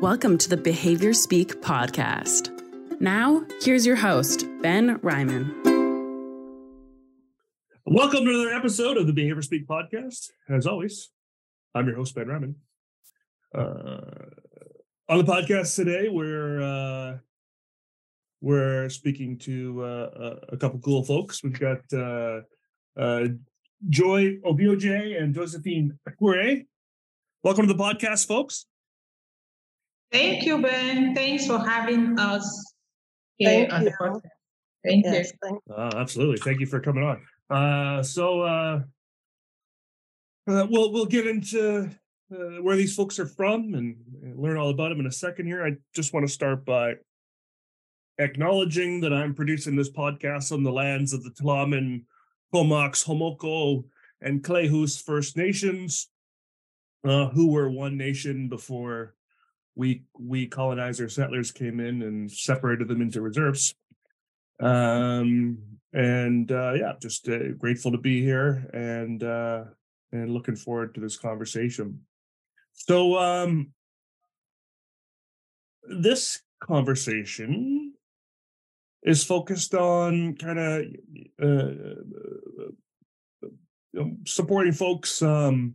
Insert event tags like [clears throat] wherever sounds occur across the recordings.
Welcome to the Behavior Speak podcast. Now, here's your host, Ben Ryman. Welcome to another episode of the Behavior Speak podcast. As always, I'm your host, Ben Ryman. Uh, on the podcast today, we're uh, we're speaking to uh, a couple cool folks. We've got uh, uh, Joy Oviojie and Josephine Akure. Welcome to the podcast, folks. Thank you, Ben. Thanks for having us Thank you. the podcast. Thank Yes, thank Uh, absolutely. Thank you for coming on. Uh, so uh, uh, we'll we'll get into uh, where these folks are from and, and learn all about them in a second. Here, I just want to start by acknowledging that I'm producing this podcast on the lands of the Tla'amin, Comox, Homalco, and Klahoose First Nations, uh, who were one nation before we we colonizer settlers came in and separated them into reserves. Um, and uh, yeah, just uh, grateful to be here and uh, and looking forward to this conversation. So um, this conversation is focused on kind of uh, uh, supporting folks um,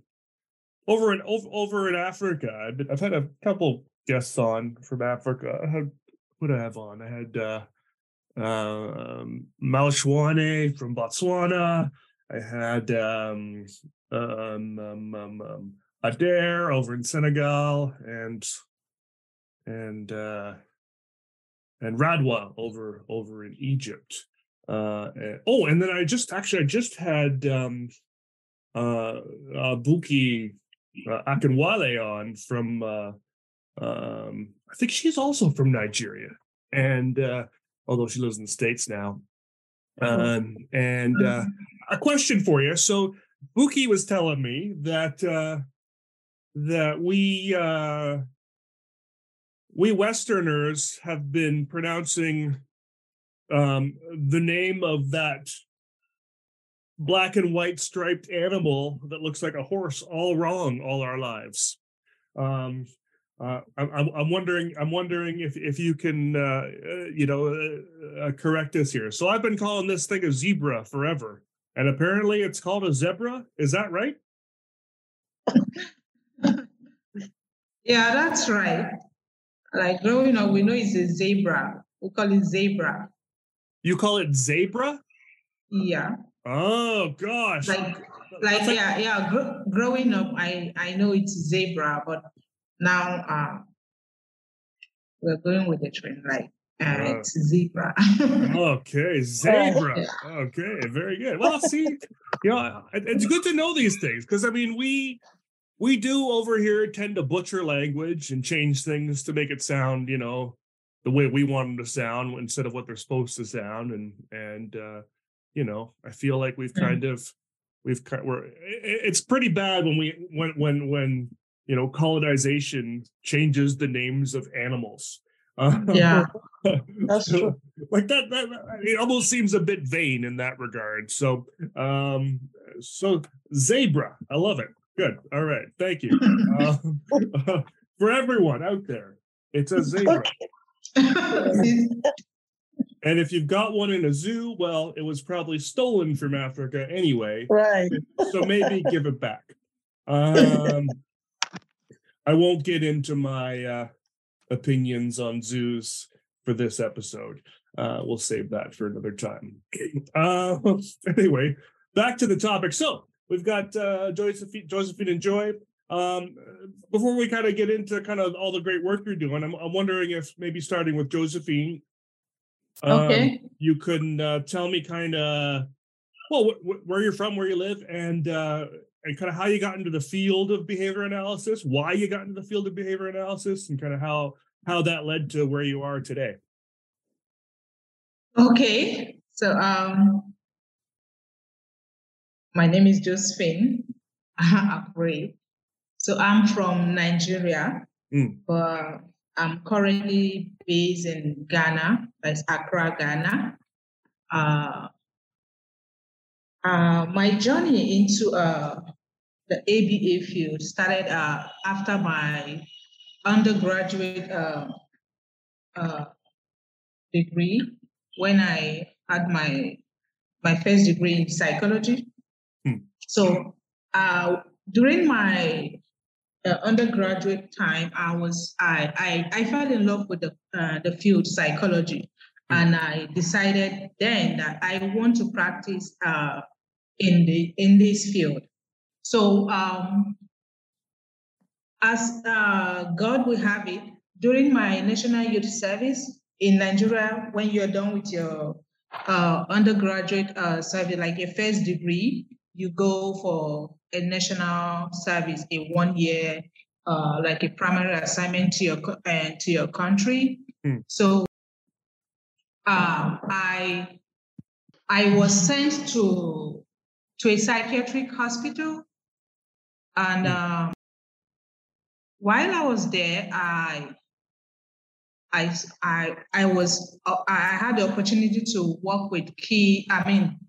over in over, over in Africa. I've had a couple guests on from Africa. I had did I have on? I had uh, um, from Botswana. I had um, um, um, um, um, Adair over in Senegal, and and uh, and Radwa over over in Egypt. Uh, and- oh, and then I just actually I just had um, uh, uh, Buki uh, Akinwale on from. Um, I think she's also from Nigeria, and uh, although she lives in the states now. Um, and uh, a question for you. So Buki was telling me that uh, that we uh, we Westerners have been pronouncing um, the name of that black and white striped animal that looks like a horse all wrong all our lives. Um, uh, I'm, I'm wondering I'm wondering if if you can uh, uh, you know uh, uh, correct us here. So I've been calling this thing a zebra forever, and apparently it's called a zebra. Is that right? Yeah, that's right. Like growing up, we know it's a zebra. We call it zebra. You call it zebra? Yeah. Oh gosh! Like, like like- yeah, yeah. Gr- growing up, I I know it's zebra, but now uh, we're going with the trend. Like uh, it's zebra. [laughs] Okay, zebra. Okay, very good. Well, see, you know, it's good to know these things because I mean, we we do over here tend to butcher language and change things to make it sound, you know, the way we want them to sound instead of what they're supposed to sound. And and uh, you know, I feel like we've Mm. kind of we've kind we're it's pretty bad when we when when when you know colonization changes the names of animals. Uh, [laughs] Yeah. That's true. like that, that it almost seems a bit vain in that regard. So um so zebra i love it. Good. All right. Thank you. Um, [laughs] [laughs] for everyone out there it's a zebra. And if you've got one in a zoo well it was probably stolen from africa anyway. Right. so maybe give it back. Um i won't get into my uh opinions on zoos for this episode. Uh we'll save that for another time. [laughs] Uh [laughs] anyway back to the topic. So we've got uh josephine josephine and joy. Um before we kind of get into kind of all the great work you're doing i'm, I'm wondering if maybe starting with josephine um, okay. you can uh, tell me kind of well wh- wh- where you're from where you live and uh and kind of how you got into the field of behavior analysis why you got into the field of behavior analysis and kind of how how that led to where you are today Okay. So um my name is Josephine [laughs] Akure. So I'm from Nigeria, Mm. but I'm currently based in Ghana, that's Accra, Ghana. Uh, uh, my journey into uh, the ABA field started uh, after my undergraduate uh, uh, degree when I had my my first degree in psychology. Hmm. So uh, during my uh, undergraduate time, I was I, I I fell in love with the uh, the field psychology, hmm. and I decided then that I want to practice uh, in the in this field. So um, as uh, God will have it, during my national youth service in Nigeria, when you're done with your uh, undergraduate uh, service, like your first degree, you go for a national service, a one year, uh, like a primary assignment to your uh, to your country. Mm. So um, I I was sent to to a psychiatric hospital, and hmm. um, while I was there, I I I I was I had the opportunity to work with key. I mean,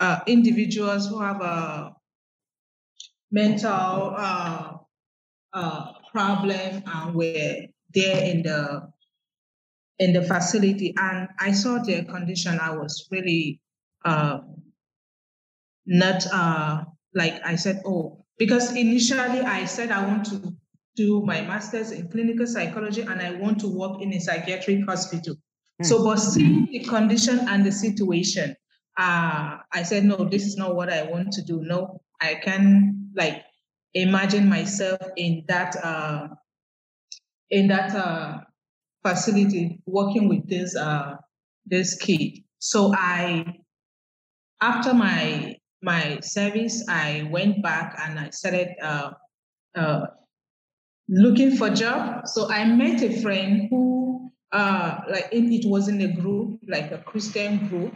uh, individuals who have a mental uh, uh, problem and were there in the in the facility, and I saw their condition. I was really uh, not uh, like I said, oh, because initially I said I want to do my master's in clinical psychology and I want to work in a psychiatric hospital. Mm. So, but seeing the condition and the situation, uh, I said, no, this is not what I want to do. No, I can like imagine myself in that uh, in that uh, facility working with this uh, this kid. So I, after my my service, I went back and I started uh, uh, looking for job. So I met a friend who, uh, like it, it was in a group, like a Christian group.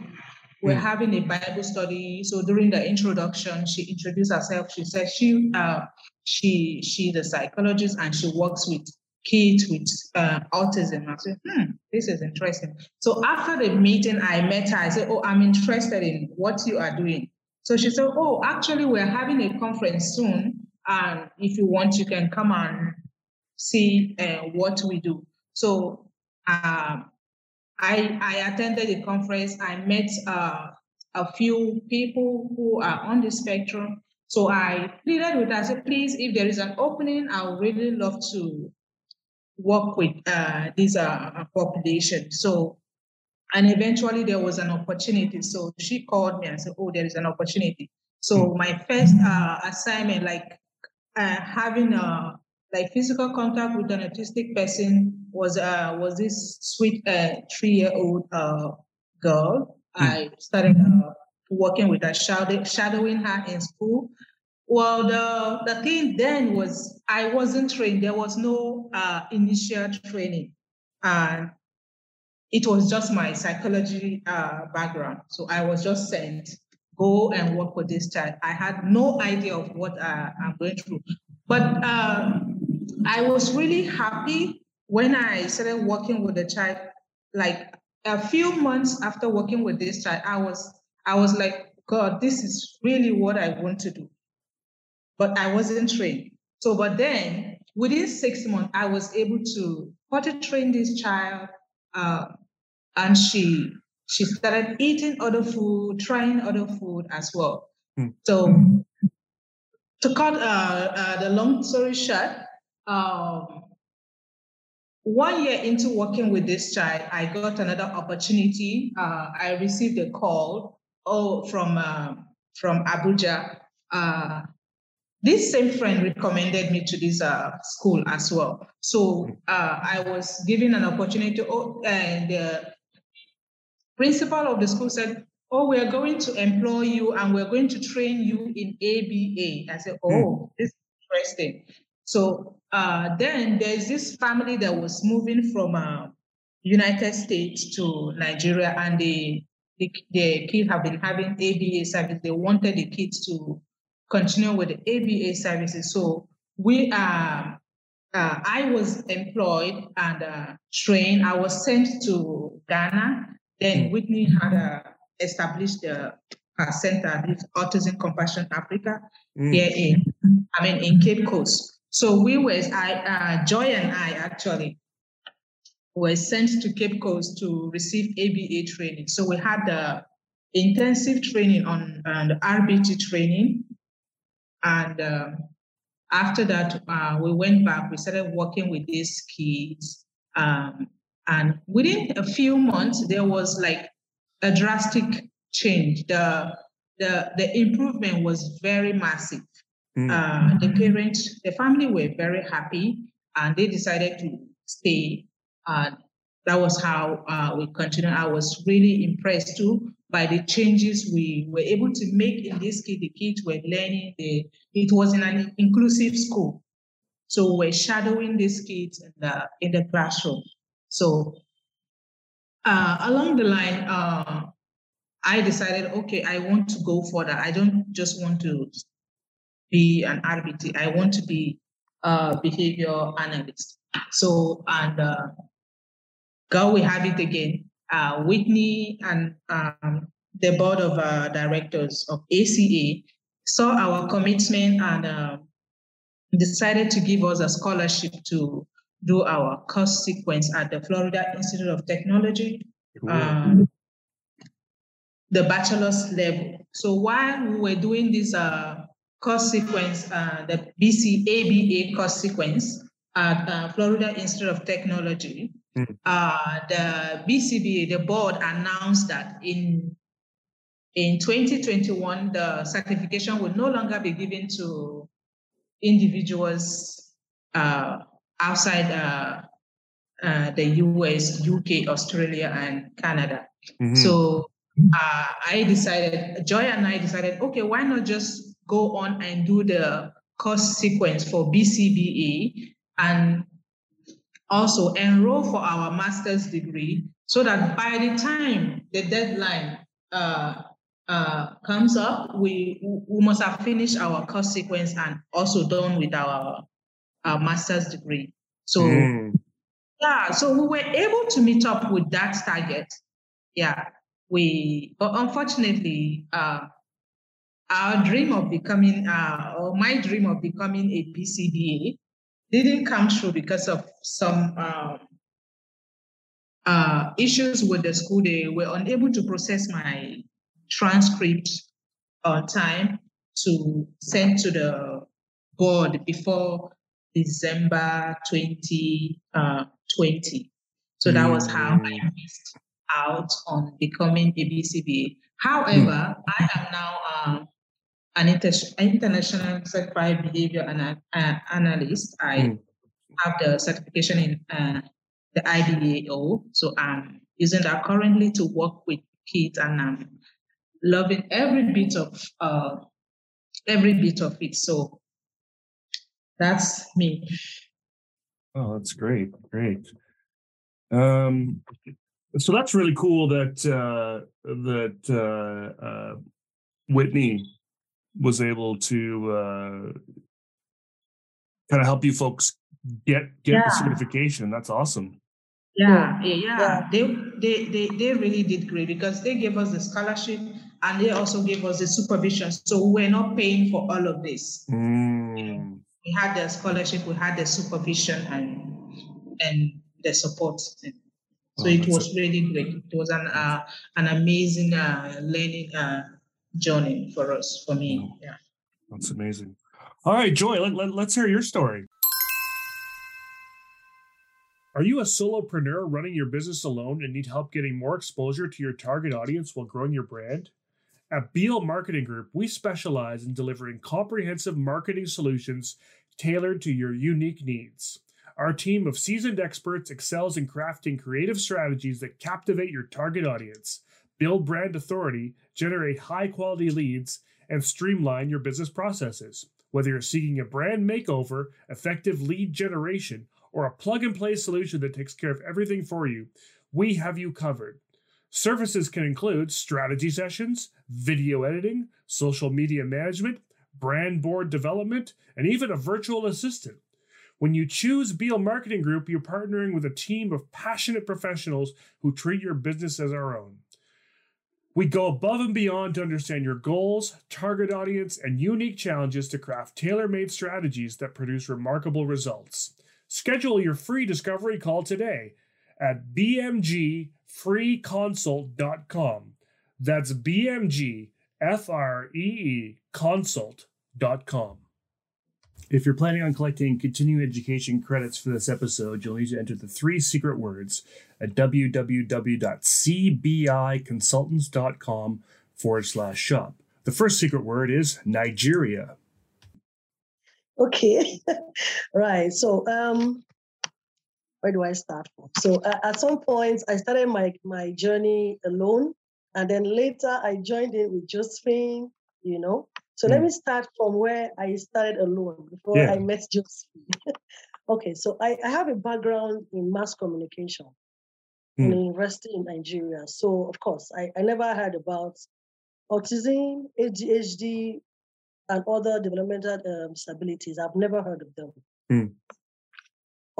We're mm. having a Bible study. So during the introduction, she introduced herself. She said she uh, she she's a psychologist and she works with kids with uh, autism. I said, hmm, this is interesting. So after the meeting, I met her. I said, oh, I'm interested in what you are doing. So she said, oh, actually, we're having a conference soon. And if you want, you can come and see uh, what we do. So um, I, I attended the conference. I met uh, a few people who are on the spectrum. So I pleaded with her. I said, please, if there is an opening, I would really love to work with uh, this uh, population. So, and eventually there was an opportunity. So she called me and said, oh, there is an opportunity. So hmm. my first uh, assignment, like uh, having a like physical contact with an autistic person was uh, was this sweet uh, three year old uh, girl. Mm. I started uh, working with her, shadowing her in school. Well, the the thing then was I wasn't trained. There was no uh, initial training, and it was just my psychology uh, background. So I was just sent go and work with this child. I had no idea of what uh, I'm going through. But uh, I was really happy when I started working with the child. Like a few months after working with this child, I was I was like, God, this is really what I want to do. But I wasn't trained. So, but then within six months, I was able to potty train this child, uh, and she she started eating other food, trying other food as well. Hmm. So, to cut uh, uh, the long story short, um, one year into working with this child, I got another opportunity. Uh, I received a call oh, from uh, from Abuja. Uh, this same friend recommended me to this uh, school as well. So uh, I was given an opportunity. Oh, and the principal of the school said, "Oh, we are going to employ you, and we're going to train you in ABA." I said, "Oh, mm. this is interesting." So uh, then there's this family that was moving from uh, United States to Nigeria, and the, the the kids have been having ABA service. They wanted the kids to continue with the ABA services. So we are. Uh, I was employed and uh, trained. I was sent to Ghana. Then hmm. Whitney had uh, established a, a center, Autism Compassion Africa, mm. here in, I mean, in Cape Coast. So we were, I, uh, Joy and I actually were sent to Cape Coast to receive ABA training. So we had the intensive training on uh, the RBT training. And uh, after that, uh, we went back, we started working with these kids. Um, and within a few months, there was like a drastic change. The, the, the improvement was very massive. Mm. Uh, the parents, the family were very happy and they decided to stay. And that was how uh, we continued. I was really impressed too by the changes we were able to make in this kid. The kids were learning. The, it was in an inclusive school. So we're shadowing these kids in the, in the classroom. So uh, along the line, uh, I decided, okay, I want to go further. I don't just want to be an RBT. I want to be a behavior analyst. So, and uh, go, we have it again. Uh, Whitney and um, the board of uh, directors of ACA saw our commitment and uh, decided to give us a scholarship to do our course sequence at the Florida Institute of Technology, um, the bachelor's level. So while we were doing this uh, course sequence, uh, the BCABA course sequence at uh, Florida Institute of Technology, mm. uh, the BCBA, the board announced that in in 2021, the certification will no longer be given to individuals uh, outside uh, uh, the US, UK, Australia, and Canada. Mm-hmm. So uh, I decided, Joy and I decided, okay, why not just go on and do the course sequence for BCBA and also enroll for our master's degree so that by the time the deadline uh, uh, comes up, we, we must have finished our course sequence and also done with our, our master's degree. So, mm. yeah, so we were able to meet up with that target. Yeah, we, but unfortunately, uh, our dream of becoming, uh, or my dream of becoming a BCBA didn't come true because of some um, uh, issues with the school. They were unable to process my transcript on time to send to the board before December 2020. Uh, so that was how I mm. missed out on becoming a BCBA. However, mm. I am now um, an inter- international certified behavior ana- uh, analyst. I mm. have the certification in uh, the IBAO. So I'm using that currently to work with kids and I'm loving every bit of uh, every bit of it. So that's me. Oh, that's great. Great. Um, so that's really cool that uh, that uh, uh, Whitney was able to uh, kind of help you folks get get yeah. the certification. That's awesome. Yeah, yeah, yeah. They, they they they really did great because they gave us the scholarship and they also gave us the supervision. So we're not paying for all of this. Mm. We had the scholarship, we had the supervision and and the support. So oh, it was really great. It was an uh, an amazing uh, learning uh, journey for us, for me. Yeah. That's amazing. All right, Joy, let, let, let's hear your story. Are you a solopreneur running your business alone and need help getting more exposure to your target audience while growing your brand? At Beal Marketing Group, we specialize in delivering comprehensive marketing solutions tailored to your unique needs. Our team of seasoned experts excels in crafting creative strategies that captivate your target audience build brand authority, generate high quality leads, and streamline your business processes. Whether you're seeking a brand makeover, effective lead generation, or a plug and play solution that takes care of everything for you, we have you covered. Services can include strategy sessions, video editing, social media management, brand board development, and even a virtual assistant. When you choose Beal Marketing Group, you're partnering with a team of passionate professionals who treat your business as our own. We go above and beyond to understand your goals, target audience, and unique challenges to craft tailor made strategies that produce remarkable results. Schedule your free discovery call today at bmgfreeconsult.com. That's bmgfree consult.com. If you're planning on collecting continuing education credits for this episode, you'll need to enter the three secret words at www.cbiconsultants.com forward slash shop. The first secret word is Nigeria. Okay, [laughs] right. So, um, where do I start from? So, uh, at some point, I started my my journey alone, and then later I joined in with Josephine. You know, so mm. let me start from where I started alone before yeah. I met Josephine. [laughs] okay, so I, I have a background in mass communication mm. in a university in Nigeria. So of course, I, I never heard about autism, ADHD, and other developmental um, disabilities. I've never heard of them. Mm.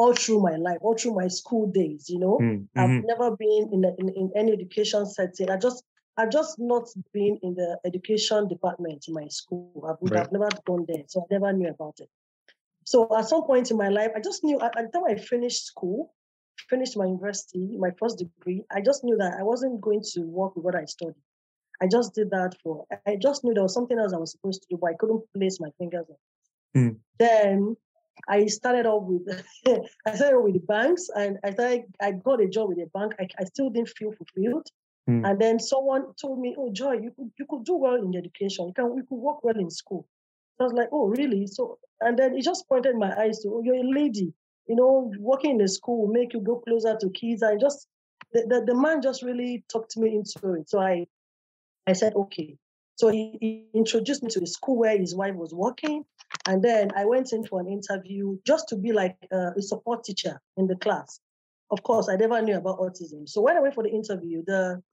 All through my life, all through my school days, you know, mm. I've mm-hmm. never been in, a, in, in any education setting. I just I've just not been in the education department in my school. I would right. I've never gone there, so I never knew about it. So at some point in my life, I just knew at the time I finished school, finished my university, my first degree, I just knew that I wasn't going to work with what I studied. I just did that for, I just knew there was something else I was supposed to do, but I couldn't place my fingers on mm. Then I started off with, [laughs] I started with banks and I started, I got a job with a bank. I, I still didn't feel fulfilled. Mm. And then someone told me, "Oh, Joy, you could you could do well in education. You can you could work well in school." So I was like, "Oh, really?" So and then it just pointed my eyes to, "Oh, you're a lady. You know, working in the school will make you go closer to kids." I just the, the, the man just really talked me into it. So I I said, "Okay." So he, he introduced me to the school where his wife was working, and then I went in for an interview just to be like uh, a support teacher in the class of course, I never knew about autism. So when I went for the interview, the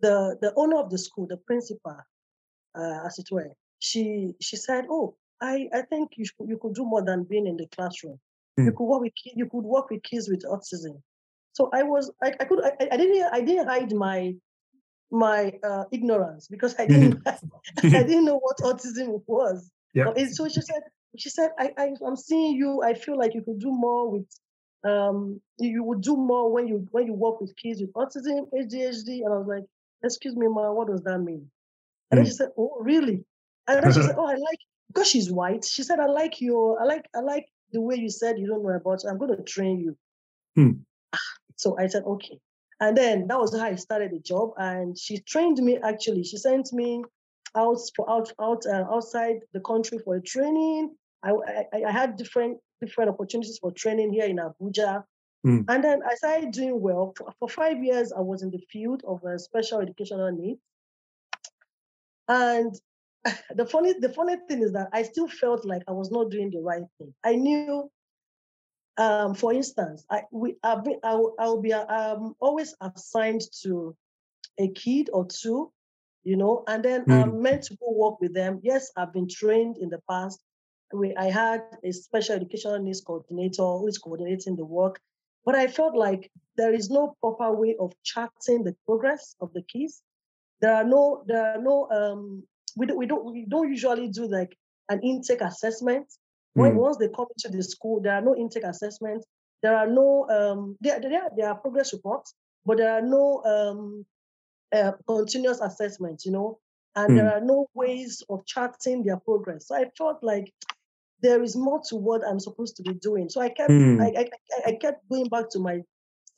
the the owner of the school, the principal, uh, as it were, she she said, "Oh, I I think you should, you could do more than being in the classroom. Mm. You could work with you could work with kids with autism." So I was I, I could I, I didn't I didn't hide my my uh, ignorance because I didn't [laughs] I didn't know what autism was. Yeah. So she said she said I, I I'm seeing you. I feel like you could do more with um, you would do more when you when you work with kids with autism, ADHD. And I was like, excuse me, ma, what does that mean? And mm. then she said, oh, really? And then she said, [laughs] oh, I like because she's white. She said, I like your, I like, I like the way you said you don't know about. It. I'm going to train you. Mm. So I said, okay. And then that was how I started the job. And she trained me. Actually, she sent me out for out out uh, outside the country for training. I, I, I had different different opportunities for training here in Abuja. Mm. And then I started doing well. For, for, five years, I was in the field of uh, special educational needs. And [laughs] the funny, the funny thing is that I still felt like I was not doing the right thing. I knew, um, for instance, I we I've been, I'll, I'll be um, always assigned to a kid or two, you know, and then mm. I'm meant to go work with them. Yes, I've been trained in the past, we, I had a special educational needs coordinator who is coordinating the work, but I felt like there is no proper way of charting the progress of the kids. There are no, there are no, um, we don't, we don't, we don't usually do like an intake assessment. When mm. once they come into the school, there are no intake assessments. There are no, um, there, there, there are progress reports, but there are no um, uh, continuous assessment, You know, and mm. there are no ways of charting their progress. So I felt like there is more to what I'm supposed to be doing. So I kept mm. I, I, I, kept going back to my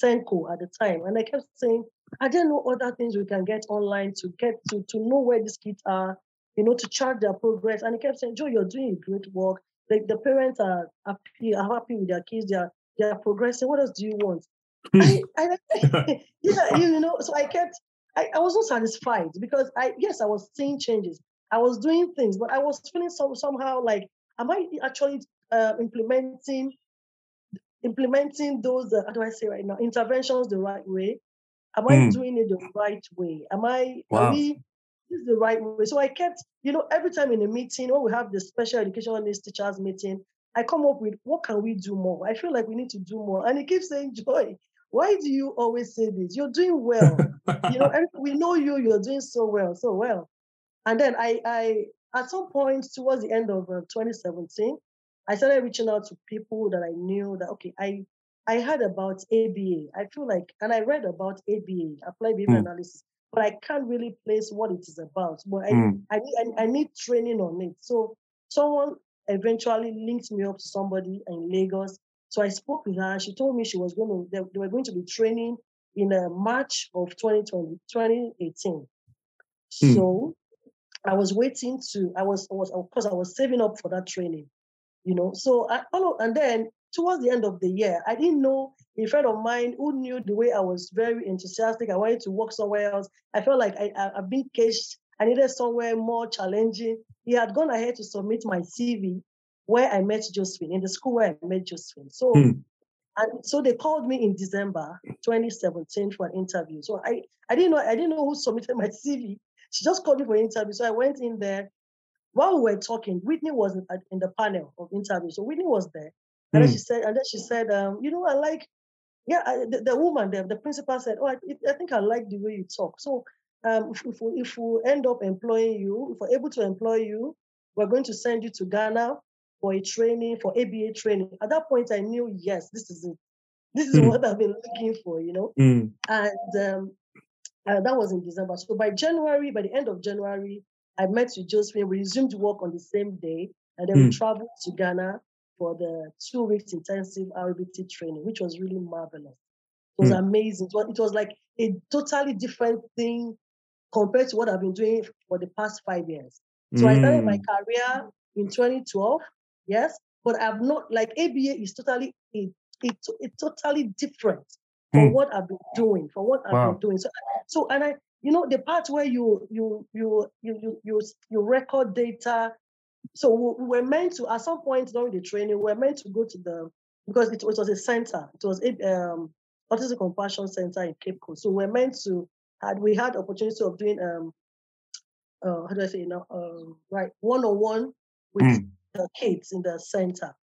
SENCo at the time, and I kept saying, I didn't know other things we can get online to get to to know where these kids are, you know, to chart their progress. And he kept saying, Joe, you're doing great work. Like the parents are happy, are happy with their kids. They are they are progressing. What else do you want? I, I, [laughs] yeah, you know. So I kept I, I wasn't satisfied because I yes, I was seeing changes. I was doing things, but I was feeling some somehow like, am I actually uh, implementing implementing those uh, how do I say right now interventions the right way? Am mm. I doing it the right way? Am I wow. are we this is the right way? So I kept, you know, every time in a meeting when we have the special educational needs teachers meeting, I come up with what can we do more? I feel like we need to do more. And he keeps saying, [laughs] Joy, why do you always say this? You're doing well. you know, [laughs] and we know you, you're doing so well, so well. And then I, I at some point towards the end of uh, 2017, I started reaching out to people that I knew that, okay, I, I heard about ABA. I feel like, and I read about ABA, applied behavior mm. analysis, but I can't really place what it is about. But I, mm. I, need, I, I need training on it. So someone eventually linked me up to somebody in Lagos. So I spoke with her. She told me she was going to, they, they were going to be training in uh, March of 2020, 2018. Mm. So I was waiting to, I was, I was, of course, I was saving up for that training, you know. So I followed, and then towards the end of the year, I didn't know a friend of mine who knew the way I was very enthusiastic. I wanted to work somewhere else. I felt like I, I, I've been caged. I needed somewhere more challenging. He had gone ahead to submit my CV where I met Josephine, in the school where I met Josephine. So, hmm. and so they called me in December 2017 for an interview. So I, I didn't know I didn't know who submitted [laughs] my CV. She just called me for an interview. So I went in there. While we were talking, Whitney was in, the panel of interview. So Whitney was there. And then hmm. she said, and then she said, um, you know, I like, yeah, I, the, the, woman, the, the principal said, oh, I, I, think I like the way you talk. So um, if, if, we, if we end up employing you, if we're able to employ you, we're going to send you to Ghana for a training, for ABA training. At that point, I knew, yes, this is it. [laughs] This is mm. what I've been looking for, you know. Mm. And um, uh, that was in December. So by January, by the end of January, I met with Josephine. We resumed work on the same day, and then mm. we traveled to Ghana for the two weeks intensive RBT training, which was really marvelous. It was mm. amazing. It was, it was like a totally different thing compared to what I've been doing for the past five years. So. I started my mm. career in 2012, yes, but I've not like ABA is totally it, it, it's totally different from mm. what I've been doing, from what I've wow. been doing. So, so and I, you know, the part where you you you you you you, you record data. So we were meant to at some point during the training, we were meant to go to the because it, it was a center. It was a um, autism compassion center in Cape Coast. So we we're meant to had we had opportunity of doing um uh, how do I say you know um, right one on one with mm. The kids in the center.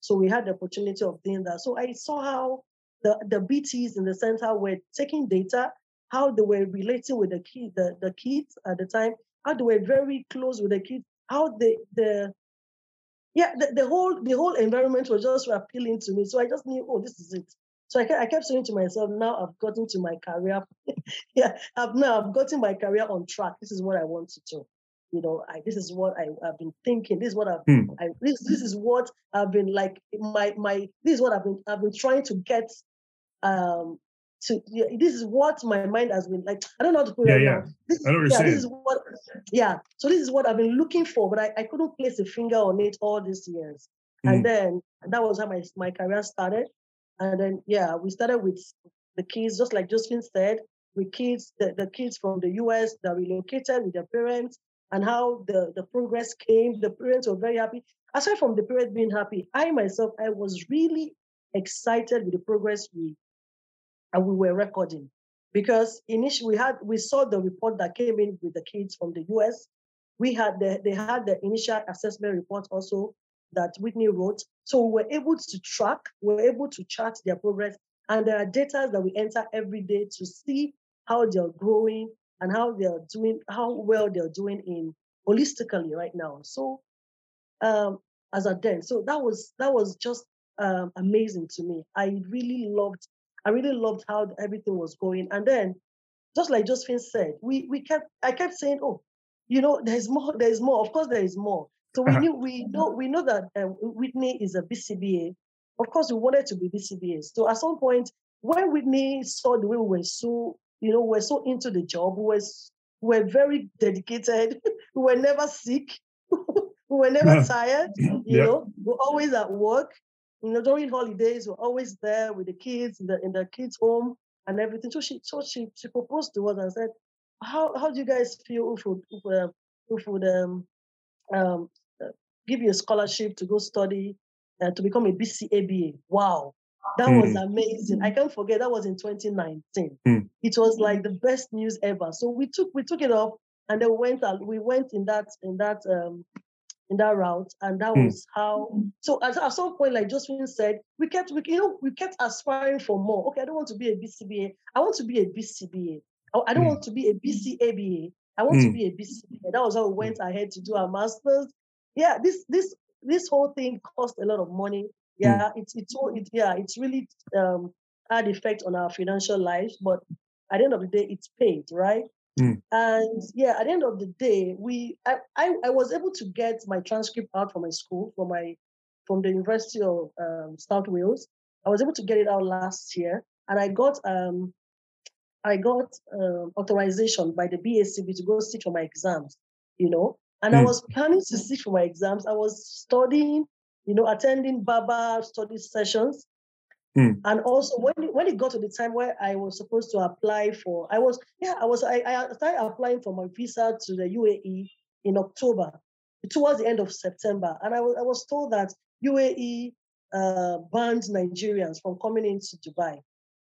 So we had the opportunity of doing that. So I saw how the, the BTs in the center were taking data, how they were relating with the kid, the, the kids at the time, how they were very close with the kids, how the the yeah, the, the whole the whole environment was just appealing to me. So I just knew, oh, this is it. So I, I kept saying to myself, now I've gotten to my career. [laughs] yeah, I've now I've gotten my career on track. This is what I want to do. You know, I, this is what I, have been thinking. This is what I've hmm. I, this this is what I've been like my my this is what I've been I've been trying to get um to yeah, this is what my mind has been like. I don't know how to put yeah, it. Yeah, this, I don't yeah, this is what yeah. So this is what I've been looking for, but I, I couldn't place a finger on it all these years. Mm. And then that was how my my career started. And then, yeah, we started with the kids, just like Josephine said, with kids, the, the kids from the US that relocated with their parents and how the, the progress came. The parents were very happy. Aside from the parents being happy, I myself, I was really excited with the progress we and we were recording because initially we had we saw the report that came in with the kids from the US. We had the, they had the initial assessment report also that Whitney wrote. So we were able to track, we were able to chart their progress. And there are data that we enter every day to see how they're growing and how they're doing, how well they're doing in holistically right now. So um, as a then, so that was that was just um, amazing to me. I really loved, I really loved how everything was going. And then, just like Josephine said, we we kept I kept saying, oh, you know, there's more, there's more. Of course, there is more. So we uh-huh. knew we know we know that uh, Whitney is a BCBA. Of course, we wanted to be BCBA. So at some point, when Whitney saw the way we were so, you know, we are so into the job, we're, we were very dedicated. [laughs] we were never sick. [laughs] we were never [laughs] tired. You yep. know, we're always at work. You know, during holidays, we're always there with the kids in the in the kids' home and everything. So she so she she proposed to us and said, "How how do you guys feel if we if, uh, if would um um give you a scholarship to go study uh, to become a BCABA. Wow. That mm. was amazing. I can't forget that was in 2019. Mm. It was like the best news ever. So we took we took it off and then we went we went in that in that um in that route, and that Hmm. was how. So at, at some point, like Josephine said, we kept, we, you know, we kept aspiring for more. Okay, I don't want to be a BCBA. I want to be a BCBA. I, I don't Hmm. want to be a BCABA. I want to Hmm. be a BCBA. That was how we went ahead to do our masters. Yeah, this this this whole thing cost a lot of money. Yeah, it's it's all it, yeah, it's really um had effect on our financial lives, but at the end of the day, it's paid, right? Mm. And yeah, at the end of the day, we I, I I was able to get my transcript out from my school, from my from the University of um, South Wales. I was able to get it out last year, and I got um I got um, authorization by the BACB to go sit for my exams. You know, and I Mm. was planning to sit for my exams. I was studying, you know, attending Baba study sessions. Mm. And also when it, when it got to the time where I was supposed to apply for, I was yeah, I was I, I started applying for my visa to the UAE in October, towards the end of September, and I was I was told that UAE uh, banned Nigerians from coming into Dubai.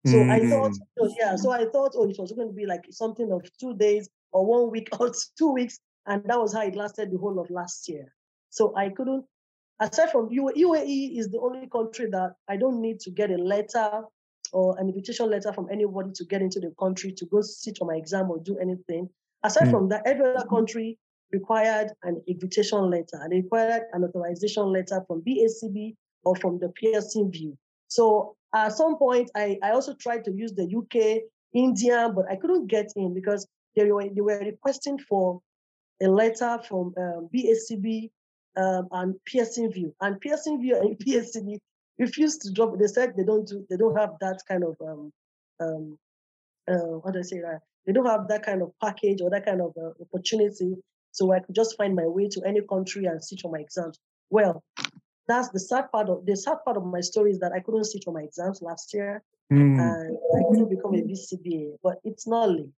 So I thought, Mm. so yeah, so I thought, oh, it was going to be like something of two days or one week [laughs] or two weeks, and that was how it lasted the whole of last year. So I couldn't, aside from UAE, is the only country that I don't need to get a letter or an invitation letter from anybody to get into the country to go sit for my exam or do anything. Aside Mm. from that, every other country required an invitation letter and required an authorization letter from BACB or from the Pearson VUE. So at some point, I, I also tried to use the UK, India, but I couldn't get in because they were, they were requesting for a letter from um, BACB um, and Pearson VUE. And Pearson VUE and [laughs] PSCB refused to drop. They said they don't do, they don't have that kind of um, um, uh, how do I say that? They don't have that kind of package or that kind of uh, opportunity. So I could just find my way to any country and sit for my exams. Well, that's the sad part of the sad part of my story is that I couldn't sit for my exams last year Mm. and I couldn't become a BCBA. But it's not late.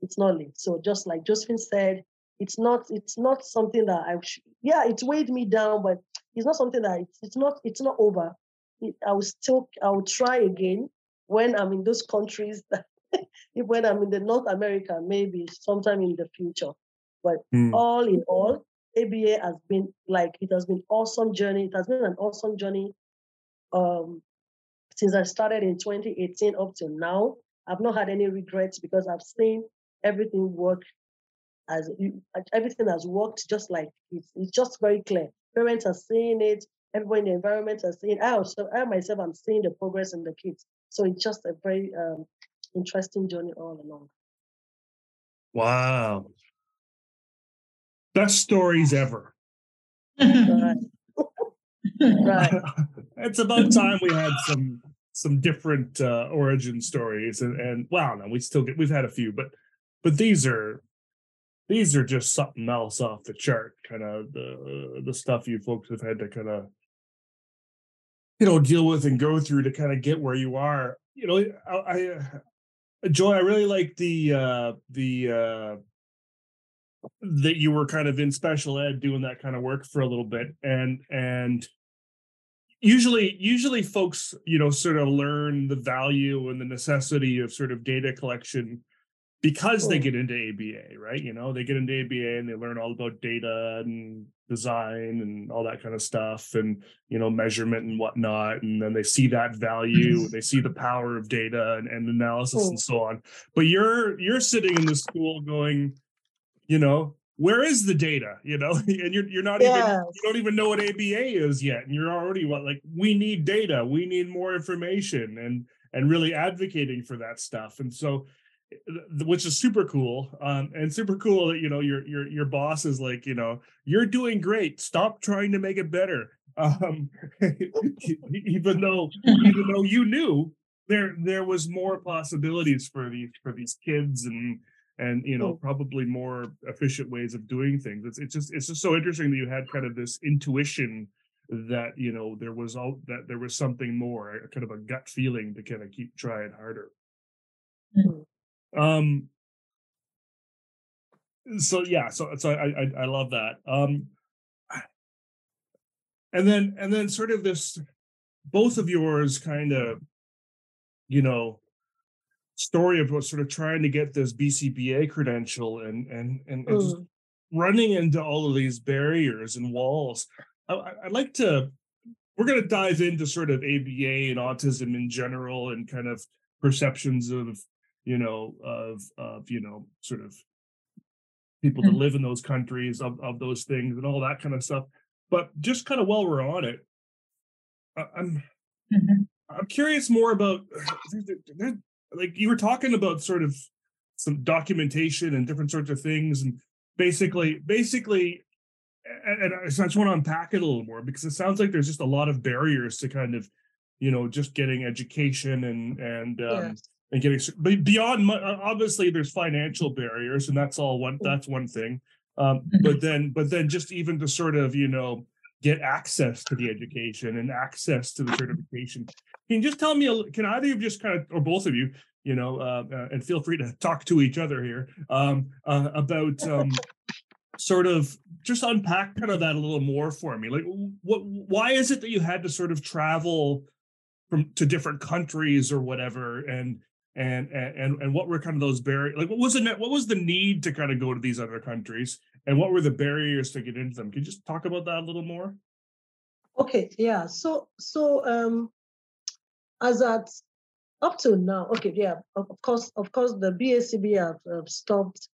It's not late. So just like Josephine said, it's not it's not something that I sh- yeah it weighed me down, but it's not something that it's, it's not it's not over. It, I will still I will try again when I'm in those countries [laughs] that when I'm in the North America maybe sometime in the future. But Mm. all in all, ABA has been like it has been awesome journey. It has been an awesome journey. Um, since I started in 2018 up to now, I've not had any regrets because I've seen everything work as everything has worked just like it's, it's just very clear. Parents are seeing it, everyone in the environment are seeing. I also, I myself, I'm seeing the progress in the kids. So it's just a very um, interesting journey all along. Wow. Best stories ever. Right. [laughs] right. [laughs] it's about time we had some some different uh, origin stories and and well no we still get we've had a few but but these are these are just something else off the chart kind of the the stuff you folks have had to kind of you know deal with and go through to kind of get where you are. You know i, I uh, joy i really like the uh the uh that you were kind of in special ed doing that kind of work for a little bit and and usually usually folks you know sort of learn the value and the necessity of sort of data collection because they Mm. get into ABA, right? You know, they get into ABA and they learn all about data and design and all that kind of stuff and, you know, measurement and whatnot. And then they see that value, and they see the power of data and, and analysis and so on. But you're you're sitting in the school going, you know, where is the data? [laughs] You know, and you're you're not even you don't even know what ABA is yet. And you're already what like we need data, we need more information and and really advocating for that stuff. And so which is super cool um and super cool that you know your your your boss is like you know you're doing great stop trying to make it better [laughs] um [laughs] even though even though you knew there there was more possibilities for these for these kids and and you know Mm. probably more efficient ways of doing things it's it's just it's just so interesting that you had kind of this intuition that you know there was all that there was something more kind of a gut feeling to kind of keep trying harder Mm. Um so yeah so so i i, I love that um and then and then sort of this both of yours kind of you know story of sort of trying to get this bcba credential and and and, and just Mm. running into all of these barriers and walls, I, would like to. We're going to dive into sort of ABA and autism in general, and kind of perceptions of, you know, of of you know, sort of people mm-hmm. that live in those countries of of those things and all that kind of stuff. But just kind of while we're on it, I'm mm-hmm. I'm curious more about [sighs] like you were talking about sort of some documentation and different sorts of things and basically basically and I just want to unpack it a little more because it sounds like there's just a lot of barriers to kind of you know just getting education and and um, yes. And getting but beyond obviously there's financial barriers and that's all one that's one thing um, but then but then just even to sort of you know get access to the education and access to the certification can you just tell me can either of you just kind of or both of you you know, uh, uh, and feel free to talk to each other here um, uh, about um, sort of just unpack kind of that a little more for me. Like, what? Why is it that you had to sort of travel from to different countries or whatever, and and and and what were kind of those barriers? Like, what was the what was the need to kind of go to these other countries, and what were the barriers to get into them? Can you just talk about that a little more? Okay, yeah. So so um, as at up to now, okay, yeah, of course, of course, the BACB have uh, stopped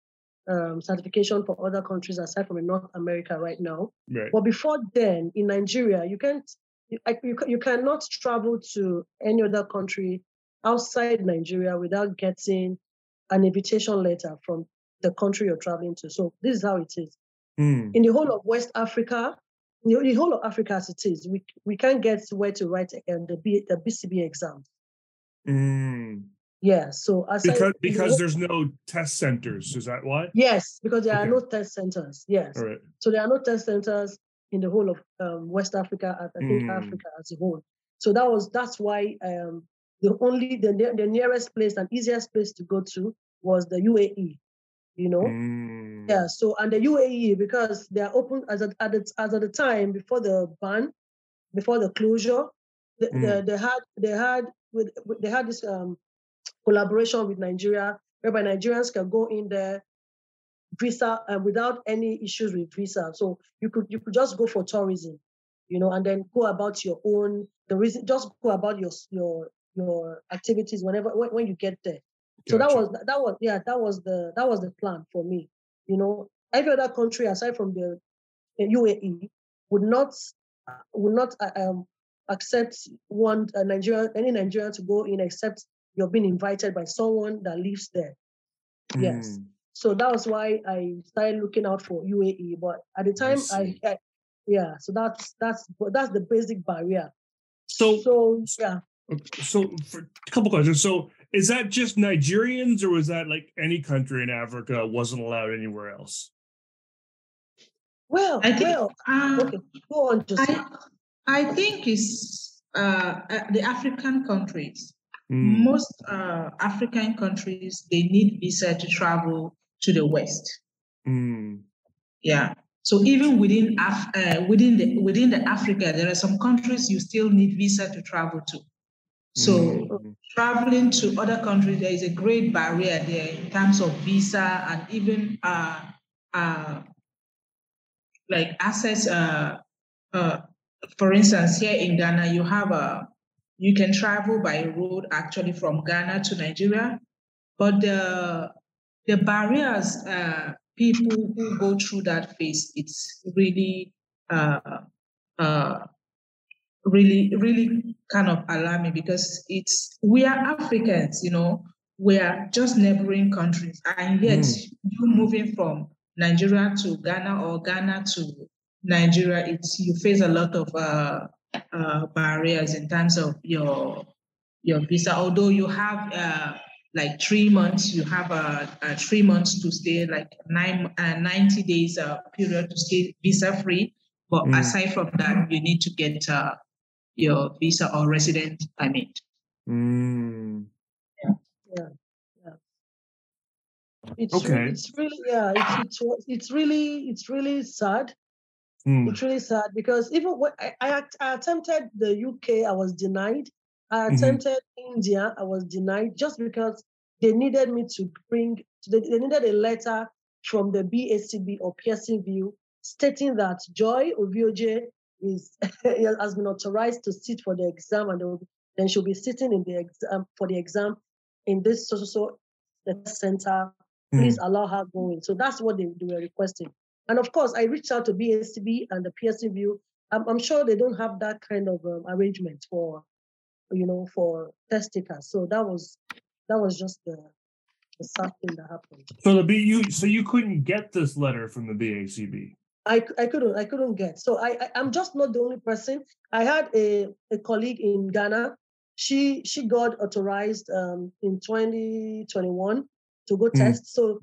um, certification for other countries aside from in North America right now. Right. But before then, in Nigeria, you can't, you, you, you cannot travel to any other country outside Nigeria without getting an invitation letter from the country you're traveling to. So this is how it is. Mm. In the whole of West Africa, the, the whole of Africa as it is, we, we can't get where to write um, the, B, the BCB exam. Mm. Yeah. So because because there's no test centers, is that why? Yes, because there okay. are no test centers. Yes. Right. So there are no test centers in the whole of um, West Africa. I think mm. Africa as a whole. So that was that's why um, the only the the nearest place and easiest place to go to was the UAE. You know. Mm. Yeah. So and the UAE because they are open as at, at the, as at the time before the ban, before the closure, the, mm. the, they had they had with, with they had this um, collaboration with Nigeria, whereby Nigerians can go in there visa and uh, without any issues with visa. So you could you could just go for tourism, you know, and then go about your own the reason just go about your your your activities whenever when, when you get there. So that was that was yeah that was the that was the plan for me. You know, every other country aside from the UAE would not would not uh, um, accept one a Nigerian, any Nigerian to go in except you're being invited by someone that lives there. Mm. Yes. So that was why I started looking out for UAE. But at the time, I, I, yeah. So that's that's that's the basic barrier. So so yeah. So for a couple questions. So is that just Nigerians, or was that like any country in Africa wasn't allowed anywhere else? Well, I think, well, um, okay. Go on, just. I, I think it's uh, uh, the African countries. Mm. Most uh, African countries they need visa to travel to the West. Mm. Yeah. So even within Af- uh, within the within the Africa, there are some countries you still need visa to travel to. So mm. traveling to other countries, there is a great barrier there in terms of visa and even uh, uh, like access uh, uh, for instance, here in Ghana, you have a you can travel by road actually from Ghana to Nigeria, but the the barriers uh, people who go through that phase, it's really uh, uh, really really kind of alarming because it's we are Africans, you know, we are just neighboring countries, and yet mm. you moving from Nigeria to Ghana or Ghana to Nigeria, it's you face a lot of uh, uh, barriers in terms of your your visa. Although you have uh, like three months, you have a, three months to stay, like nine uh, 90 days uh, period to stay visa free. But mm. aside from that, you need to get uh, your visa or resident permit. Mm. Yeah. yeah. It's okay. Really, it's really yeah. It's, it's it's really it's really sad Mm. It's really sad because even when I, I, I, attempted the UK, I was denied. I mm-hmm. attempted mm-hmm. India, I was denied just because they needed me to bring, they, they needed a letter from the BACB or Pearson VUE stating that Joy Oviojie is [laughs] has been authorized to sit for the exam and then she'll be sitting in the exam for the exam in this social center. Please mm. allow her going. So that's what they, they, were requesting. And of course, I reached out to BACB and the Pearson I'm, I'm sure they don't have that kind of um, arrangement for, you know, for test takers. So that was that was just the the sad thing that happened. So the B, you so you couldn't get this letter from the BACB. I, I couldn't I couldn't get. So I, I am just not the only person. I had a, a colleague in Ghana. She she got authorized um, in 2021 to go mm. test. So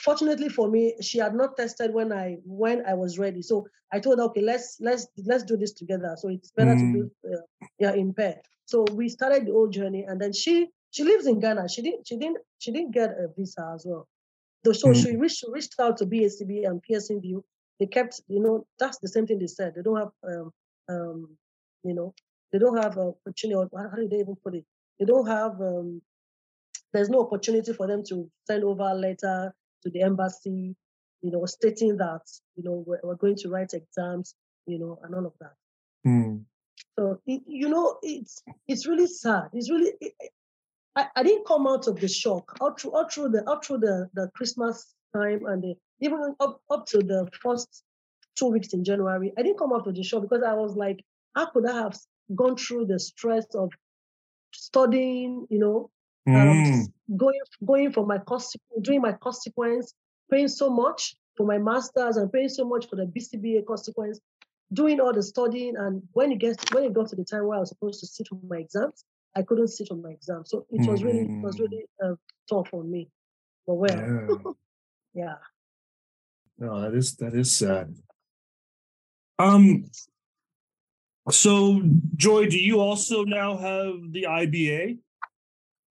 fortunately for me, she had not tested when I when I was ready. So I told her, okay, let's let's let's do this together. So it's better mm. to do mm. uh, yeah in pair. So we started the whole journey, and then she she lives in Ghana. She didn't she didn't she didn't get a visa as well. So mm. she reached reached out to BACB and Pearson VUE they kept, you know, that's the same thing they said. They don't have, um, um, you know, they don't have an opportunity. How do they even put it? They don't have. Um, there's no opportunity for them to send over a letter to the embassy, you know, stating that you know we're, we're going to write exams, you know, and all of that. Mm. So it, you know, it's it's really sad. It's really. It, I, I didn't come out of the shock all through all through the all through the, the Christmas time and the even up, up to the first two weeks in January, I didn't come out of the show because I was like, how could I have gone through the stress of studying, you know, um, mm. um, going going for my cost, doing my consequence, paying so much for my masters and paying so much for the BCBA consequence, doing all the studying, and when it gets when it got to the time where I was supposed to sit for my exams, I couldn't sit for my exams. So it was really it was mm. really uh, tough on me. But well, yeah. [laughs] yeah. No, that is that is sad. Um. So, Joy, do you also now have the IBA?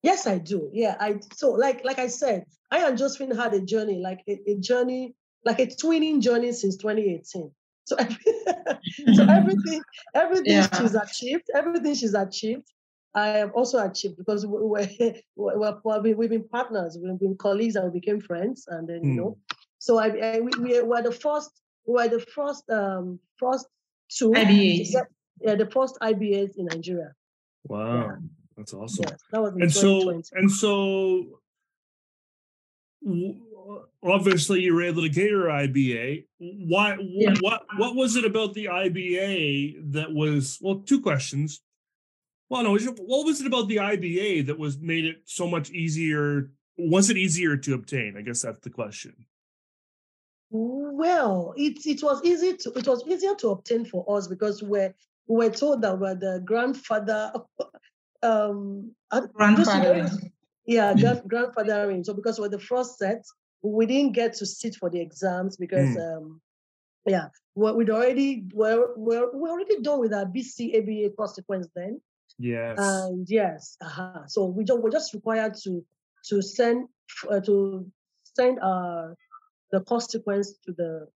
Yes, I do. Yeah, I so like like I said, I and Josephine had a journey, like a, a journey, like a twinning journey since 2018. So, [laughs] so everything, everything yeah. she's achieved, everything she's achieved, I have also achieved because we, we're, [laughs] we're, we've been partners, we've been colleagues, and we became friends, and then mm. you know, hmm. So I, I we, we, were the first, we were the first, um, first two IBAs. yeah, the first IBAs in Nigeria. Wow, yeah. that's awesome. Yes, that was and so and so. Obviously, you were able to get your IBA. Why? Yeah. What? What was it about the IBA that was? Well, two questions. Well, no. What was it about the IBA that was made it so much easier? Was it easier to obtain? I guess that's the question. Well, it it was easy to it was easier to obtain for us because we're we were told that we're the grandfather [laughs] um grandfather. Yeah, grand, grandfathering. So because we're the first set, we didn't get to sit for the exams because mm. um yeah, we we'd already we're, we're we're already done with our BCABA consequence then. Yes. And yes, uh-huh. so we just we're just required to to send uh, to send our the consequence to the,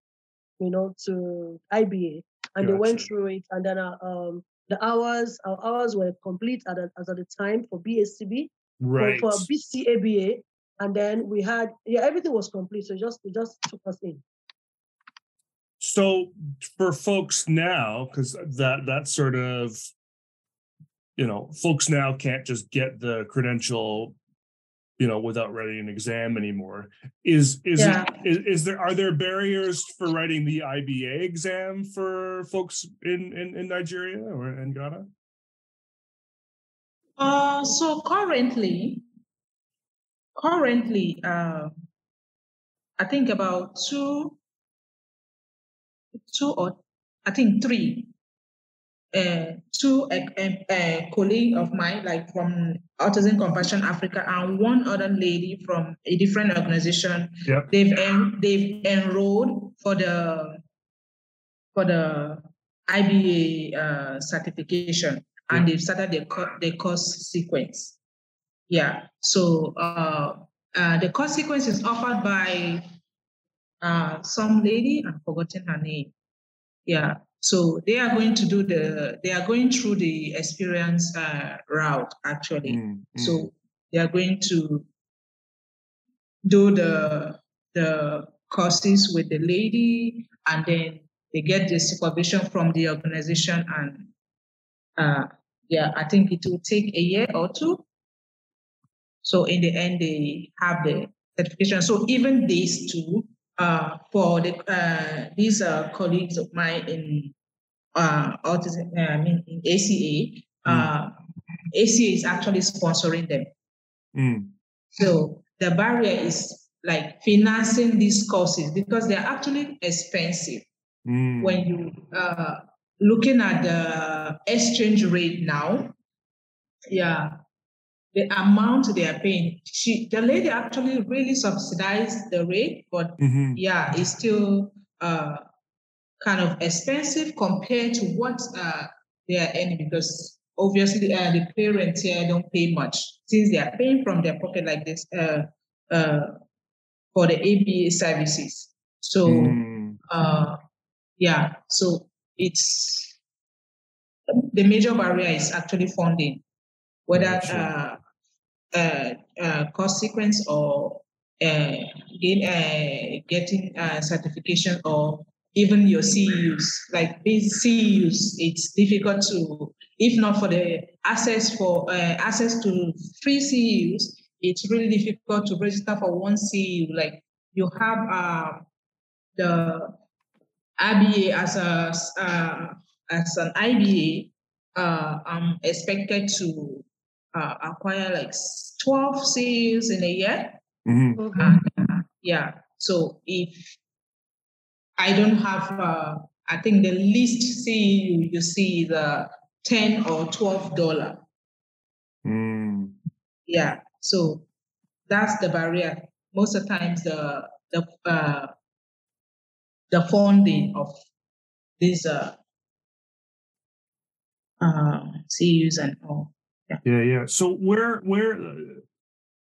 you know, to IBA, and gotcha. they went through it, and then uh, um, the hours, our hours were complete at a, as at the time for BACB, right? For, for BCABA, and then we had yeah, everything was complete, so just it just took us in. So for folks now, because that that sort of you know, folks now can't just get the credential you know without writing an exam anymore is is, yeah. it, is is there are there barriers for writing the IBA exam for folks in in, in Nigeria or in Ghana uh so currently currently uh I think about two two or I think three uh, two uh, uh, colleagues of mine, like from Autism Compassion Africa, and one other lady from a different organization. Yep. They've en- they've enrolled for the for the IBA uh, certification, yep. and they've started the co- the course sequence. Yeah. So uh, uh, the course sequence is offered by uh, some lady. I've forgotten her name. Yeah. So they are going to do the, they are going through the experience uh, route actually. Mm, mm. So they are going to do the the courses with the lady, and then they get the supervision from the organization. And uh, yeah, I think it will take a year or two. So in the end, they have the certification. So even these two, uh, for the uh, these uh, colleagues of mine in uh, autism, I mean in ACA, uh, ACA is actually sponsoring them. Mm. So the barrier is like financing these courses because they're actually expensive. Mm. When you uh, looking at the exchange rate now, yeah, the amount they are paying, she the lady actually really subsidized the rate, but Mhm. yeah, it's still uh, kind of expensive compared to what uh, they are earning because obviously uh, the parents here don't pay much since they are paying from their pocket like this uh, uh, for the ABA services. So Mm. uh, yeah, so it's the major barrier is actually funding, whether uh, uh, uh, cost sequence or gain, uh, getting certification or even your CEUs. Like these CEUs, it's difficult to, if not for the access for uh, access to free CEUs, it's really difficult to register for one CEU. Like you have uh, the IBA as a uh, as an IBA, uh, I'm expected to uh, acquire like 12 sales in a year. Mhm. Mhm. And, uh, yeah, so if I don't have, uh, I think the least CEU you see is uh, 10 or 12 dollar. Mm. Yeah, so that's the barrier. Most of the times, the the uh, the funding of these uh, uh, CEUs and all. Yeah, yeah. So where where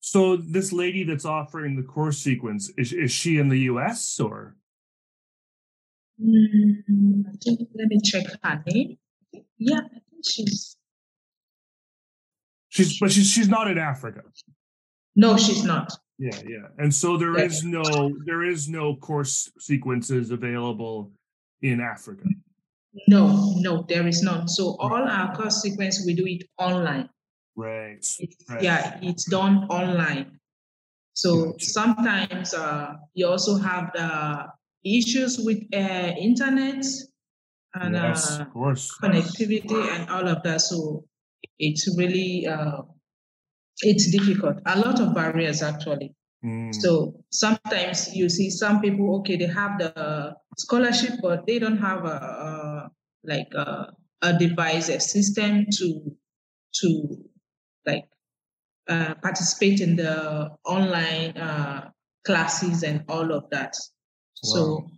so this lady that's offering the course sequence is is she in the US or Mm, I think, let me check her name. Yeah, I think she's. she's but she's she's not in Africa. No, she's not. Yeah, yeah. And so there Yeah. is no there is no course sequences available in Africa. No, no, there is none. So all our course sequence we do it online. Right. It's, Right. Yeah, it's done online. So Gotcha. sometimes uh, you also have the issues with uh, internet and yes, uh, of course. connectivity and all of that. So it's really uh, it's difficult. A lot of barriers actually. Mm. So sometimes you see some people, okay, they have the scholarship, but they don't have a, a like a, a device, a system to to like uh, participate in the online uh, classes and all of that. So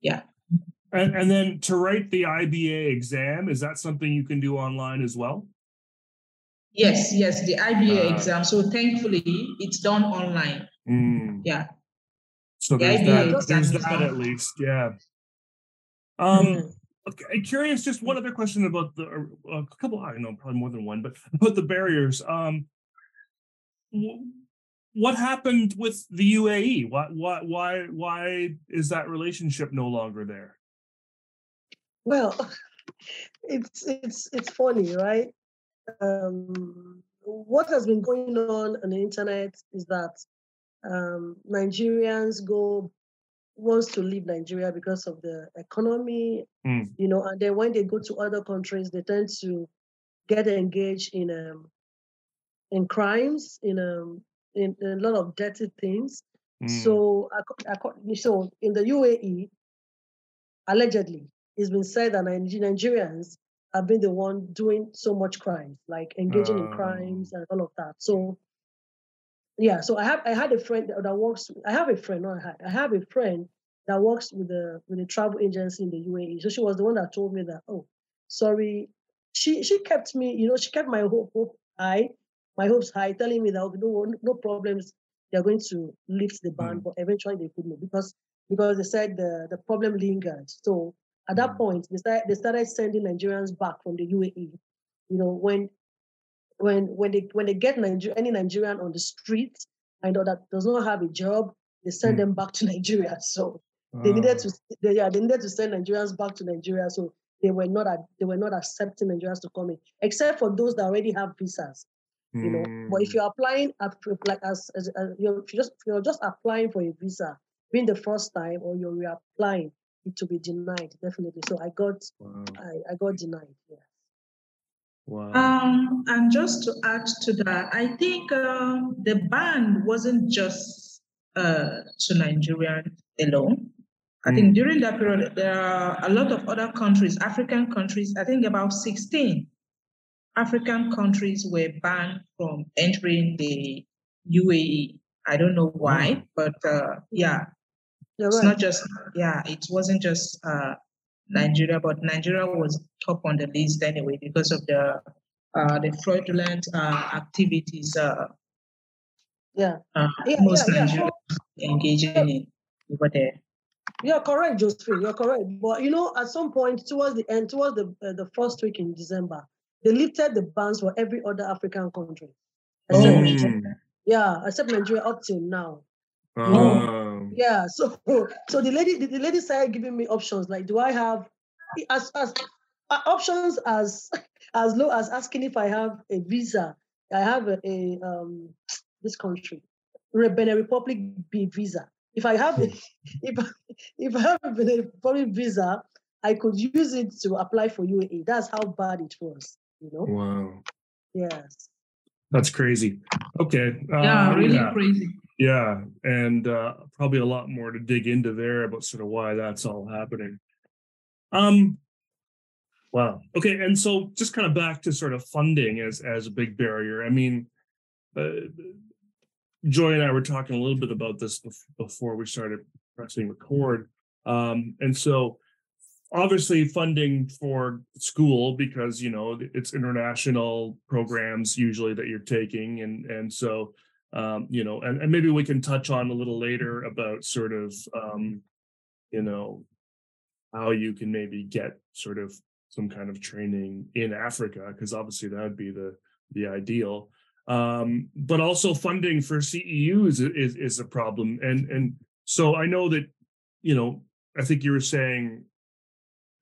yeah, And and then to write the IBA exam, is that something you can do online as well? yes, yes, the IBA Uh, exam. So thankfully, it's done online. Mm. Yeah. So The there's IBA that, there's that done. at least, yeah. Um, Mhm. okay, I'm curious. Just one other question about the a couple. I don't know, probably more than one, but about the barriers. Um, what happened with the UAE? Why, why, why, why is that relationship no longer there? Well, [laughs] it's it's it's funny, right? Um, what has been going on on the internet is that um, Nigerians go wants to leave Nigeria because of the economy, Mm. you know, and then when they go to other countries, they tend to get engaged in um, in crimes, in um, in, in a lot of dirty things. Mm. So, so in the UAE, allegedly, it's been said that Nige- Nigerians have been the one doing so much crimes, like engaging in Oh. crimes and all of that. So, yeah. So I have I had a friend that, works. I have a friend. Not I had. I have a friend that works with the with the travel agency in the UAE. So she was the one that told me that. Oh, sorry. She she kept me. You know, she kept my hope hope high, my hopes high, telling me that okay, no no problems. They're going to lift the ban, Mm. but eventually they couldn't because because they said the the problem lingered. So at that Mm. point, they started, they started sending Nigerians back from the UAE. You know, when when when they when they get Niger- any Nigerian on the street and that does not have a job, they send mm. them back to [laughs] Nigeria. So they needed to they, yeah, they needed to send Nigerians back to Nigeria. So they were not they were not accepting Nigerians to come in, except for those that already have visas. You know, mm. but if hmm. you're applying at like as, as, as you're just you're just applying for a visa, being the first time or you're reapplying, it to be denied definitely. So I got wow. I, I got denied. Yeah. Wow. Um, and just to add to that, I think uh, the ban wasn't just uh, to Nigerians alone. I mm. think during that period, there are a lot of other countries, African countries, I think about 16 African countries were banned from entering the UAE. I don't know why, but uh, yeah, You're it's right. not just, yeah, it wasn't just uh, Nigeria, but Nigeria was top on the list anyway because of the uh, the fraudulent uh, activities. Uh, yeah. Uh, yeah, most yeah, Nigerians yeah. engaging in over there. You're correct, Josephine. You're correct. But you know, at some point towards the end, towards the uh, the first week in December, they lifted the bans for every other African country. Except oh. Nigeria. Yeah, except Nigeria up till now. Oh. Yeah, so [laughs] so the lady the, the lady started giving me options like, do I have as as uh, options as [laughs] as low as asking if I have a visa. I have a, a um this country, Benin Republic B visa. If I have hmm. [laughs] if if I have a Benin Republic visa, I could use it to apply for UAE. That's how bad it was. You know. Wow. Yes. That's crazy. Okay. Yeah, uh, really yeah. crazy. Yeah, and uh, probably a lot more to dig into there about sort of why that's all happening. Um, wow. Okay, and so just kind of back to sort of funding as as a big barrier. I mean, uh, Joy and I were talking a little bit about this before we started pressing record, um, and so obviously funding for school because you know it's international programs usually that you're taking and and so um, you know, and, and maybe we can touch on a little later about sort of, um, you know, how you can maybe get sort of some kind of training in Africa, because obviously that would be the the ideal. Um, but also funding for CEUs is, is a problem, and and so I know that, you know, I think you were saying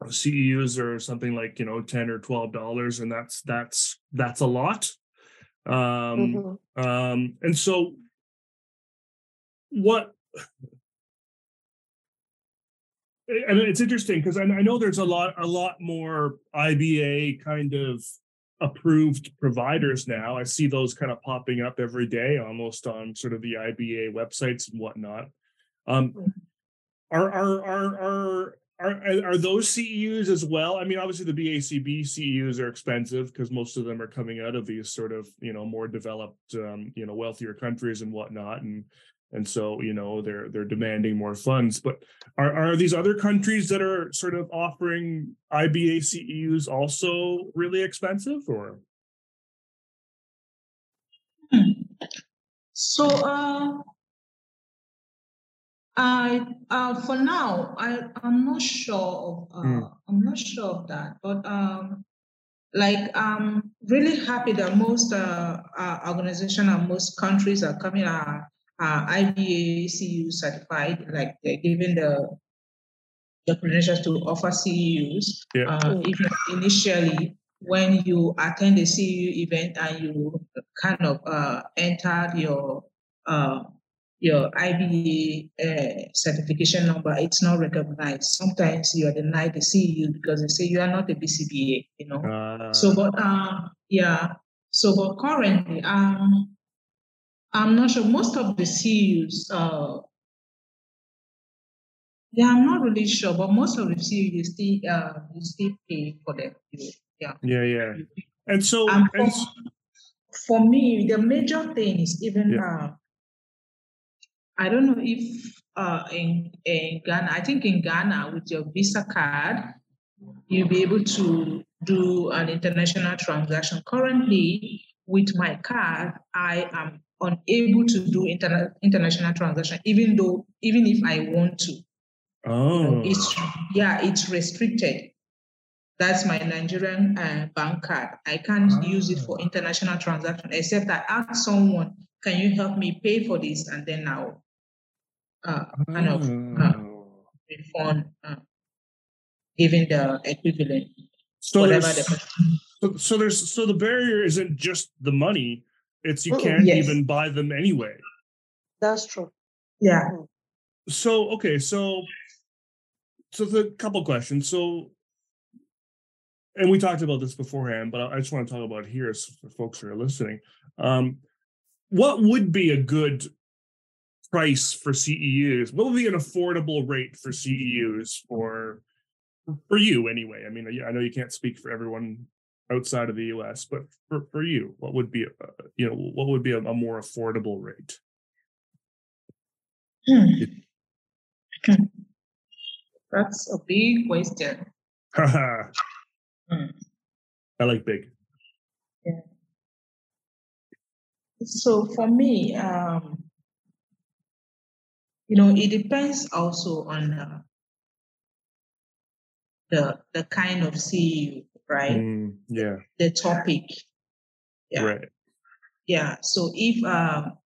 CEUs are something like you know ten or twelve dollars, and that's that's that's a lot um, mm-hmm. um, and so what and it's interesting because I, I know there's a lot a lot more IBA kind of approved providers now. I see those kind of popping up every day, almost on sort of the IBA websites and whatnot. Um, mm-hmm. are are are are are are those CEUs as well? I mean, obviously the BACB CEUs are expensive because most of them are coming out of these sort of you know more developed, um, you know, wealthier countries and whatnot, and and so you know they're they're demanding more funds. But are are these other countries that are sort of offering IBA CEUs also really expensive, or? So uh, I uh, for now I I'm not sure of uh, mm. I'm not sure of that, but um, like I'm really happy that most uh, uh organizations and most countries are coming are, are IBA CEU certified, like they're giving the the credentials to offer CEUs. Yeah. Uh, even initially, when you attend a CEU event and you kind of uh, entered your uh, your IBA uh, certification number, it's not recognized. Sometimes you are denied the CEU because they say you are not a BCBA, you know. Uh, so, but um, yeah. So, but currently, um, I'm not sure. Most of the CEUs, uh, yeah, I'm not really sure, but most of the CEUs you still uh, you still pay for them. Yeah. Yeah, yeah. And so, and for, and for me, the major thing is even yeah. uh, I don't know if uh, in, in Ghana, I think in Ghana with your Visa card, you'll be able to do an international transaction. Currently, with my card, I am unable to do interna- international transaction, even though even if I want to. Oh, it's yeah, it's restricted. That's my Nigerian uh, bank card. I can't oh. use it for ah. international transaction except I ask someone, "Can you help me pay for this?" And then I'll uh, kind of uh, Oh. refund, uh, giving the equivalent, So whatever there's, the so, so there's so the barrier isn't just the money; it's you Mm-mm. can't Yes. even buy them anyway. That's true. yeah. So okay, so so the couple questions. So, and we talked about this beforehand, but I just want to talk about it here so for folks who are listening. Um, what would be a good price for CEUs? What would be an affordable rate for CEUs for for you anyway? I mean, I I know you can't speak for everyone outside of the US, but for, for you, what would be uh, you know what would be a, a more affordable rate? Hmm. That's a big question. [laughs] Hmm. I like big. Yeah. So for me, um, you know, it depends also on uh, the the kind of CEU, right? Mm, yeah, The topic. Yeah. right. Yeah. So if um,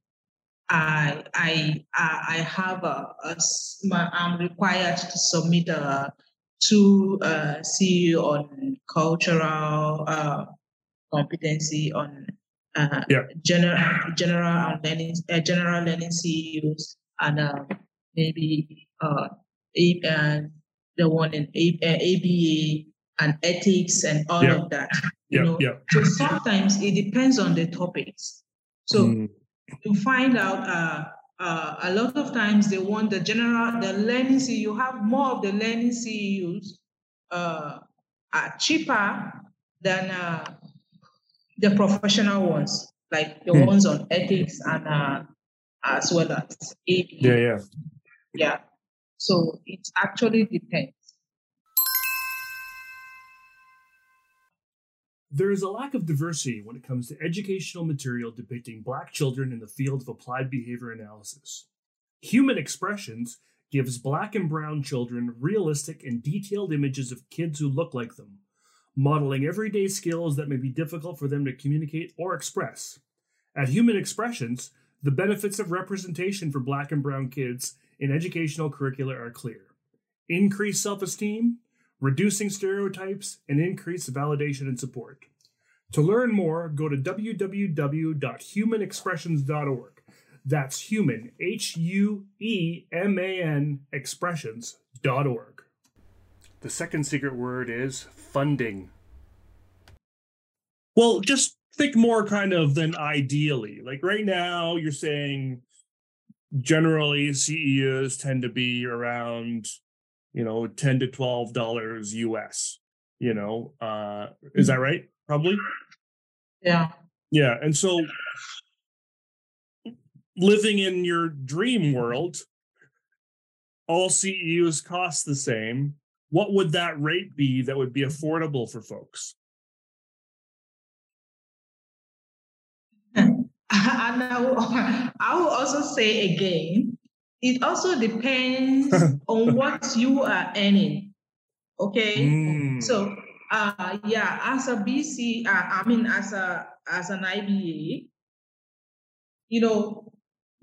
I I I have a, a my, I'm required to submit a to uh, CEU on cultural uh, competency on uh, Yeah. general general and learning uh, general learning CEUs and uh, maybe uh, uh, the one in a, uh, ABA and ethics and all Yeah. of that. [laughs] you Yeah, know. yeah. So sometimes it depends on the topics. So Mm, you find out uh, uh, a lot of times they want the general, the learning CEU, you have more of the learning CEUs uh, are cheaper than uh, the professional ones, like the Hmm. ones on ethics and uh, as well as AB. yeah, yeah. Yeah. So it actually depends. There is a lack of diversity when it comes to educational material depicting Black children in the field of applied behavior analysis. Hueman Expressions gives Black and Brown children realistic and detailed images of kids who look like them, modeling everyday skills that may be difficult for them to communicate or express. At Hueman Expressions, the benefits of representation for Black and Brown kids in educational curricula are clear increased self esteem, reducing stereotypes, and increased validation and support. To learn more, go to www.huemanexpressions.org. That's human, H U E M A N, expressions.org. The second secret word is funding. Well, just think more kind of than ideally. Like right now, you're saying generally CEUs tend to be around, you know, ten to twelve dollars US. You know, uh, is that right? Probably. Yeah. Yeah, and so living in your dream world, all CEUs cost the same. What would that rate be that would be affordable for folks? [laughs] and I will, [laughs] I will also say again, it also depends [laughs] on what you are earning. Okay. Mm, So, uh, yeah, as a BC, uh, I mean, as a as an IBA, you know,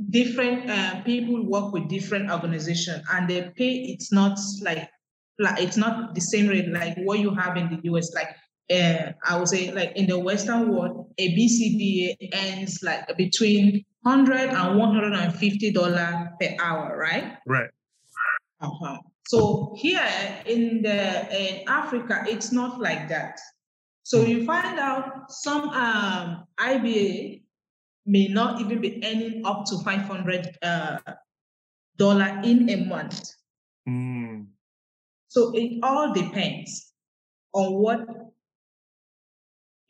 different uh, people work with different organizations, and they pay. It's not like like it's not the same rate like what you have in the US. Like uh, I would say, like in the Western world, a BCBA ends like between 100 and 150 dollars per hour, right? right. Uh-huh. So here in the in Africa, it's not like that. So you find out some um, IBA may not even be earning up to five hundred uh, dollar in a month. Mm, So it all depends on what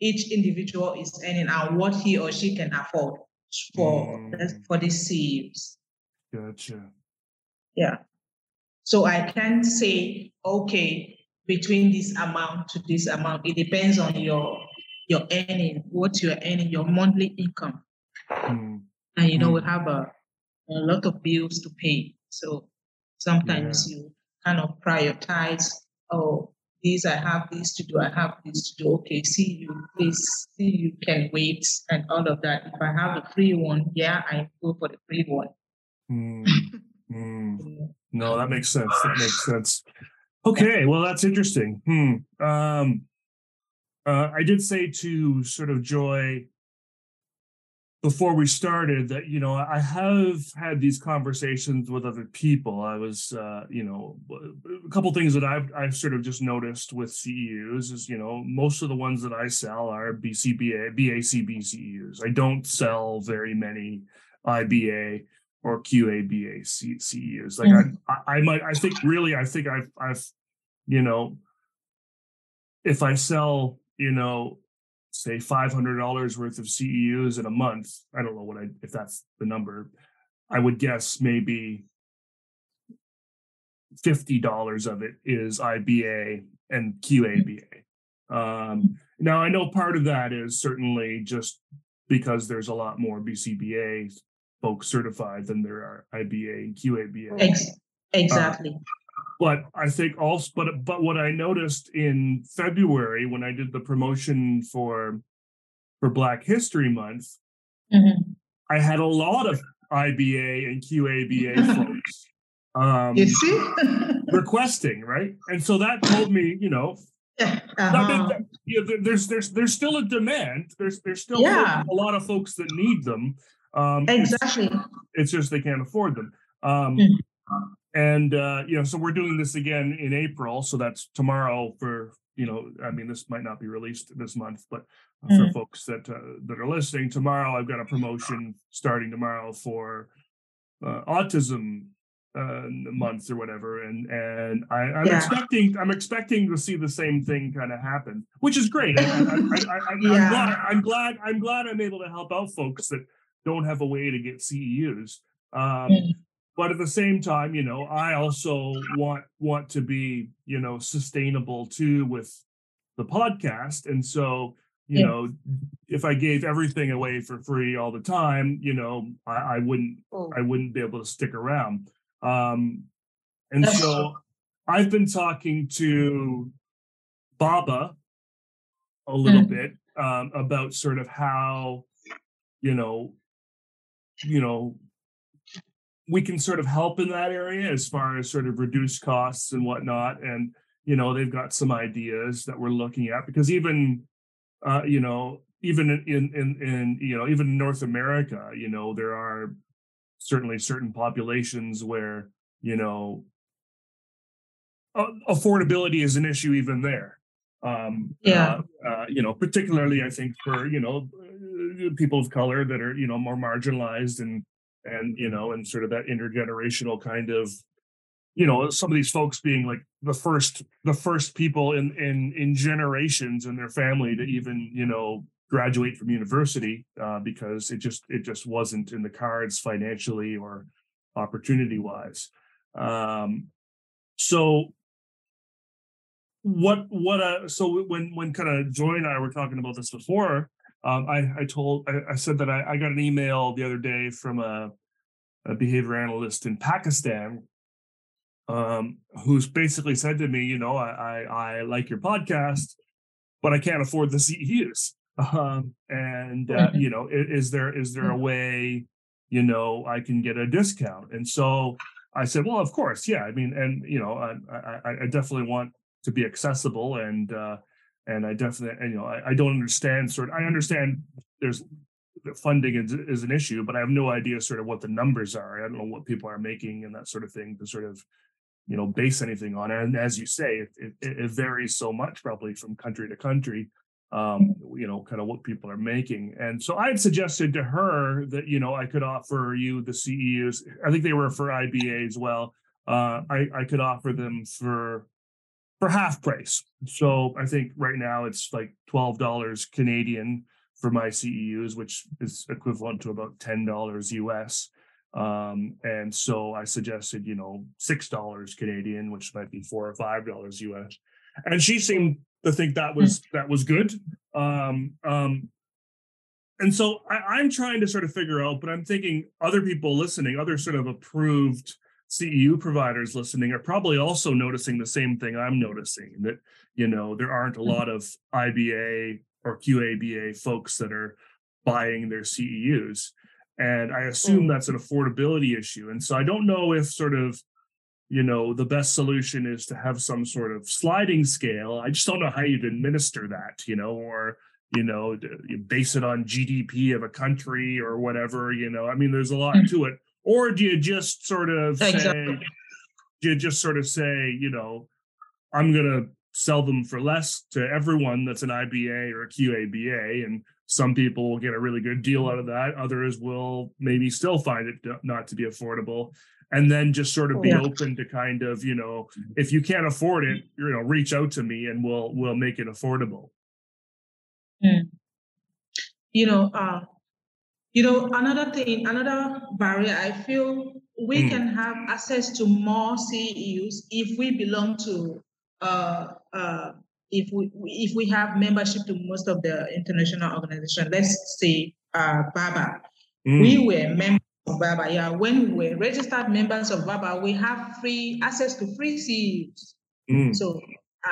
each individual is earning and what he or she can afford for Mm. for the CEUs. gotcha. Yeah. So I can't say, okay, between this amount to this amount. It depends on your your earning, what you're earning, your monthly income. Mm, And you know, we Mm. have a, a lot of bills to pay. So sometimes you kind of prioritize, oh, these I have this to do, I have this to do. Okay, see you, please see you can wait and all of that. If I have a free one, yeah, I go for the free one. [laughs] mm, Mm. No, that makes sense. That makes sense. Okay, well, that's interesting. Hmm. Um, uh, I did say to sort of Joy before we started that you know I have had these conversations with other people. I was, uh, you know, a couple things that I've I've sort of just noticed with CEUs is you know most of the ones that I sell are BCBA BACB CEUs. I don't sell very many IBA or QABA CEUs. Like mm-hmm. I, I might I think really I think I've I've you know if I sell you know say $500 worth of CEUs in a month, I don't know what I, if that's the number, I would guess maybe $50 of it is IBA and QABA. Um, now, I know part of that is certainly just because there's a lot more BCBA folks certified than there are IBA and QABA. Exactly. But I think also, but but what I noticed in February when I did the promotion for for Black History Month, mm-hmm. I had a lot of IBA and QABA [laughs] folks. Um, you see, [laughs] requesting right, and so that told me, you know, uh-huh. you know, there's there's there's still a demand. There's there's still yeah. a lot of folks that need them. Um, exactly. It's, it's, just they can't afford them. Um, mm-hmm and uh, you know, so we're doing this again in April. So that's tomorrow for you know. I mean, this might not be released this month, but mm-hmm. for folks that uh, that are listening, tomorrow I've got a promotion starting tomorrow for uh, autism uh, month or whatever, and and I, am yeah. expecting I'm expecting to see the same thing kind of happen, which is great. I, am [laughs] yeah. glad I'm glad I'm glad I'm able to help out folks that don't have a way to get CEUs. Um, mm-hmm but at the same time you know i also want want to be you know sustainable too with the podcast and so you yeah. know if i gave everything away for free all the time you know i, I wouldn't oh. i wouldn't be able to stick around um and so i've been talking to BABA a little mm-hmm. bit um, about sort of how you know you know we can sort of help in that area as far as sort of reduce costs and whatnot. And you know, they've got some ideas that we're looking at because even uh, you know, even in in in you know, even in North America, you know, there are certainly certain populations where you know affordability is an issue even there um yeah uh, uh, you know particularly i think for you know people of color that are you know more marginalized and and you know and sort of that intergenerational kind of you know some of these folks being like the first the first people in in in generations in their family to even you know graduate from university uh, because it just it just wasn't in the cards financially or opportunity wise um so what what uh so when when kind of joy and i were talking about this before um, I, I told I, I said that I, I, got an email the other day from a, a behavior analyst in Pakistan um, who's basically said to me, you know, I, I, I like your podcast, but I can't afford the CEUs. Um, and uh, mm-hmm. you know, is, is there is there a mm-hmm. way, you know, I can get a discount? And so I said, well, of course, yeah. I mean, and you know, I, I, I definitely want to be accessible and uh, and I definitely, you know, I, I don't understand sort. Of, I understand there's funding is, is an issue, but I have no idea sort of what the numbers are. I don't know what people are making and that sort of thing to sort of, you know, base anything on. And as you say, it, it, it varies so much probably from country to country. Um, you know, kind of what people are making. And so I had suggested to her that, you know, I could offer you the CEUs. I think they were for IBA as well. Uh, I, I could offer them for for half price. So I think right now it's like twelve dollars Canadian for my CEUs, which is equivalent to about ten dollars US. Um, and so I suggested, you know, six dollars Canadian, which might be four or five dollars US. And she seemed to think that was hmm. that was good. Um, um, and so I, I'm trying to sort of figure out, but I'm thinking other people listening, other sort of approved CEU providers listening are probably also noticing the same thing I'm noticing that you know there aren't a mm-hmm. lot of IBA or QABA folks that are buying their CEUs and I assume Mm. that's an affordability issue. And so I don't know if sort of you know the best solution is to have some sort of sliding scale. I just don't know how you'd administer that, you know, or you know, you base it on GDP of a country or whatever. You know, I mean, there's a lot Mm. to it. Or do you just sort of say, Exactly. do you just sort of say, you know, I'm gonna sell them for less to everyone that's an IBA or a QABA, and some people will get a really good deal out of that. Others will maybe still find it not to be affordable, and then just sort of be Yeah. open to kind of, you know, if you can't afford it, you know, reach out to me and we'll we'll make it affordable. you know, uh, you know, another thing, another barrier, I feel we Mm. can have access to more CEUs if we belong to, uh, uh, if we if we have membership to most of the international organization. Let's say uh, BABA. Mm, We were members of BABA. Yeah, when we were registered members of BABA, we have free access to free CEUs. mm. So,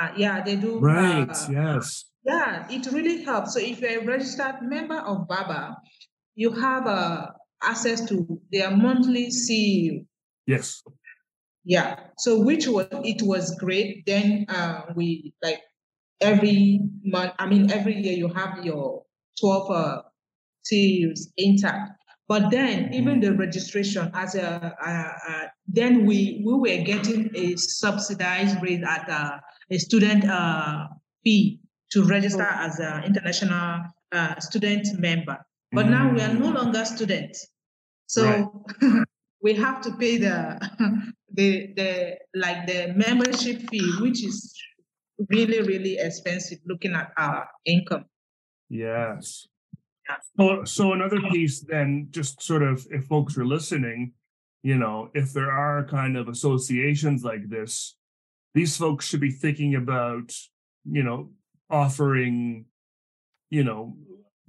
uh, yeah, they do. Right. uh, yes. yeah, it really helps. So if you're a registered member of BABA, you have uh, access to their monthly CEU. Yes. Yeah. So which was it was great. Then uh, we like every month. I mean, every year you have your twelve uh, CEUs intact. But then even the registration as a uh, uh, then we we were getting a subsidized rate at uh, a student uh, fee to register as an international uh, student member. But now we are no Mm. longer students, so [laughs] we have to pay the [laughs] the the like the membership fee, which is really really expensive. Looking at our income. Yes. So, so another piece then, just sort of if folks are listening, you know, if there are kind of associations like this, these folks should be thinking about, you know, offering, you know,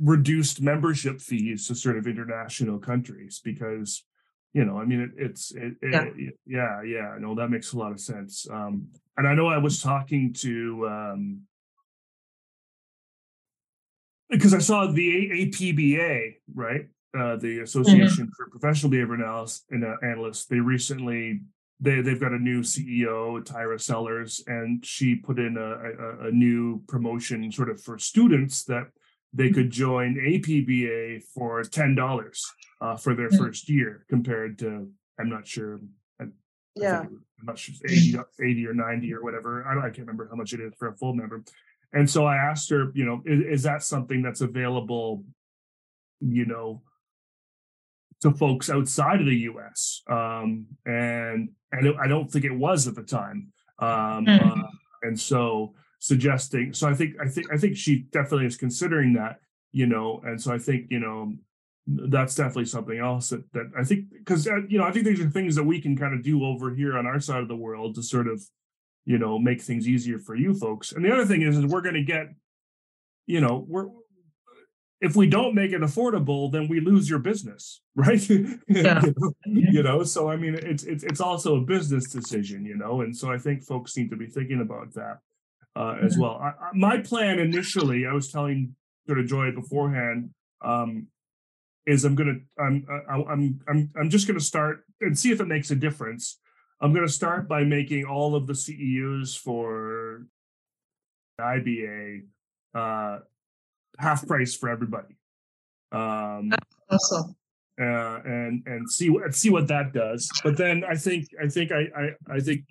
reduced membership fees to sort of international countries because, you know, I mean, it, it's, it, Yeah. it, yeah, yeah, no, that makes a lot of sense. Um, and I know I was talking to, um, because I saw the APBA, right? Uh, the Association for Professional Behavior Analysis and uh, Analysts. They recently they they've got a new CEO, Tyra Sellers, and she put in a, a, a new promotion sort of for students that they could join APBA for ten dollars uh, for their Mm. first year, compared to I'm not sure. I, I Yeah. think I'm not sure 80, 80 or 90 or whatever. I, don't, I can't remember how much it is for a full member. And so I asked her, you know, is, is that something that's available, you know, to folks outside of the U.S. Um, and and it- I don't think it was at the time. Um, Mm. uh, and so suggesting, so I think I think I think she definitely is considering that, you know, and so I think you know that's definitely something else that that I think because uh, you know I think these are things that we can kind of do over here on our side of the world to sort of you know make things easier for you folks. And the other thing is, is we're going to get, you know, we're if we don't make it affordable, then we lose your business, [laughs] right? Yeah. you, know, you know, so I mean, it's it's it's also a business decision, you know, and so I think folks need to be thinking about that uh, as Mhm. well. I, I, my plan initially, I was telling sort of Joy beforehand, um, is I'm gonna I'm I, I'm I'm I'm just gonna start and see if it makes a difference. I'm gonna start by making all of the CEUs for IBA uh, half price for everybody. Um, Also, uh, and and see what see what that does. But then I think I think I I, I think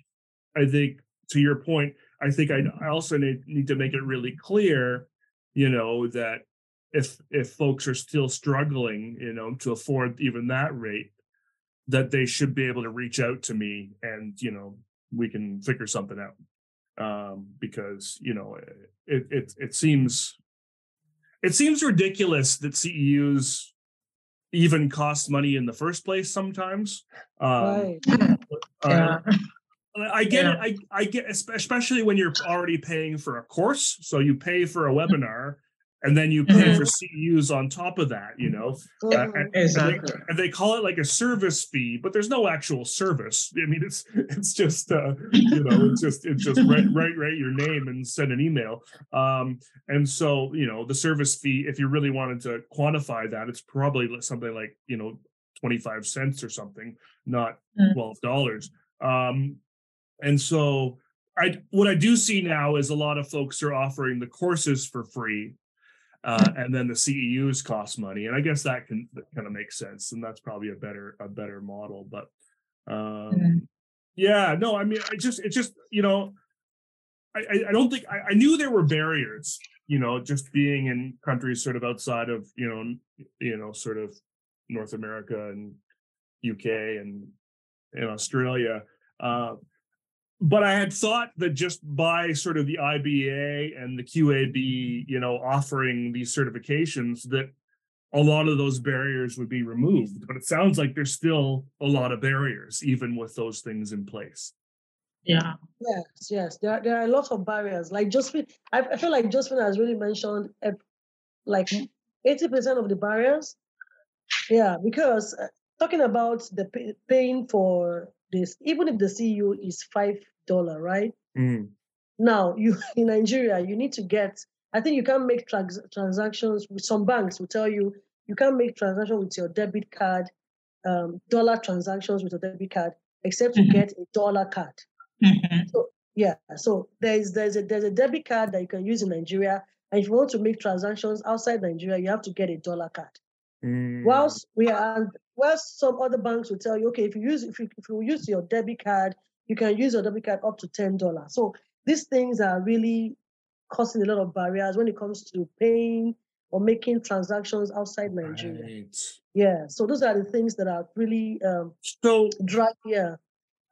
I think to your point, I think I, I also need need to make it really clear, you know, that if if folks are still struggling, you know, to afford even that rate, that they should be able to reach out to me and you know we can figure something out. Um, because you know it it it seems it seems ridiculous that CEUs even cost money in the first place sometimes. Um, Right. uh, yeah. [laughs] I get Yeah. it. I, I get, especially when you're already paying for a course. So you pay for a webinar and then you pay for CEUs on top of that, you know. Uh, and, Exactly. and, they, and they call it like a service fee, but there's no actual service. I mean, it's it's just uh, you know, it's just it's just [laughs] write write write your name and send an email. Um, and so you know, the service fee, if you really wanted to quantify that, it's probably something like you know, twenty five cents or something, not Mm. twelve dollars. Um, and so I what I do see now is a lot of folks are offering the courses for free, uh, and then the CEUs cost money, and I guess that can kind of make sense, and that's probably a better a better model. But um, Mhm. yeah, no, I mean, I just it just you know, I I, don't think I, I knew there were barriers, you know, just being in countries sort of outside of you know you know sort of North America and UK and in Australia. Uh, but I had thought that just by sort of the IBA and the QABA, you know, offering these certifications, that a lot of those barriers would be removed. But it sounds like there's still a lot of barriers, even with those things in place. Yeah. Yes, yes. There are, there are a lot of barriers. Like Josephine, I, I feel like Josephine has really mentioned like 80% of the barriers. Yeah, because uh, talking about the pay, paying for this, even if the CU is $5, right? Mm, Now, [laughs] you in Nigeria, you need to get, I think you can't make trans- transactions with some banks will tell you you can't make transactions with your debit card, um, dollar transactions with your debit card, except you Mhm. get a dollar card. Mhm. Yeah, so there's there's a there's a debit card that you can use in Nigeria, and if you want to make transactions outside Nigeria, you have to get a dollar card. mm, Whilst we are, whilst some other banks will tell you, okay, if you use if you if you use your debit card, you can use your debit card up to ten dollars. So these things are really causing a lot of barriers when it comes to paying or making transactions outside Nigeria. right. Yeah, so those are the things that are really um, So drag yeah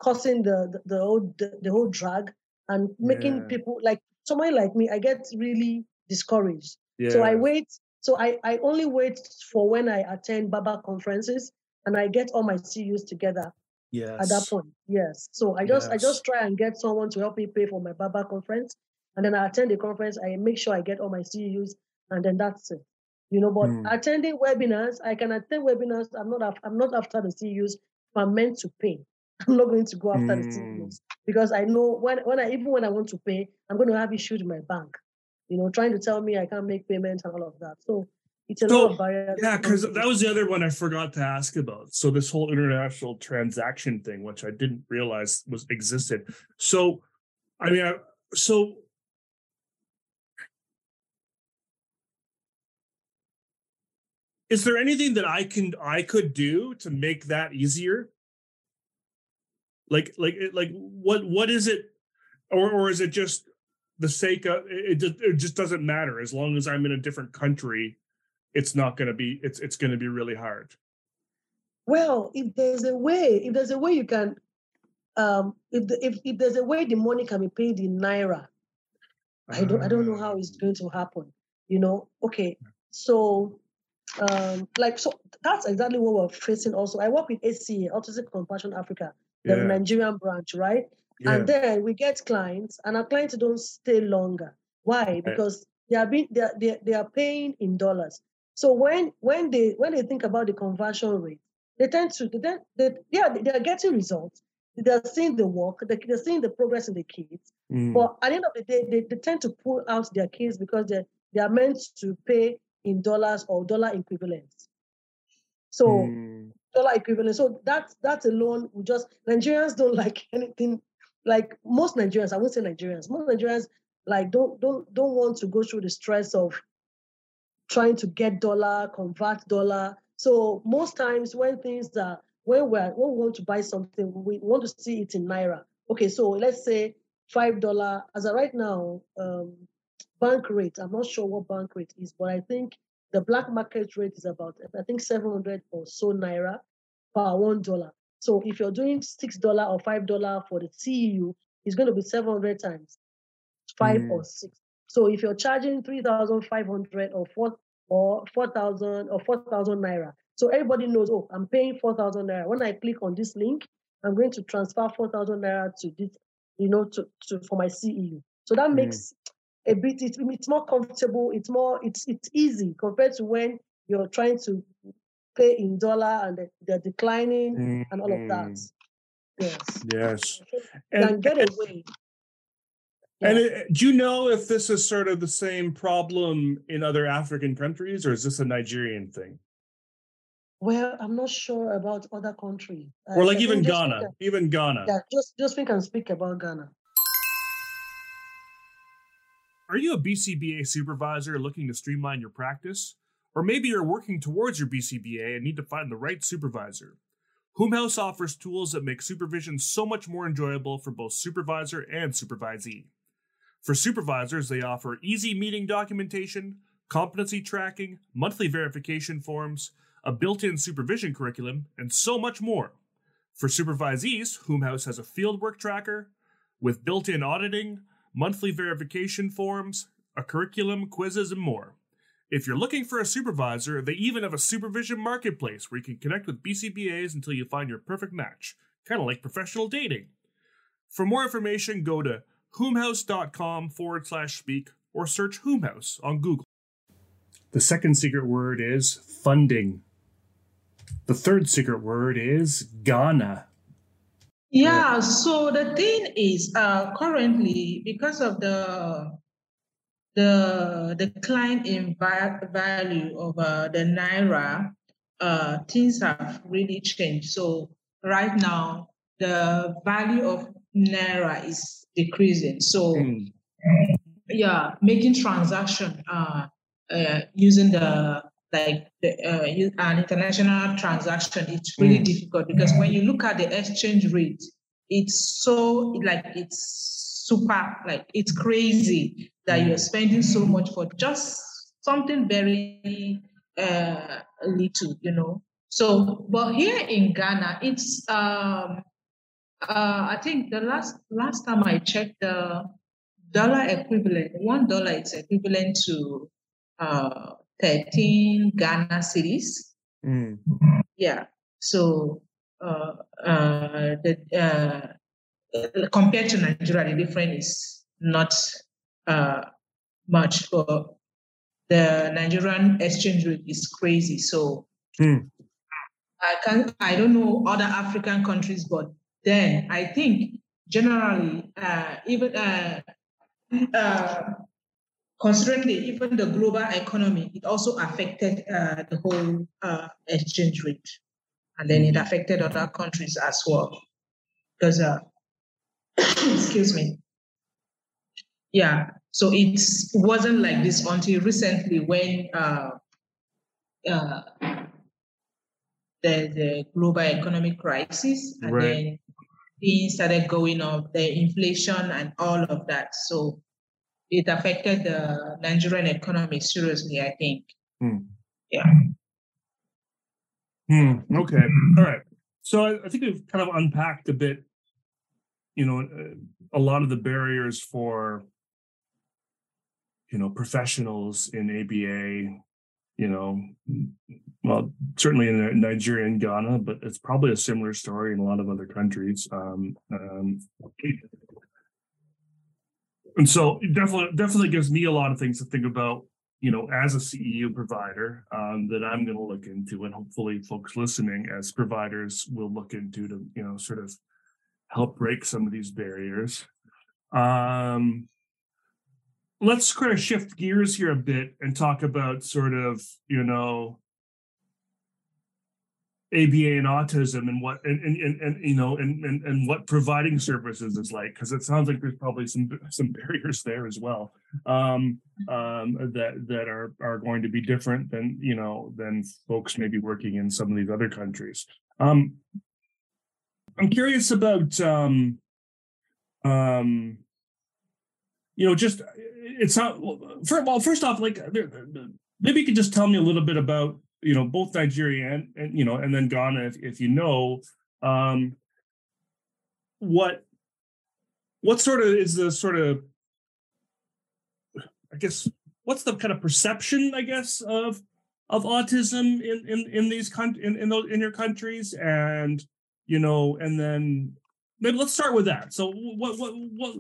causing the the, the whole the, the whole drag and making Yeah. people like somebody like me i get really discouraged yeah, so i wait so i i only wait for when i attend baba conferences and i get all my CUs together yes. at that point yes so i just i just try and get someone to help me pay for my baba conference and then i attend the conference i make sure i get all my CUs and then that's it you know but Hmm. attending webinars i can attend webinars i'm not af- i'm not after the CUs if i'm meant to pay [laughs] i'm not going to go after the Hmm. CUs because i know when when i even when i want to pay i'm going to have issues with my bank you know trying to tell me i can't make payments and all of that so it's a So, lot Yeah, because that was the other one I forgot to ask about. So this whole international transaction thing, which I didn't realize was existed. So, I mean, I, so is there anything that I can I could do to make that easier? Like, like, like, what what is it, or or is it just the sake of it? It just, it just doesn't matter as long as I'm in a different country it's not going to be it's it's going to be really hard Well, if there's a way, if there's a way you can, um, if the, if if there's a way the money can be paid in naira, I don't I don't know how it's Um, going to happen. You know, okay, so um, like so that's exactly what we're facing. Also, I work with ACA, Autism Compassion Africa, the yeah, Nigerian branch, right? yeah. And then we get clients, and our clients don't stay longer. Why? Because they are being they are, they, are- they are paying in dollars. So when when they when they think about the conversion rate, they tend to they, tend- they yeah they are getting results. They're seeing the work, they- they're seeing the progress in the kids. Mm, But at the end of the day, they, they tend to pull out their kids because they they are meant to pay in dollars or dollar equivalents. So mm, dollar equivalent. So that that alone we just Nigerians don't [laughs] like anything like most Nigerians, I won't say Nigerians, most Nigerians like don't don't don't want to go through the stress of trying to get dollar, convert dollar. So most times when things are when we're when we want to buy something, we want to see it in naira. Okay, so let's say five dollar as of right now, um, bank rate. I'm not sure what bank rate is, but I think the black market rate is about I think 700 or so naira per one dollar. So if you're doing six dollar or five dollar for the CEU, it's going to be 700 times five Mm. or six. So if you're charging 3,500 or four or 4,000 or 4,000 naira, so everybody knows, oh, I'm paying 4,000 naira. When I click on this link, I'm going to transfer 4,000 naira to this, you know, to, to for my CEU. So that Mm. makes a bit it's, it's more comfortable it's more it's it's easy compared to when you're trying to pay in dollar and they're, declining mm-hmm. and all of that mm. yes yes and, get away and it, do you know if this is sort of the same problem in other african countries or is this a nigerian thing well, I'm not sure about other countries. Uh, or like I even Ghana, even Ghana. Yeah, just just we can speak about Ghana. Are you a BCBA supervisor looking to streamline your practice? Or maybe you're working towards your BCBA and need to find the right supervisor. House offers tools that make supervision so much more enjoyable for both supervisor and supervisee. For supervisors, they offer easy meeting documentation, competency tracking, monthly verification forms, a built in supervision curriculum, and so much more. For supervisees, House has a fieldwork tracker with built in auditing, monthly verification forms, a curriculum, quizzes, and more. If you're looking for a supervisor, they even have a supervision marketplace where you can connect with BCBAs until you find your perfect match, kind of like professional dating. For more information, go to whomhouse.com forward slash speak or search Whomhouse on Google. The second secret word is funding. The third secret word is Ghana. Yeah, so the thing is, uh, currently, because of the the decline in value of uh, the naira, uh, things have really changed. So right now, the value of naira is decreasing. So mm. yeah, making transaction uh, uh, using the like the, uh, an international transaction, it's really mm. difficult because when you look at the exchange rate, it's so like it's super like it's crazy that you're spending so much for just something very uh, little, you know. So, but here in Ghana, it's um, uh, I think the last last time I checked the dollar equivalent, one dollar is equivalent to uh, 13 Ghana cedis. Mm. Yeah. So uh, uh, the, uh, compared to Nigeria, the difference is not uh, much. But the Nigerian exchange rate is crazy. So mm. I can I don't know other African countries, but then I think generally uh, even uh, considering the, even the global economy, it also affected uh, the whole uh, exchange rate. And then it mm-hmm. affected other countries as well. Because, uh, [coughs] excuse me. Yeah, so it wasn't like this until recently when uh, uh, the, the global economic crisis and right. then things started going up, the inflation and all of that. So it affected the Nigerian economy seriously, I think. Hmm. Yeah. Hmm. Okay. All right. So I, I, think we've kind of unpacked a bit, you know, uh, a lot of the barriers for, you know, professionals in ABA, you know, well, certainly in Nigeria and Ghana, but it's probably a similar story in a lot of other countries. Um, um, and so it definitely definitely gives me a lot of things to think about you know as a ceu provider um, that i'm going to look into and hopefully folks listening as providers will look into to you know sort of help break some of these barriers um, let's kind of shift gears here a bit and talk about sort of you know ABA and autism and what and and, and, and you know and, and and what providing services is like because it sounds like there's probably some some barriers there as well um, um, that that are are going to be different than you know than folks maybe working in some of these other countries. Um, I'm curious about um, um, you know just it's not well first off like maybe you could just tell me a little bit about you know both Nigeria and, and you know and then Ghana if, if you know um what what sort of is the sort of I guess what's the kind of perception I guess of of autism in in in these countries in in, those, in your countries and you know and then maybe let's start with that so what what what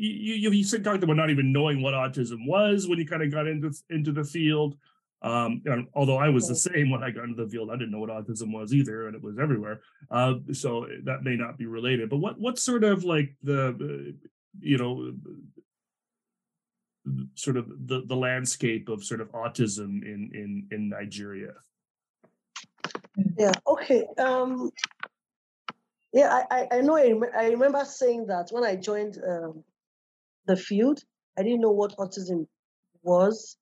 you you, you said talked about not even knowing what autism was when you kind of got into into the field. Um, and although I was the same when I got into the field, I didn't know what autism was either, and it was everywhere. Uh, so that may not be related. But what what sort of like the you know sort of the the landscape of sort of autism in in in Nigeria? Yeah. Okay. Um. Yeah, I I know. I, I remember saying that when I joined um, the field, I didn't know what autism was,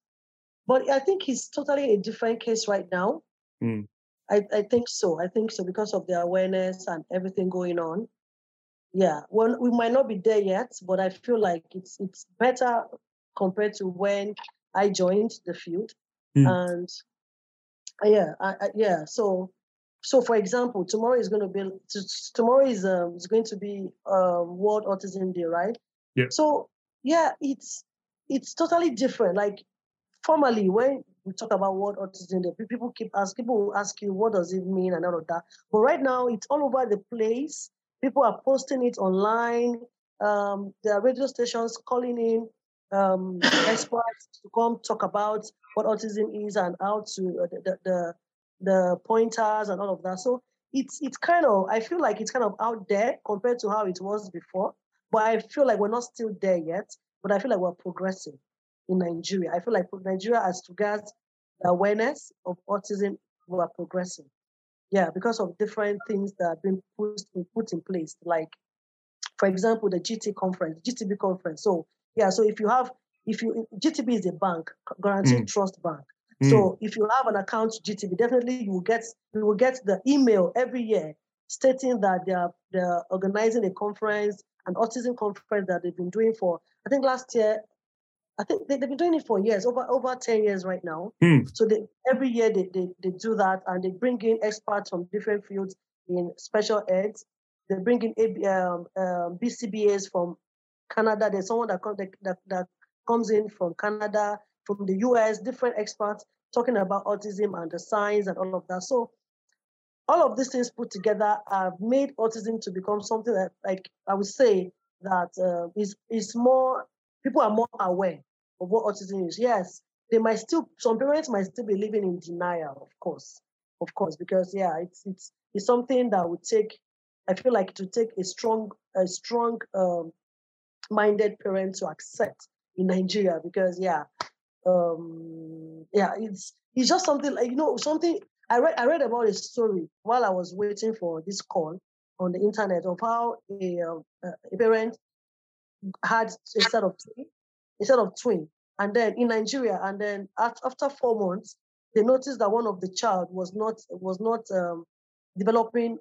but I think it's totally a different case right now. Mm. I, I think so. I think so because of the awareness and everything going on. Yeah, well, we might not be there yet, but I feel like it's it's better compared to when I joined the field. Mm. And uh, yeah, I, I, yeah. So so for example, tomorrow is going to be tomorrow is um is going to be um World Autism Day, right? Yeah. So yeah, it's it's totally different. Like formally, when we talk about what Autism people keep ask people ask you what does it mean and all of that. But right now, it's all over the place. People are posting it online. Um, there are radio stations calling in um, [coughs] experts to come talk about what autism is and how to uh, the, the the pointers and all of that. So it's it's kind of I feel like it's kind of out there compared to how it was before. But I feel like we're not still there yet. But I feel like we're progressing in Nigeria. I feel like Nigeria, as regards the awareness of autism, we are progressing. Yeah, because of different things that have been put, put in place, like, for example, the GT conference, GTB conference. So yeah, so if you have, if you, GTB is a bank, guaranteed mm. trust bank. Mm. So if you have an account to GTB, definitely you will get, you will get the email every year stating that they are they're organizing a conference, an autism conference that they've been doing for, I think last year, I think they, have been doing it for years, over over 10 years right now. Mm. So they, every year they, they, they do that and they bring in experts from different fields in special eds. They bring in um, um, BCBAs from Canada. There's someone that, that, that, that comes in from Canada, from the US, different experts talking about autism and the signs and all of that. So all of these things put together have made autism to become something that, like I would say, that uh, is is more people are more aware of what autism is. Yes, they might still some parents might still be living in denial, of course, of course, because yeah, it's it's it's something that would take. I feel like to take a strong a strong um, minded parent to accept in Nigeria because yeah, um, yeah, it's it's just something like you know something. I read I read about a story while I was waiting for this call on the internet of how a, uh, a parent had a set of twin, set of twin, and then in Nigeria, and then after four months, they noticed that one of the child was not was not um, developing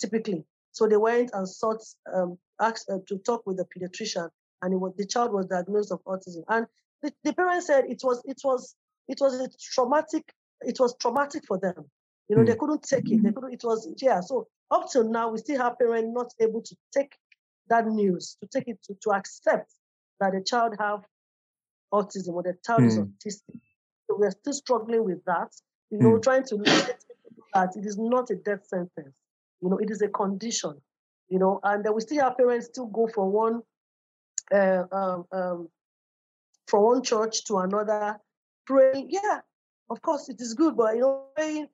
typically. So they went and sought um, asked uh, to talk with the pediatrician, and was, the child was diagnosed of autism. And the, the parents said it was it was it was a traumatic it was traumatic for them. You know, mm. they couldn't take it. They couldn't. It was yeah. So up till now, we still have parents not able to take that news, to take it to to accept that the child have autism or the child mm. is autistic. So we're still struggling with that. You know, mm. trying to let people that it is not a death sentence. You know, it is a condition you know, and we still have parents still go from one uh, um, um, from one church to another, praying. Yeah, of course it is good, but you know, praying,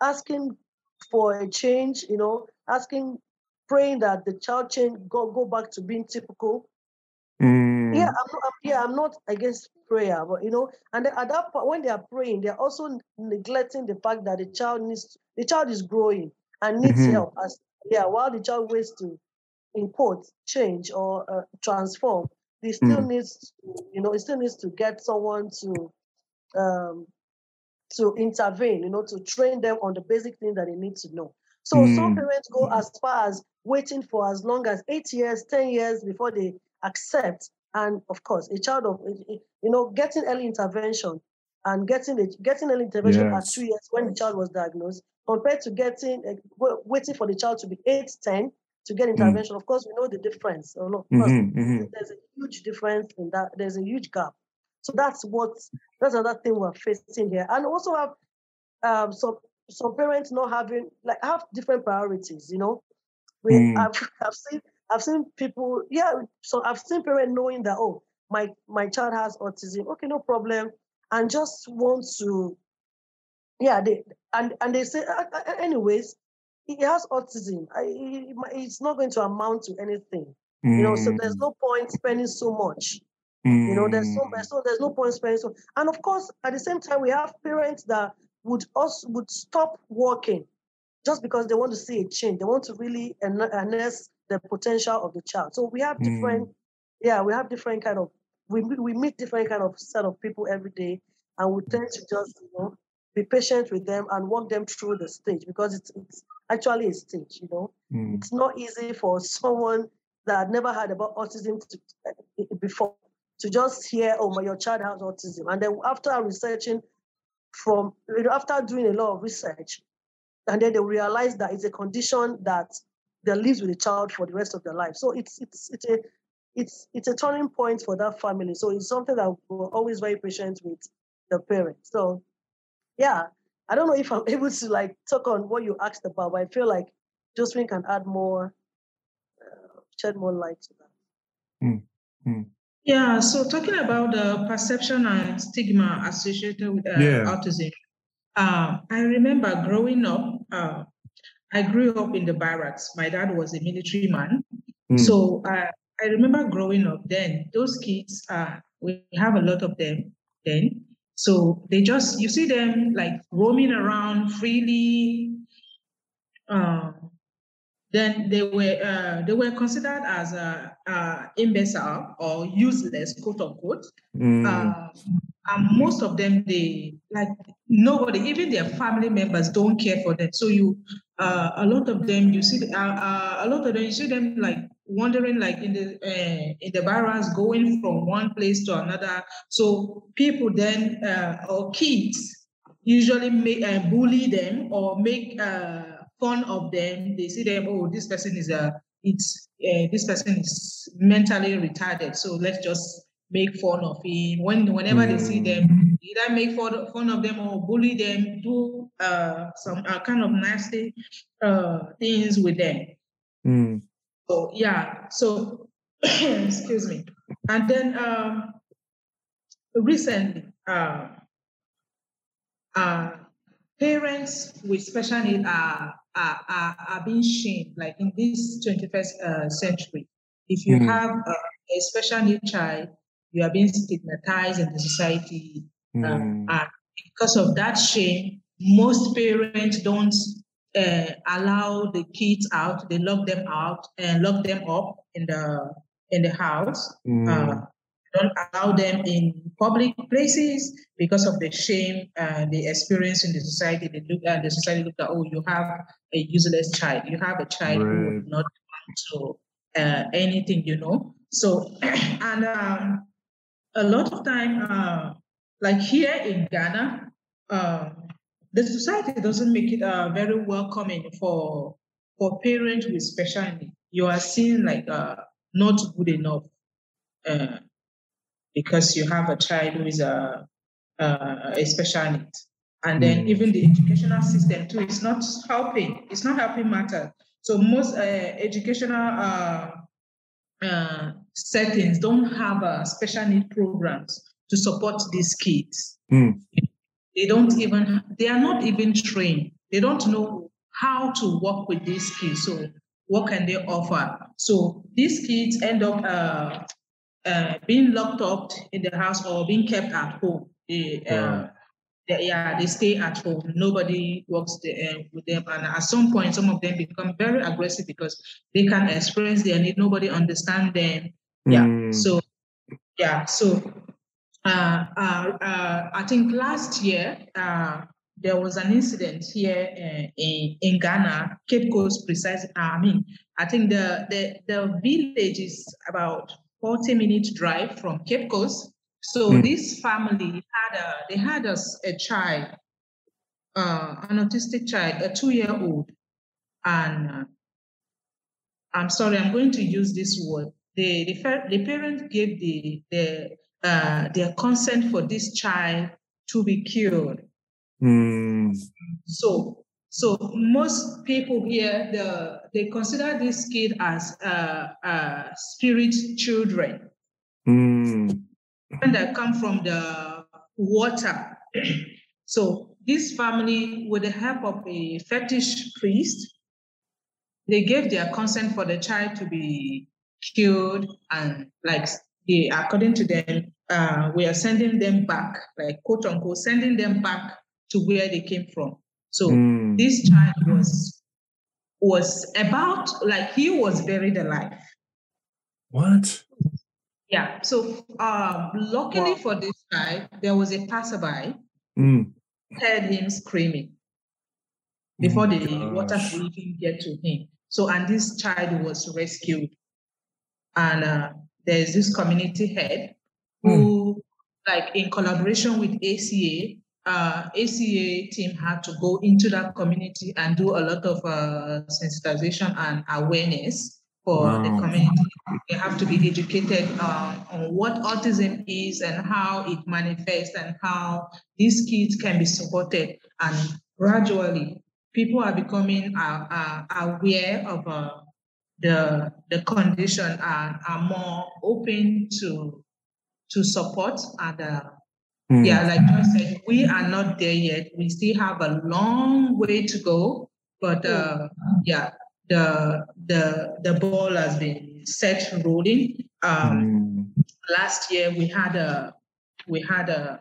asking for a change, you know, asking, praying that the child change go go back to being typical. Mm. Yeah, I'm not, yeah, I'm not against prayer, but you know, and at that point when they are praying, they are also neglecting the fact that the child needs the child is growing and needs mm-hmm. help as yeah, while the child waits to import, change, or uh, transform, they still mm. needs, to, you know, he still needs to get someone to um, to intervene, you know, to train them on the basic things that they need to know. So mm. some parents go as far as waiting for as long as eight years, ten years before they accept. And of course, a child of you know getting early intervention and getting the getting early intervention yes. at two years when the child was diagnosed compared to getting uh, waiting for the child to be eight, 10 to get mm. intervention. Mm. Of course, we know the difference. Oh, no, mm-hmm, mm-hmm. There's a huge difference in that. There's a huge gap. So that's what that's another thing we're facing here, and also have um, some some parents not having like have different priorities. You know, we mm. I've, [laughs] I've seen I've seen people, yeah, so I've seen parents knowing that, oh, my my child has autism. Okay, no problem. And just want to, yeah, they and and they say, anyways, he has autism. I, he, it's not going to amount to anything. Mm. You know, so there's mm. no point spending so much. Mm. You know, there's so, mm. so there's no point spending so. And of course, at the same time, we have parents that would also would stop working just because they want to see a change. They want to really harness the potential of the child. So we have different, mm. yeah, we have different kind of we we meet different kind of set of people every day, and we tend to just you know be patient with them and walk them through the stage because it's it's actually a stage. You know, mm. it's not easy for someone that never heard about autism to, uh, before to just hear, oh, my your child has autism, and then after researching from after doing a lot of research, and then they realize that it's a condition that they lives with the child for the rest of their life. So it's it's it's a it's it's a turning point for that family. So it's something that we're always very patient with the parents. So yeah, I don't know if I'm [laughs] able to like talk on what you asked about, but I feel like Josephine can add more, uh, shed more light to that. Mm. Mm. Yeah, so talking about the perception and stigma associated with uh, yeah. autism, uh, I remember growing up, uh, I grew up in the barracks. My dad was a military man. Mm. So uh, I remember growing up then, those kids, uh, we have a lot of them then. So they just, you see them like roaming around freely. Um, then they were uh, they were considered as a, a imbecile or useless, quote unquote. Mm. Uh, and most of them, they like nobody, even their family members, don't care for them. So you, uh, a lot of them, you see, uh, uh, a lot of them, you see them like wandering like in the uh, in the barracks, going from one place to another. So people then uh, or kids usually make uh, bully them or make uh, fun of them. They see them, oh, this person is a it's uh, this person is mentally retarded. So let's just make fun of him. When whenever mm. they see them, mm. either make fun, fun of them or bully them, do uh, some uh, kind of nasty uh, things with them. Mm. So yeah, so [clears throat] excuse me. And then um, recently, uh, uh, parents with special needs are, are, are, are, being shamed, like in this 21st uh, century. If you mm. have a, a, special need child, you are being stigmatized in the society. Mm. and because of that shame, most parents don't uh, allow the kids out. They lock them out and lock them up in the in the house. Mm. Uh, don't allow them in public places because of the shame uh, they experience in the society. They look at the society look at oh you have a useless child. You have a child right. who would not to uh, anything you know. So [clears throat] and um, a lot of time, uh, like here in Ghana, um, the society doesn't make it uh, very welcoming for for parents with special needs. You are seen like uh, not good enough uh, because you have a child who is a uh, a special need, and then mm. even the educational system too is not helping. It's not helping matter. So most uh, educational uh, uh, settings don't have special need programs to support these kids. Mm. They don't even, they are not even trained. They don't know how to work with these kids. So what can they offer? So these kids end up uh, uh, being locked up in the house or being kept at home. They, uh, they, yeah, they stay at home. Nobody works the, uh, with them. And at some point, some of them become very aggressive because they can express their need. Nobody understand them. Yeah. Mm. So, yeah. So I think last year uh, there was an incident here uh, in, in Ghana, Cape Coast, precise. I mean, I think the, the the village is about forty minute drive from Cape Coast. So mm. this family had a they had a, a child, uh, an autistic child, a two year old, and I'm sorry, I'm going to use this word. The the, the parent gave the the uh, their consent for this child to be cured. Mm. So So most people here, the, they consider this kid as uh, uh, spirit children. Mm. And that come from the water. [clears throat] so this family, with the help of a fetish priest, they gave their consent for the child to be killed and like they, according to them, uh, we are sending them back, like quote unquote, sending them back to where they came from. So mm. this child was was about like he was buried alive. What? Yeah. So um, luckily wow. for this child, there was a passerby mm. heard him screaming before oh the gosh. water could even get to him. So and this child was rescued, and uh, there's this community head who, mm. like in collaboration with ACA, uh, ACA team had to go into that community and do a lot of uh, sensitization and awareness for wow. the community. They have to be educated uh, on what autism is and how it manifests and how these kids can be supported. And gradually, people are becoming uh, uh, aware of uh, the the condition and are more open to to support and uh, mm. yeah like John said we are not there yet we still have a long way to go but uh, yeah the the the ball has been set rolling um, mm. last year we had a we had a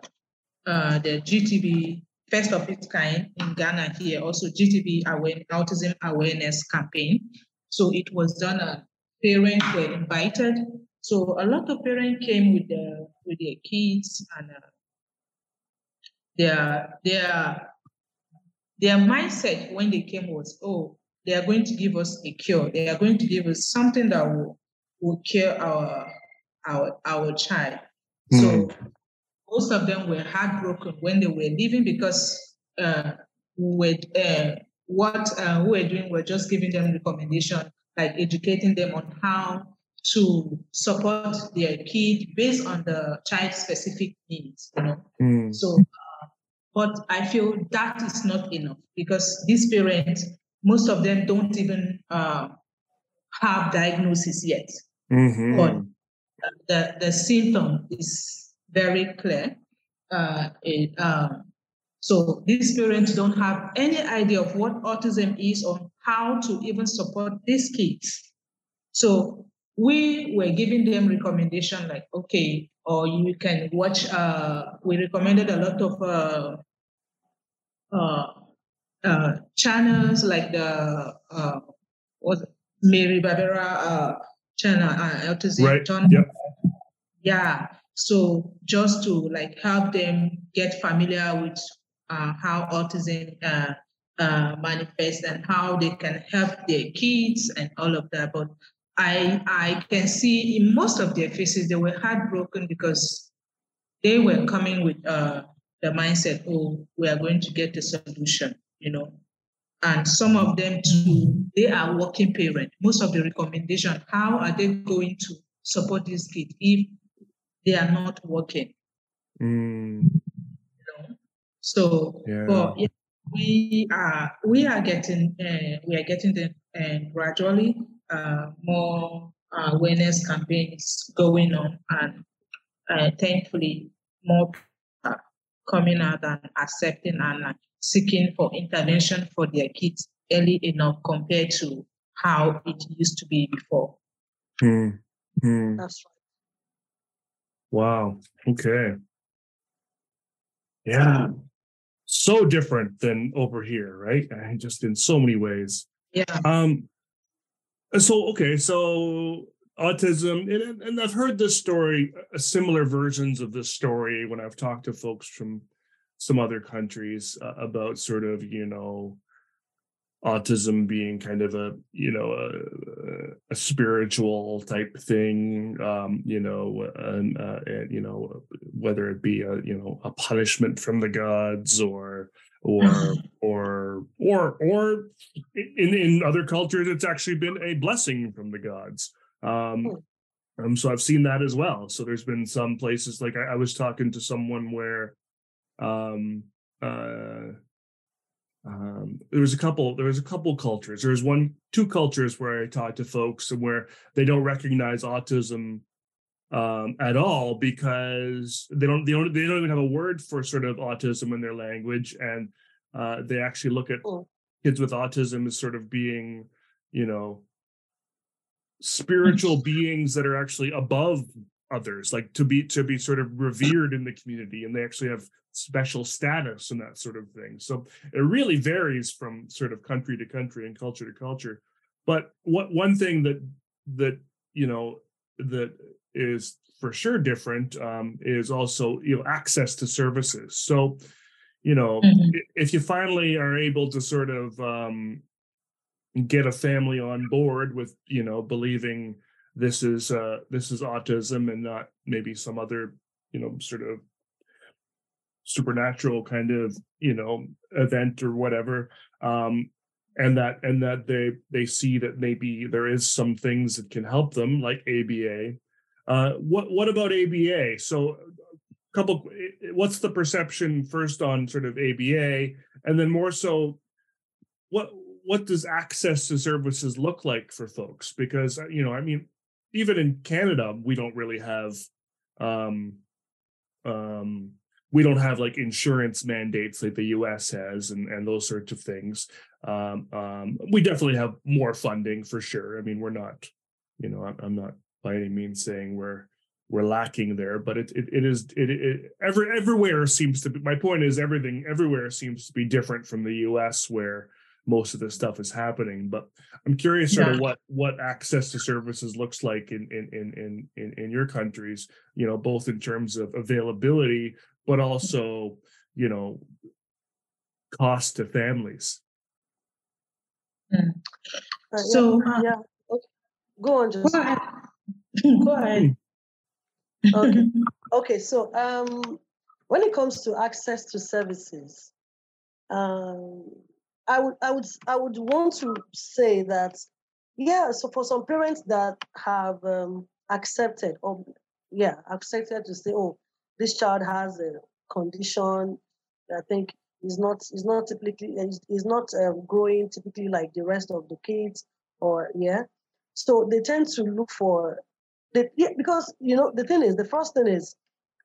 uh, the GTB first of its kind in Ghana here also GTB aware, autism awareness campaign so it was done. Uh, parents were invited. So a lot of parents came with their with their kids, and uh, their their their mindset when they came was, oh, they are going to give us a cure. They are going to give us something that will will cure our our our child. Mm. So hmm. most of them were heartbroken when they were leaving because uh, we were uh, what uh, we were doing, we're just giving them recommendation, like educating them on how to support their kid based on the child specific needs, you know. Mm. So, uh, but I feel that is not enough because these parents, most of them don't even uh, have diagnosis yet. Mm-hmm. But the, the symptom is very clear. Uh, it, um, so these parents don't have any idea of what autism is or how to even support these kids. So we were giving them recommendation like, okay, or you can watch, uh, we recommended a lot of uh, uh, uh channels like the, uh, what, Mary Barbera uh, channel, uh, autism. Right. Yep. Yeah. So just to like help them get familiar with uh, how autism uh, uh, manifests and how they can help their kids and all of that. But I I can see in most of their faces they were heartbroken because they were coming with uh, the mindset, oh, we are going to get a solution, you know. And some of them too, they are working parents. Most of the recommendation, how are they going to support this kid if they are not working? Mm. So, yeah. but yeah, we are we are getting uh, we are getting the uh, gradually uh, more awareness campaigns going on, and uh, thankfully more coming out and accepting and seeking for intervention for their kids early enough compared to how it used to be before. Hmm. Hmm. That's right. Wow. Okay. Yeah so different than over here, right? And just in so many ways. Yeah. Um. So okay, so autism, and, and I've heard this story, uh, similar versions of this story when I've talked to folks from some other countries uh, about sort of you know autism being kind of a you know a, a spiritual type thing um you know and, uh, and you know whether it be a you know a punishment from the gods or or [laughs] or or or in in other cultures it's actually been a blessing from the gods um hmm. um so i've seen that as well so there's been some places like i, I was talking to someone where um uh um, there was a couple there was a couple cultures. There was one two cultures where i talked to folks and where they don't recognize autism um, at all because they don't they don't they don't even have a word for sort of autism in their language and uh, they actually look at kids with autism as sort of being you know spiritual beings that are actually above others like to be to be sort of revered in the community and they actually have special status and that sort of thing. So it really varies from sort of country to country and culture to culture. But what one thing that that you know that is for sure different um, is also you know access to services. So you know Mhm. if you finally are able to sort of um, get a family on board with you know believing this is uh this is autism and not maybe some other you know sort of supernatural kind of you know event or whatever um and that and that they they see that maybe there is some things that can help them like aba uh what what about aba so a? Couple what's the perception first on sort of aba and then more so what what does access to services look like for folks? Because uh, you know i mean even in canada we don't really have um um we don't have like insurance mandates like the us has and and those sorts of things. Um um we definitely have more funding for sure. I mean we're not you know i'm, I'm not by any means saying we're we're lacking there but it it, it is it, it every everywhere seems to be my point is everything everywhere seems to be different from the us where most of this stuff is happening but i'm curious sort of what what access to services looks like in in in in, in your countries you know both in terms of availability but also you know cost to families yeah, So, uh, yeah. Okay. Go on, Go just ahead. Go ahead. Okay. [laughs] Okay, so um, when it comes to access to services, um, I would, I would, I would want to say that, yeah. So for some parents that have um, accepted, or yeah, accepted to say, oh, this child has a condition. I think is not is not typically is, not um, growing typically like the rest of the kids, or yeah. So they tend to look for the, yeah, because you know the thing is the first thing is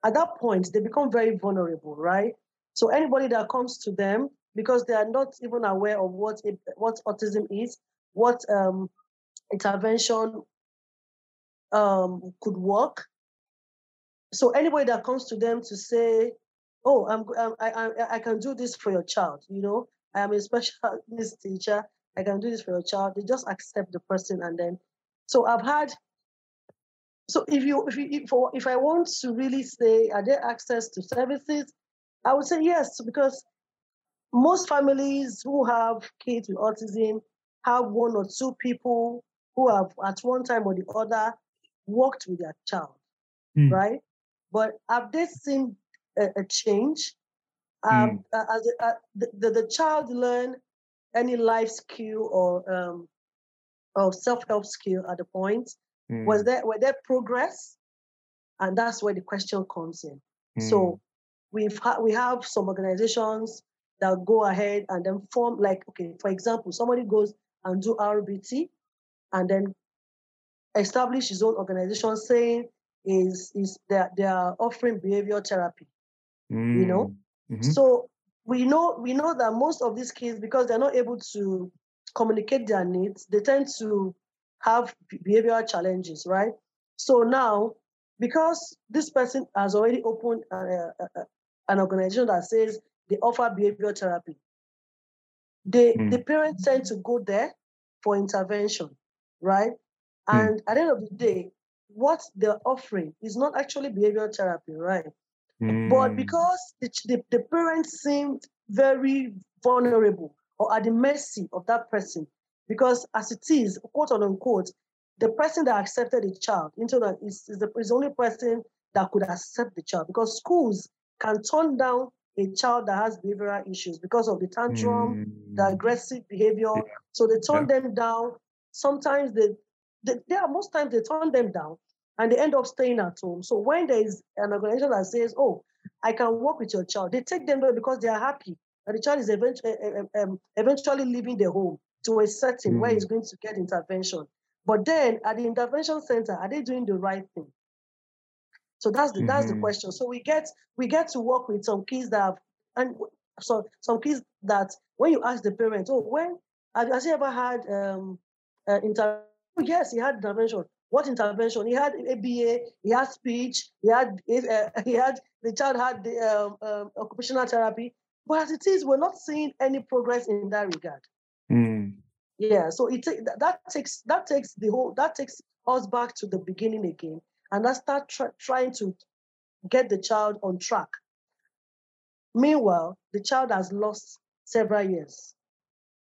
at that point they become very vulnerable right so anybody that comes to them because they are not even aware of what it, what autism is what um, intervention um, could work so anybody that comes to them to say oh i'm, I'm I, I i can do this for your child you know i am a special needs teacher i can do this for your child they just accept the person and then so i've had so if you if you, if, for- if I want to really say are there access to services, I would say yes because most families who have kids with autism have one or two people who have at one time or the other worked with their child, Hmm. right? But have they seen a, a change? Um, uh, as uh, the, the the child learn any life skill or um, or self help skill at the point? Hmm. was there were there progress and that's where the question comes in Hmm. so we've ha- we have some organizations that go ahead and then form like okay for example somebody goes and do rbt and then establish his own organization saying is is that they are offering behavioral therapy you know? Mhm. so we know we know that most of these kids because they're not able to communicate their needs they tend to have behavioral challenges right so now because this person has already opened a, a- a- an organization that says they offer behavioral therapy they Mm. the parents tend to go there for intervention right Mm. and at the end of the day what they're offering is not actually behavioral therapy right but Hmm. because the, the, the parents seemed very vulnerable or at the mercy of that person, because as it is, quote unquote, the person that accepted the child into that is, is, the, is the only person that could accept the child because schools can turn down a child that has behavioral issues because of the tantrum, the Hmm. aggressive behavior. Yeah. So they turn them down. Sometimes they, they, yeah, most times they turn them down and they end up staying at home. So when there is an organization that says, "Oh, I can work with your child," they take them there because they are happy and the child is eventually, um, eventually leaving the home to a setting mm-hmm. where he's going to get intervention. But then at the intervention center, are they doing the right thing? So that's the mm-hmm. that's the mm-hmm. question. So we get we get to work with some kids that have and so some kids that when you ask the parents, oh, when has he ever had um uh, inter? Oh, yes, he had intervention. What intervention? He had ABA, he had speech, he had uh, he had the child had the um, um, occupational therapy. But as it is, we're not seeing any progress in that regard. Mm. Yeah, so it that takes that takes the whole that takes us back to the beginning again, and I start tr- trying to get the child on track. Meanwhile, the child has lost several years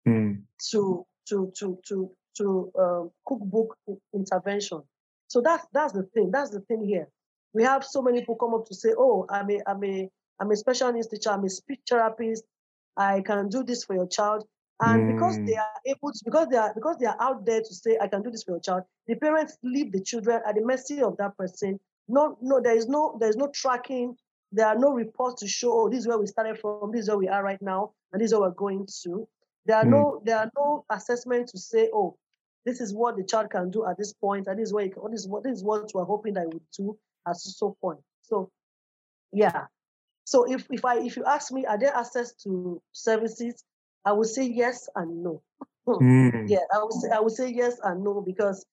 mm. to to to to to um, cookbook intervention. So that's that's the thing. That's the thing here. We have so many people come up to say, "Oh, I'm a I'm a I'm a special needs teacher. I'm a speech therapist. I can do this for your child." And mm. because they are able to, because they are because they are out there to say, "I can do this for your child," the parents leave the children at the mercy of that person. No, no, there is no there is no tracking. There are no reports to show, "Oh, this is where we started from. This is where we are right now, and this is where we're going to." There are mm. no there are no assessment to say, "Oh, this is what the child can do at this point, and this is what can, this is what this is what we're hoping that it would do at so point. So, yeah. So if if I if you ask me, are there access to services? I would say yes and no. [laughs] mm. Yeah, I would say I would say yes and no because,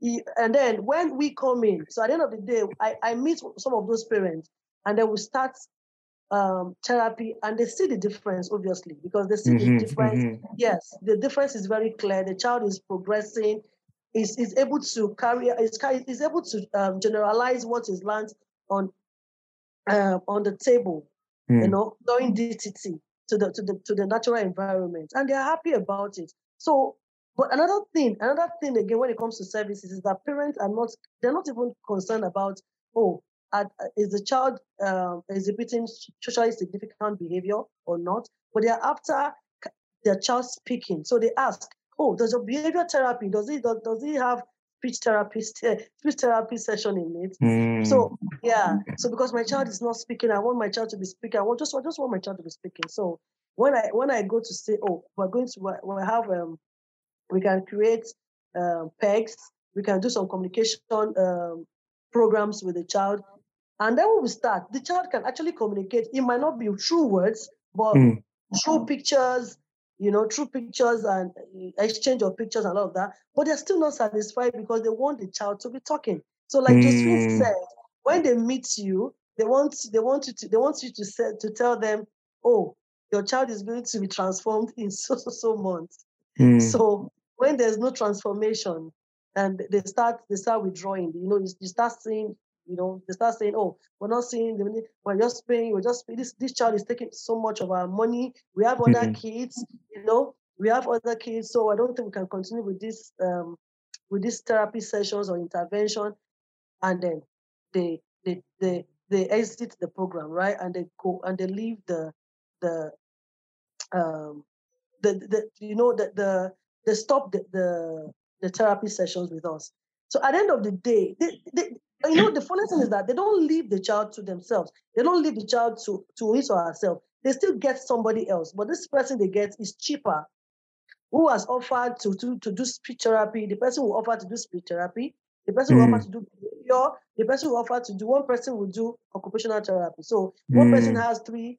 he, and then when we come in, so at the end of the day, I I meet some of those parents, and then we start um, therapy and they see the difference, obviously, because they see mm-hmm, the difference. Mm-hmm. Yes, the difference is very clear. The child is progressing, is, is able to carry, is, is able to um, generalize what is learned on uh, on the table, mm. you know, knowing DTT to the, to the to the natural environment. And they're happy about it. So but another thing, another thing again, when it comes to services, is that parents are not, they're not even concerned about, oh, is the child uh, exhibiting socially significant behavior or not? But they are after their child speaking. So they ask, oh, does your behavior therapy, does it does, does it have speech therapy [laughs] speech therapy session in it? Mm. So yeah. So because my child is not speaking, I want my child to be speaking. I want just I just want my child to be speaking. So when I when I go to say, oh, we're going to we have um we can create um, PECS, we can do some communication um, programs with the child and then when we start, the child can actually communicate. It might not be true words, but mm. through pictures, you know, true pictures and exchange of pictures and all of that. But they're still not satisfied because they want the child to be talking. So, like mm. Josephine said, when they meet you, they want they want you to they want you to say to tell them, oh, your child is going to be transformed in [laughs] so so so months. Mm. So when there's no transformation and they start they start withdrawing, you know, you, you start seeing you know, they start saying, "Oh, we're not seeing the we're just paying. We're just paying. this. This child is taking so much of our money. We have other mm-hmm. kids, you know. We have other kids, so I don't think we can continue with this um, with these therapy sessions or intervention." And then they they they they exit the program, right? And they go and they leave the the um the the you know the the they stop the the, the therapy sessions with us. So at the end of the day, they, they, you know, the funny thing is that they don't leave the child to themselves. They don't leave the child to, to his or herself. They still get somebody else. But this person they get is cheaper. Who has offered to, to, to do speech therapy? The person who offered to do speech therapy. The person mm. who offered to do behavior. The person who offered to do one person will do occupational therapy. So one mm. person has three,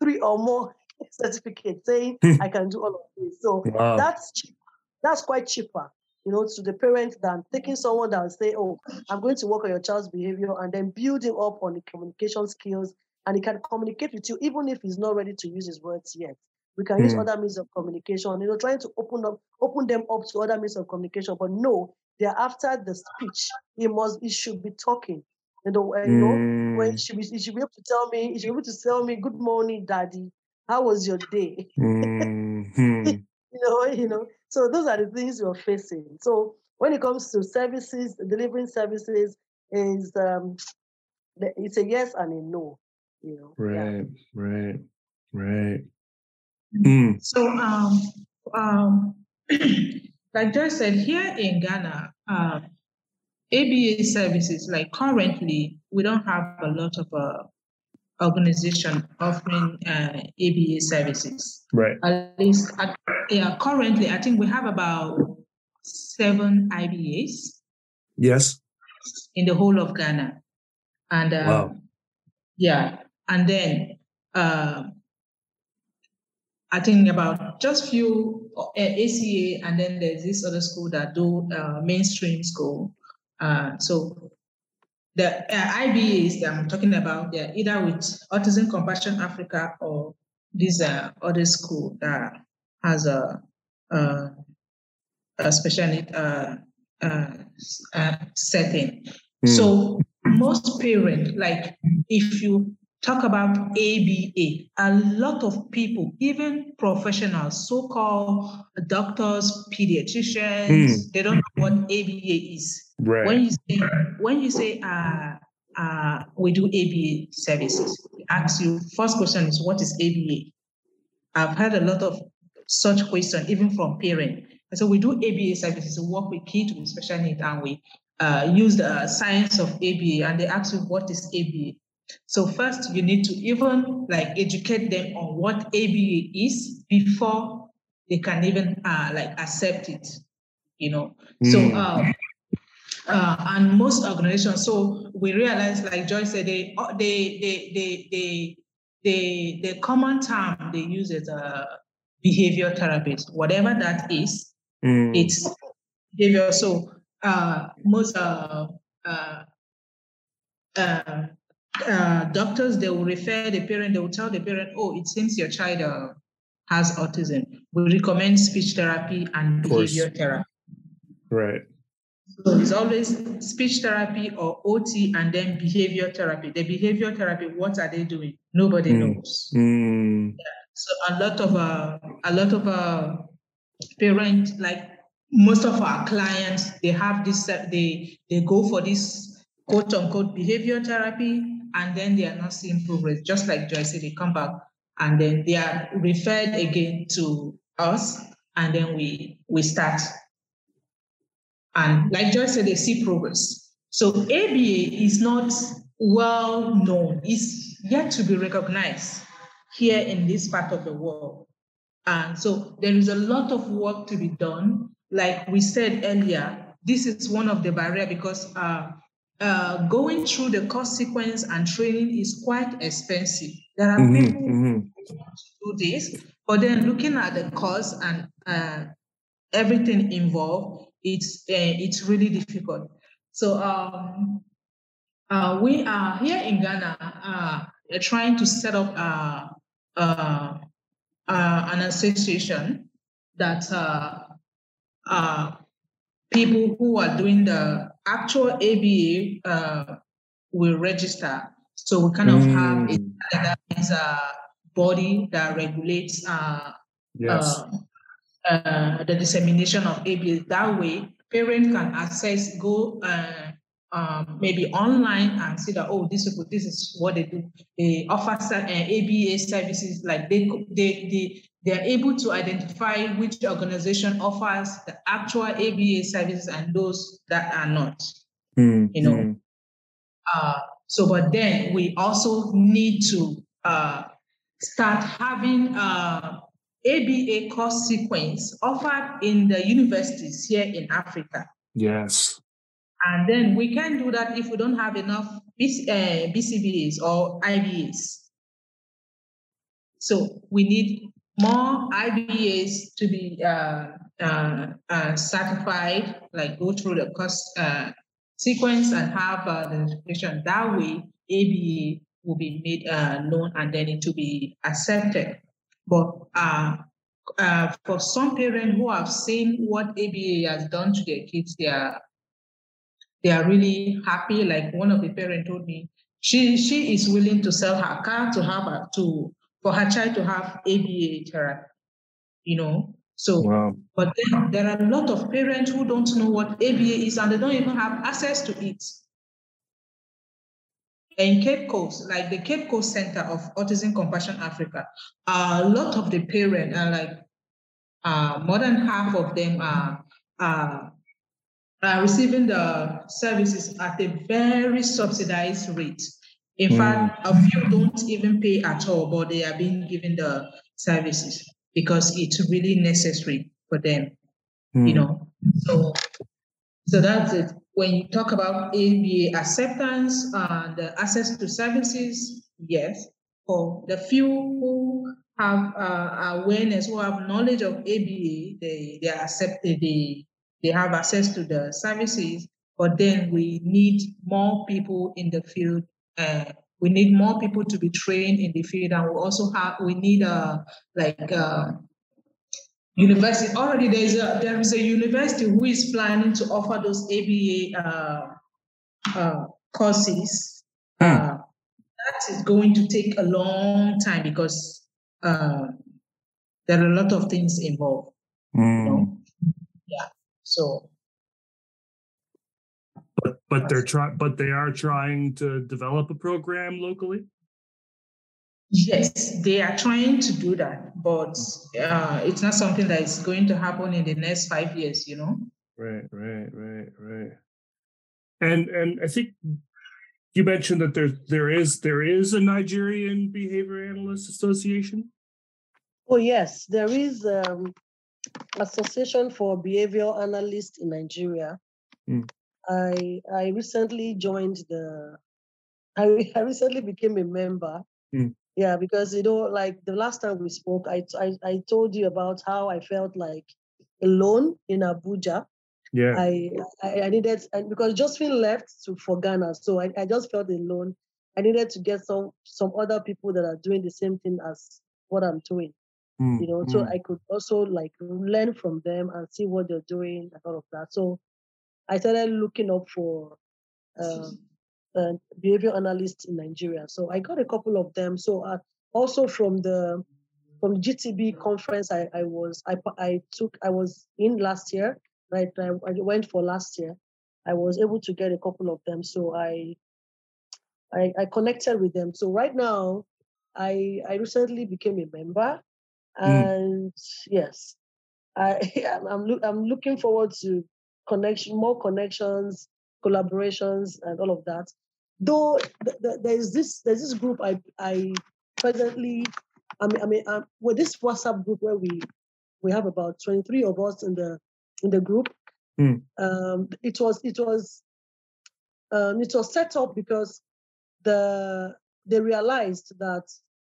three or more [laughs] certificates saying [laughs] I can do all of this. So wow. that's cheap. That's quite cheaper you know, to the parent than taking someone that will say, oh, I'm going to work on your child's behavior and then build him up on the communication skills and he can communicate with you even if he's not ready to use his words yet. We can mm. use hmm. other means of communication, you know, trying to open up, open them up to other means of communication. But no, they're after the speech. He must, he should be talking. You know, mm. you know, when she be, he should be able to tell me, he should be able to tell me, "Good morning, Daddy. How was your day?" Mm-hmm. [laughs] [laughs] you know, you know. So those are the things you're facing. So when it comes to services, delivering services is um, it's a yes and a no. You know. Right. Yeah. Right. Right. Mm. So um um [clears throat] like Joy said, here in Ghana, um, ABA services, like currently, we don't have a lot of uh, organization offering uh, ABA services. Right. At least, at, yeah, currently, I think we have about seven IBAs. Yes. In the whole of Ghana. And uh, wow. yeah, and then uh, I think about just few uh, ACA, and then there's this other school that do uh, mainstream school. Uh, so the uh, IBAs that I'm talking about, they're either with Autism Compassion Africa or this uh, other school that has a, a, a special need uh, uh, uh setting. Mm. So most parents, like if you talk about ABA, a lot of people, even professionals, so-called doctors, pediatricians, mm. they don't know what ABA is. Right. When you say when you say uh, uh, we do ABA services, we ask you first question is what is ABA? I've had a lot of such questions even from parents. And so we do ABA services, we work with kids with special needs, and we uh, use the science of ABA, and they ask you what is ABA. So first, you need to even like educate them on what ABA is before they can even uh, like accept it. You know, mm. so um, uh, and most organizations. So we realize, like Joyce said, they uh, they they they they, they the common term they use is a behavior therapist, whatever that is. Mm. It's behavior. So uh, most uh, uh, uh, uh, doctors they will refer the parent. They will tell the parent, "Oh, it seems your child uh, has autism. We recommend speech therapy and behavior therapy." Right. So it's always speech therapy or OT and then behavior therapy. The behavior therapy, what are they doing? Nobody mm. knows. Mm. Yeah. So a lot of uh, a lot of uh, parents, like most of our clients, they have this. Uh, they they go for this quote unquote behavior therapy, and then they are not seeing progress. Just like Joyce said, they come back and then they are referred again to us, and then we we start and like Joyce said, they see progress. So ABA is not well known, it's yet to be recognized here in this part of the world. And so there is a lot of work to be done. Like we said earlier, this is one of the barrier because uh, uh, going through the course sequence and training is quite expensive. There are mm-hmm, people mm-hmm. who do this, but then looking at the cost and uh, everything involved, it's uh, it's really difficult. So um, uh, we are here in Ghana uh, trying to set up uh, uh, uh, an association that people who are doing the actual ABA will register. So we kind of mm. have a, a mm. body that regulates yes uh, the dissemination of ABA. That way, parents can access, go uh, um, maybe online and see that oh, this this is what they do. They offer uh, ABA services. Like they they they they are able to identify which organization offers the actual ABA services and those that are not. Mm-hmm. You know. Uh, so, but then we also need to uh, start having uh, ABA course sequence offered in the universities here in Africa. Yes. And then we can do that if we don't have enough BC, uh, BCBAs or IBAs. So we need more IBAs to be uh, uh, uh, certified, like go through the course uh, sequence and have uh, the certification. That way, ABA will be made uh, known and then it will be accepted. But uh, uh, for some parents who have seen what ABA has done to their kids, they are they are really happy. Like one of the parents told me, she she is willing to sell her car to have a, to for her child to have ABA therapy. You know, so wow. but then there are a lot of parents who don't know what ABA is and they don't even have access to it in Cape Coast, like the Cape Coast Center of Autism Compassion Africa, a lot of the parents are like uh, more than half of them are, are, are receiving the services at a very subsidized rate. In mm. fact, a few don't even pay at all, but they are being given the services because it's really necessary for them. Mm. You know, so so that's it. When you talk about ABA acceptance and access to services, yes. For the few who have uh, awareness, who have knowledge of ABA, they they accepted. They they have access to the services. But then we need more people in the field. Uh, we need more people to be trained in the field, and we also have we need a uh, like uh, university already there's a there is a university who is planning to offer those ABA uh, uh, courses. Mm. Uh, that is going to take a long time because uh, there are a lot of things involved. Mm. You know? Yeah. So. But but they're trying but they are trying to develop a program locally. Yes, they are trying to do that, but uh, it's not something that is going to happen in the next five years. You know. Right, right, right, right. And and I think you mentioned that there there is there is a Nigerian Behavior Analyst Association. Oh yes, there is um, Association for Behavior Analysts in Nigeria. Mm. I I recently joined the. I, I recently became a member. Mm. Yeah, because you know, like the last time we spoke, I, I I told you about how I felt like alone in Abuja. Yeah. I I, I needed and because Josephine left to for Ghana, so I, I just felt alone. I needed to get some some other people that are doing the same thing as what I'm doing. Mm, you know, mm. so I could also like learn from them and see what they're doing and all of that. So I started looking up for uh, uh, behavior analysts in Nigeria. So I got a couple of them. So uh, also from the from the GTB conference, I, I was I I took I was in last year. Right, I, I went for last year. I was able to get a couple of them. So I I, I connected with them. So right now, I I recently became a member, hmm. and mm. yes, I [laughs] I'm I'm, I'm looking forward to connection, more connections, collaborations, and all of that. Though th- th- there's this there's this group I I presently I mean I mean um, with this WhatsApp group where we we have about 23 of us in the in the group. Mm. Um, it was it was um, it was set up because the they realized that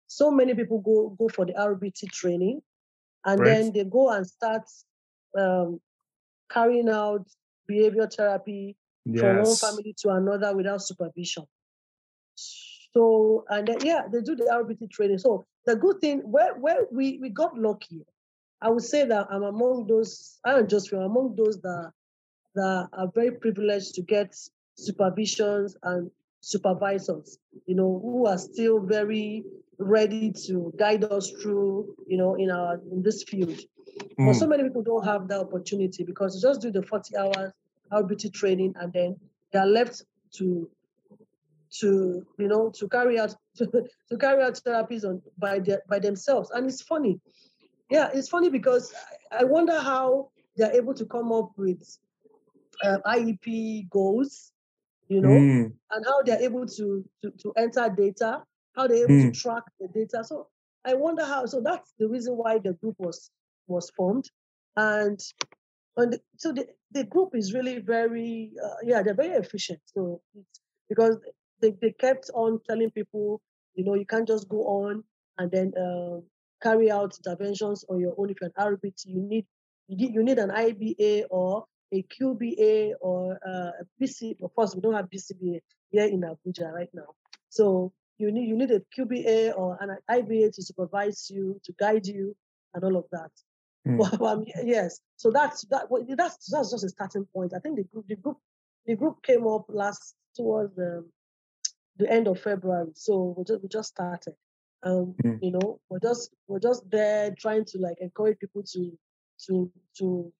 so many people go go for the RBT training, and right. then they go and start um, carrying out behavior therapy yes. from one family to another without supervision. So and then, yeah, they do the RBT training. So the good thing where where we we got lucky, I would say that I'm among those. I am just among those that that are very privileged to get supervisions and supervisors. You know who are still very ready to guide us through. You know in our in this field. Mm. But so many people don't have that opportunity because they just do the 40 hours RBT training and then they are left to to you know to carry out to, [laughs] to carry out therapies on by their, by themselves. And it's funny. Yeah, it's funny because I wonder how they're able to come up with uh, IEP goals, you know, mm. and how they're able to, to to enter data, how they're able mm. to track the data. So I wonder how. So that's the reason why the group was was formed. And, and so the, the group is really very, uh, yeah, they're very efficient. So because they, they kept on telling people, you know, you can't just go on and then uh, carry out interventions on your own. If you're an RBT, you need you need, you need an IBA or a QBA or uh, a BC. Of course, we don't have BCBA here in Abuja right now. So you need you need a QBA or an IBA to supervise you, to guide you, and all of that. Mm. Well, um, yes. So that's that. That's that's just a starting point. I think the group the group the group came up last towards the the end of February. So we just we just started. Um, mm. you know, we're just we're just there trying to like encourage people to to to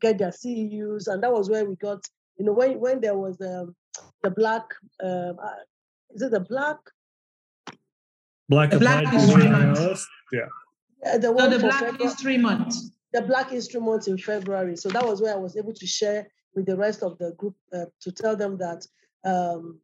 get their CEUs, and that was where we got. You know, when when there was um, the black, um, uh, is it the black? Black, black history month. Yeah. Uh, the no, the Black February, History Month. The Black History Month in February. So that was where I was able to share with the rest of the group uh, to tell them that um,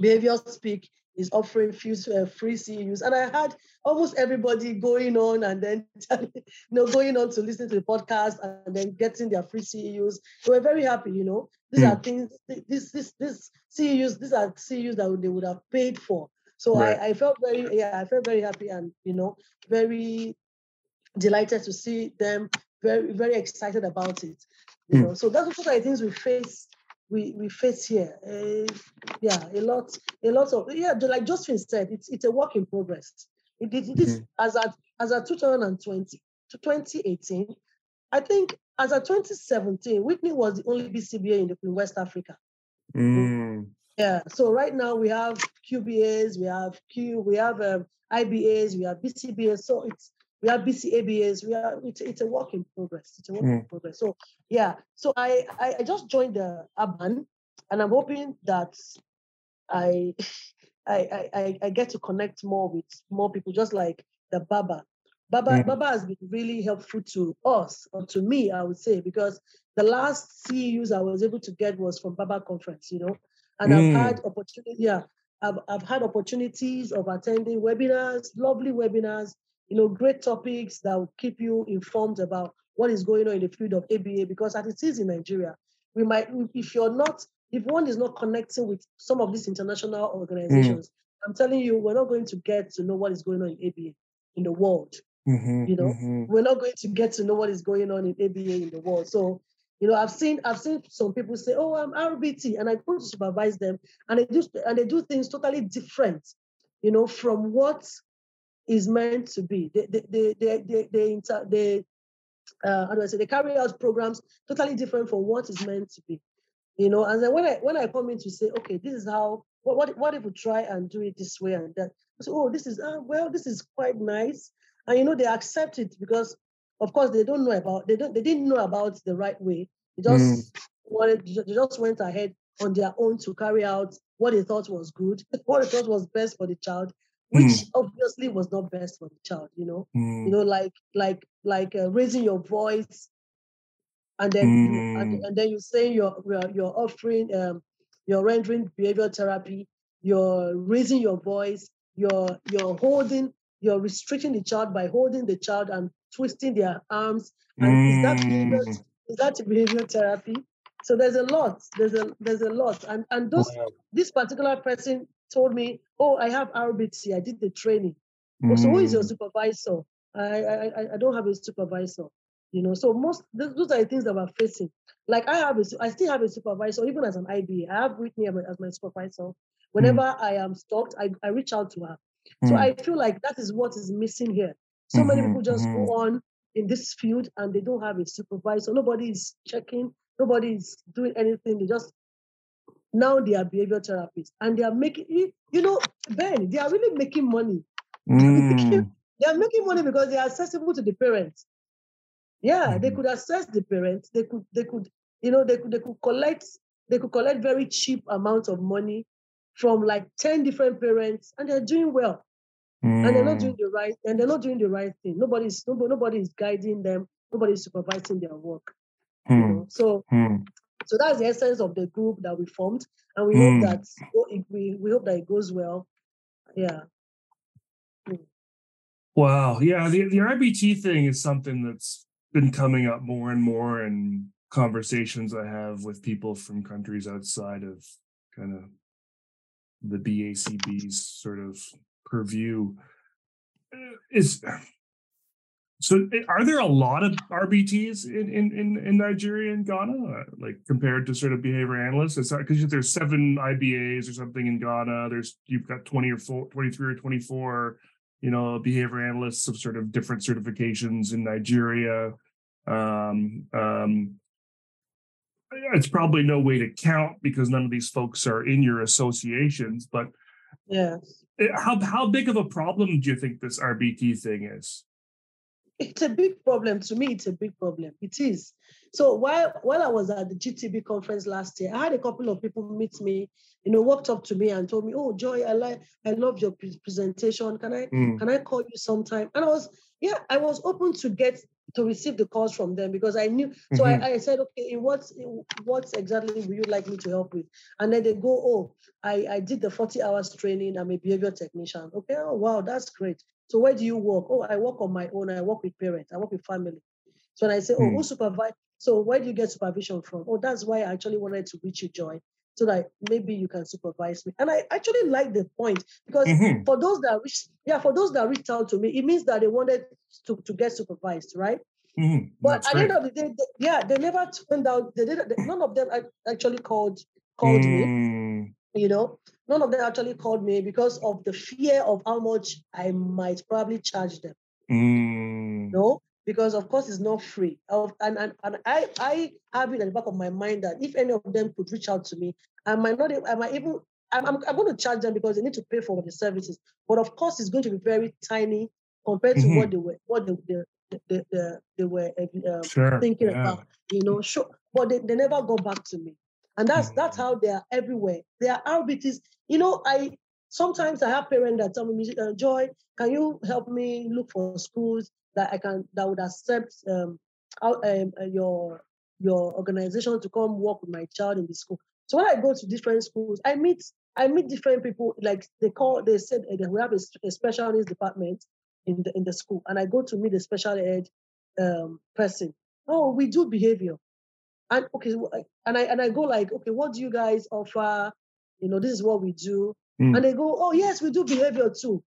Behavior Speak is offering few uh, free CEUs, and I had almost everybody going on and then [laughs] you know going on to listen to the podcast and then getting their free CEUs. They were very happy, you know. These mm. are things. This this this CEUs. These are CEUs that they would have paid for. So right. I, I felt very yeah I felt very happy and you know very delighted to see them very very excited about it. You mm. know, so that's what I think we face we we face here. Uh, yeah, a lot, a lot of yeah, like Josephine said, it's it's a work in progress. It, it, it is mm. as at as at 2020 to 2018. I think as at 2017, Whitney was the only BCBA in, the, in West Africa. Mm. Yeah. So right now we have QBAs, we have Q, we have um, IBAs, we have BCBAs. So it's we have BCABAs. We are it's, it's a work in progress. It's a work mm. in progress. So yeah. So I, I I just joined the ABAN, and I'm hoping that I [laughs] I I I get to connect more with more people, just like the BABA. BABA mm. BABA has been really helpful to us or to me, I would say, because the last CEUs I was able to get was from BABA conference, you know, and mm. I've had opportunity. Yeah, I've I've had opportunities of attending webinars, lovely webinars you know, great topics that will keep you informed about what is going on in the field of ABA. Because as it is in Nigeria, we might, if you're not, if one is not connecting with some of these international organizations, mm. I'm telling you, we're not going to get to know what is going on in ABA in the world. Mm-hmm, you know, mm-hmm. we're not going to get to know what is going on in ABA in the world. So, you know, I've seen I've seen some people say, "Oh, I'm RBT," and I go to supervise them, and they do and they do things totally different, you know, from what is meant to be. They they they they they, they, inter, they uh, how do I say they carry out programs totally different from what is meant to be. You know, and then when I when I come in to say, okay, this is how what what, what if we try and do it this way and that? So, oh, this is uh, well, this is quite nice. And you know, they accept it because of course they don't know about they don't they didn't know about the right way. They just mm. wanted they just went ahead on their own to carry out what they thought was good, [laughs] what they thought was best for the child, which mm. obviously was not best for the child you know mm. you know like like like uh, raising your voice and then mm. you, and, and, then you say you're you're offering um you're rendering behavioral therapy you're raising your voice you're you're holding you're restricting the child by holding the child and twisting their arms and is that behavior, is that behavioral therapy so there's a lot there's a there's a lot and and those wow. this particular person told me, "Oh, I have RBT. I did the training." Mm. Oh, so who is your mm. supervisor? I, I I don't have a supervisor. You know, so most those are the things that we're facing. Like I have, a, I still have a supervisor, even as an IBA. I have Whitney as my supervisor. Whenever mm. I am stopped, I, I reach out to her. So mm. I feel like that is what is missing here. So mm-hmm, many people just mm-hmm. go on in this field and they don't have a supervisor. Nobody is checking. Nobody is doing anything. They just now they are behavior therapists and they are making, you know, Ben, they are really making money. Mm. they are making money because they are accessible to the parents. Yeah, mm. they could assess the parents. They could, they could, you know, they could, they could collect, they could collect very cheap amounts of money from like 10 different parents and they're doing well. Mm. And they're not doing mm. the right, and they're not doing the right thing. Nobody's nobody, nobody is guiding them, nobody's supervising their work. You hmm. know? So hmm. So that's the essence of the group that we formed, and we mm. hope that we we hope that it goes well. Yeah. Mm. Wow. Yeah. The the RBT thing is something that's been coming up more and more in conversations I have with people from countries outside of kind of the BACB's sort of purview. Uh, is so, eh, are there a lot of RBTs in in in, Nigeria and Ghana, like compared to sort of behavior analysts? It's because there's seven IBAs or something in Ghana. There's you've got twenty or four, 23 or twenty four, you know, behavior analysts of sort of different certifications in Nigeria. Um, um, it's probably no way to count because none of these folks are in your associations. But yeah, eh, how how big of a problem do you think this RBT thing is? It's a big problem to me. It's a big problem. It is. So while while I was at the GTB conference last year, I had a couple of people meet me, you know, walked up to me and told me, "Oh, Joy, I like, I love your presentation. Can I mm. can I call you sometime?" And I was yeah, I was open to get to receive the calls from them because I knew. So Mhm. I, I said, okay, in what in what exactly would you like me to help with? And then they go, oh, I, I did the 40 hours training. I'm a behavior technician. Okay, oh wow, that's great. So where do you work? Oh, I work on my own. I work with parents. I work with family. So when I say, oh, Hmm. who supervise? So where do you get supervision from? Oh, that's why I actually wanted to reach you, Joy, so that maybe you can supervise me. And I actually like the point because Mhm. for those that reach, yeah, for those that reached out to me, it means that they wanted to, to get supervised, right? Mhm. But That's at the end of the day, they- yeah, they never turned out. They did. None of them actually called called me. Mm, You know, none of them actually called me because of the fear of how much I might probably charge them. mm, No, because of course it's not free. And and, and I I have it at the back of my mind that if any of them could reach out to me, I might not. I might even. I'm, I'm, I'm going to charge them because they need to pay for the services. But of course, it's going to be very tiny compared to what mm-hmm. they were what they, they, they, they, they were uh, Sure. thinking yeah. about, you know, sure. But they, they never go back to me. And that's that's mm-hmm. how they are everywhere. They are RBTs. You know, I sometimes I have parents that tell me, uh, Joy, can you help me look for schools that I can that would accept um, out, um uh, your your organization to come work with my child in the school. So when I go to different schools, I meet I meet different people. Like they call, they said uh, we have a special needs department in the in the school, and I go to meet the special ed um, person. Oh, we do behavior, and okay, and I and I go like, okay, what do you guys offer? You know, this is what we do, Mm. and they go, oh yes, we do behavior too.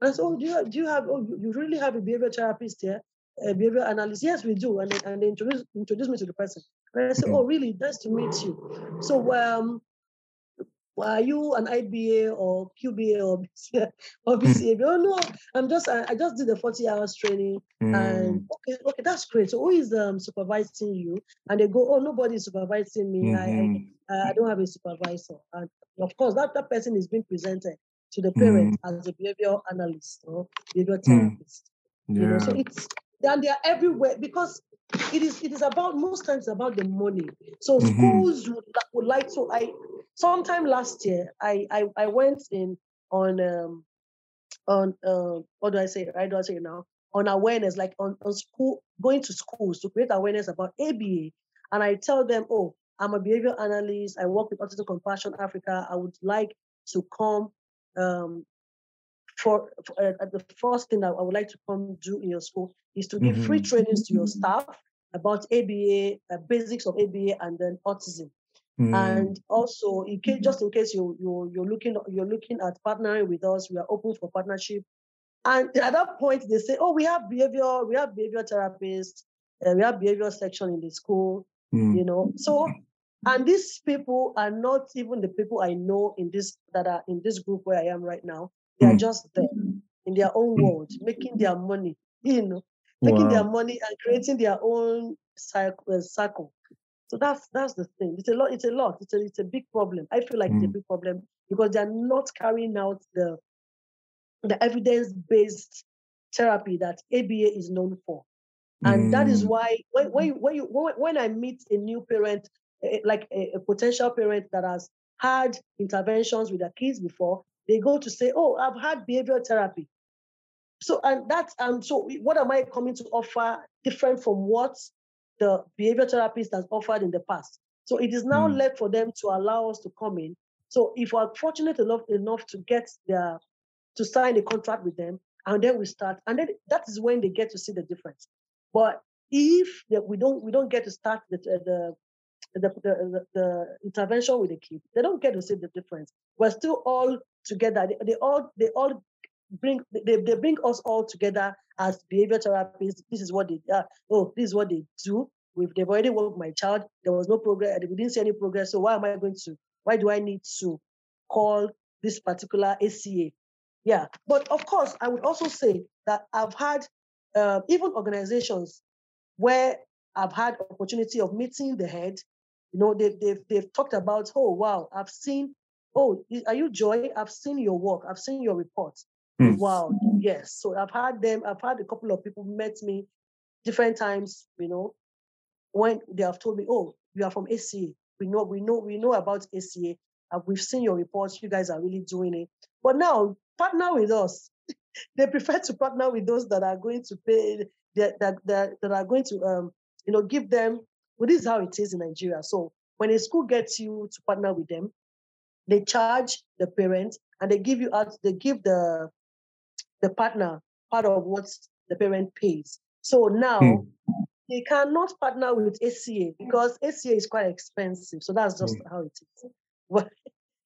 And I said, oh, do you do you have? Oh, you really have a behavior therapist here, a behavior analyst? Yes, we do, and they, and they introduce introduce me to the person. And I said, Mhm. oh, really? Nice to meet you. So um, are you an IBA or QBA or BCA [laughs] or BCA? Oh no, I'm just I, I just did the 40 hours training Mm, and okay, okay, that's great. So who is um supervising you? And they go, oh, nobody is supervising me. I, mhm, I I don't have a supervisor. And of course, that, that person is being presented to the parent as a behavior analyst or behavior Mm. therapist. You know, so it's and they are everywhere because it is it is about most times about the money. So Mhm. schools would, would like to. I sometime last year I I, I went in on um on uh, what do I say? I do I say now? On awareness, like on, on school going to schools to create awareness about ABA. And I tell them, oh, I'm a behavior analyst. I work with Autism Compassion Africa. I would like to come um, for, for uh, the first thing that I would like to come do in your school is to give free Mhm. trainings to your staff about ABA, uh, basics of ABA, and then autism. Mm, And also, in case, just in case you you you're looking you're looking at partnering with us, we are open for partnership. And at that point, they say, "Oh, we have behavior, we have behavior therapists, uh, we have behavior section in the school, mm, you know." So, and these people are not even the people I know in this that are in this group where I am right now. They are Mm. just there in their own world, making their money, [laughs] you know, making their money and creating their own cycle. Uh, circle. So that's that's the thing. It's a lot. It's a lot. It's a it's a big problem. I feel like it's a Mm. big problem because they are not carrying out the the evidence based therapy that ABA is known for, and that is Mm, why when when when you when, when I meet a new parent, eh, like a, a potential parent that has had interventions with their kids before, they go to say, "Oh, I've had behavioral therapy." So and that's um so what am I coming to offer different from what the behavior therapist has offered in the past? So it is now Mm. left for them to allow us to come in. So if we're fortunate enough enough to get their to sign a contract with them, and then we start, and then that is when they get to see the difference. But if we don't we don't get to start the the the, the, the, intervention with the kid, they don't get to see the difference. We're still all together. They, they all they all bring they, they bring us all together as behavior therapists. This is what they uh, oh this is what they do. We've they've already worked with my child. There was no progress. We didn't see any progress. So why am I going to? Why do I need to call this particular ACA? Yeah, but of course, I would also say that I've had uh, even organizations where I've had opportunity of meeting the head. You know, they, they've they've talked about, oh wow, I've seen, oh, are you Joy? I've seen your work, I've seen your reports. Mm. Wow, yes. So I've had them, I've had a couple of people met me different times, you know, when they have told me, oh, you are from ACA. We know, we know, we know about ACA. We've seen your reports. You guys are really doing it. But now partner with us. [laughs] they prefer to partner with those that are going to pay that that that, that are going to um you know give them well this is how it is in nigeria so when a school gets you to partner with them they charge the parent and they give you out they give the the partner part of what the parent pays so now Hmm. they cannot partner with ACA because ACA is quite expensive. So that's just how it is. [laughs] But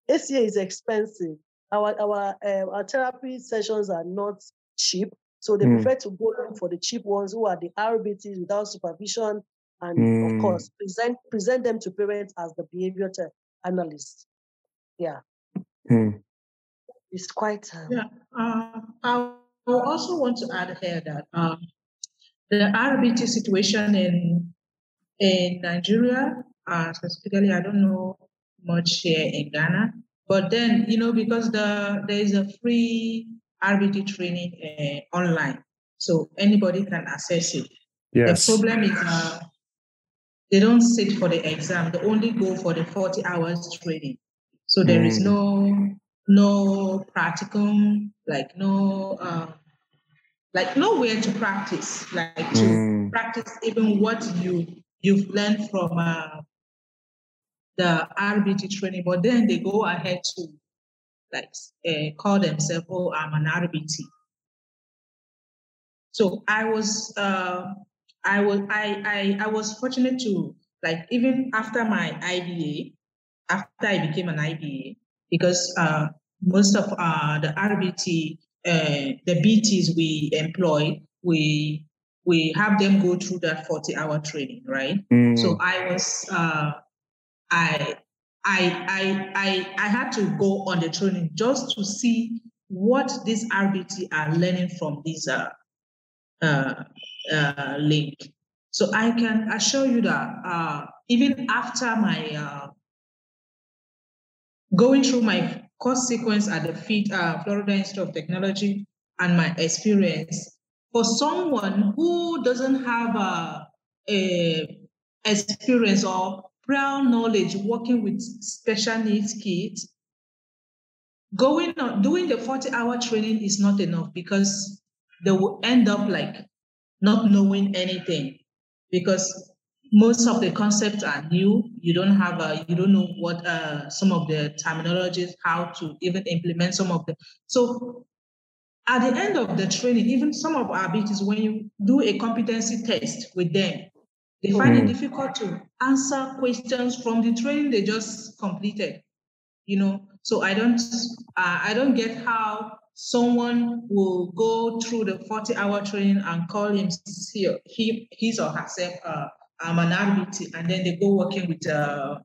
ACA is expensive. Our our uh, our therapy sessions are not cheap, so they Mm. prefer to go for the cheap ones who are the RBTs without supervision, and Mm. of course present present them to parents as the behavior te- analyst. Yeah, Hmm. it's quite. Um, Yeah. Uh, I also want to add here that um, the RBT situation in in Nigeria, uh, specifically, I don't know much here in Ghana, but then you know because the there is a free RBT training uh, online, so anybody can access it. Yes. The problem is uh, they don't sit for the exam; they only go for the forty hours training. So there is Mm. no no practicum, like no uh, like nowhere to practice, like to Mm. practice even what you you've learned from uh, the RBT training. But then they go ahead to like uh, call themselves, "Oh, I'm an RBT." So I was uh, I was I, I I was fortunate to like even after my IBA, after I became an IBA, because uh, most of uh, the RBT, uh, the BTs we employ, we we have them go through that 40 hour training, right? Mm. So I was uh, I I I I I had to go on the training just to see what these RBT are learning from this uh, uh, uh, link. So I can assure you that uh, even after my uh, going through my course sequence at the uh, Florida Institute of Technology and my experience, for someone who doesn't have a, a experience or prior knowledge working with special needs kids, going on doing the 40 hour training is not enough because they will end up like not knowing anything because most of the concepts are new you don't have a you don't know what uh, some of the terminologies how to even implement some of the so at the end of the training even some of our abilities when you do a competency test with them they find it Mm. difficult to answer questions from the training they just completed you know? So i don't uh, i don't get how someone will go through the 40 hour training and call him he, his or herself uh, i'm an rbt and then they go working with uh,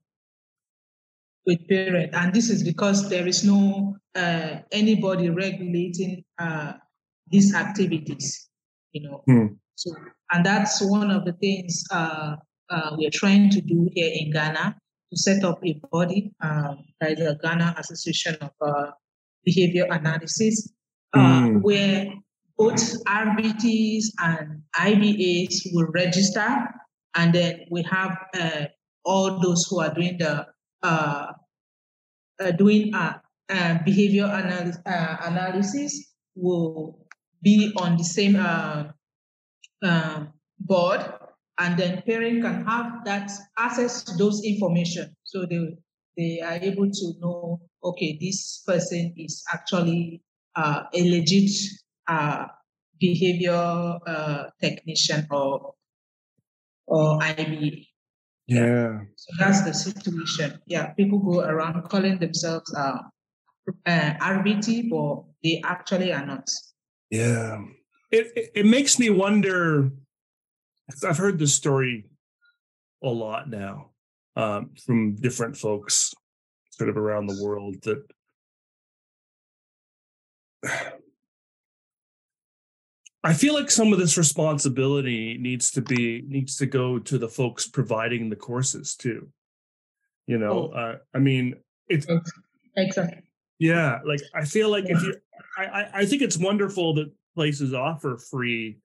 with parent. And this is because there is no uh, anybody regulating uh, these activities you know? Hmm. so and that's one of the things uh, uh, we're trying to do here in ghana to set up a body that is a ghana association of uh, behavior analysis uh, Mm. where both rbts and ibas will register and then we have uh, all those who are doing the uh, uh, doing uh, uh, behavior analy- uh, analysis will be on the same uh, uh, board, and then parent can have that access to those information, so they they are able to know, okay, this person is actually uh, a legit uh, behavior uh, technician or or IBA. Yeah. So that's the situation. Yeah, people go around calling themselves uh, uh, RBT, but they actually are not. Yeah. It, it it makes me wonder. I've heard this story a lot now um, from different folks, sort of around the world. That I feel like some of this responsibility needs to be needs to go to the folks providing the courses too. You know, Oh. uh, I mean, it's Exactly. yeah, like I feel like if you, I, I, I think it's wonderful that places offer free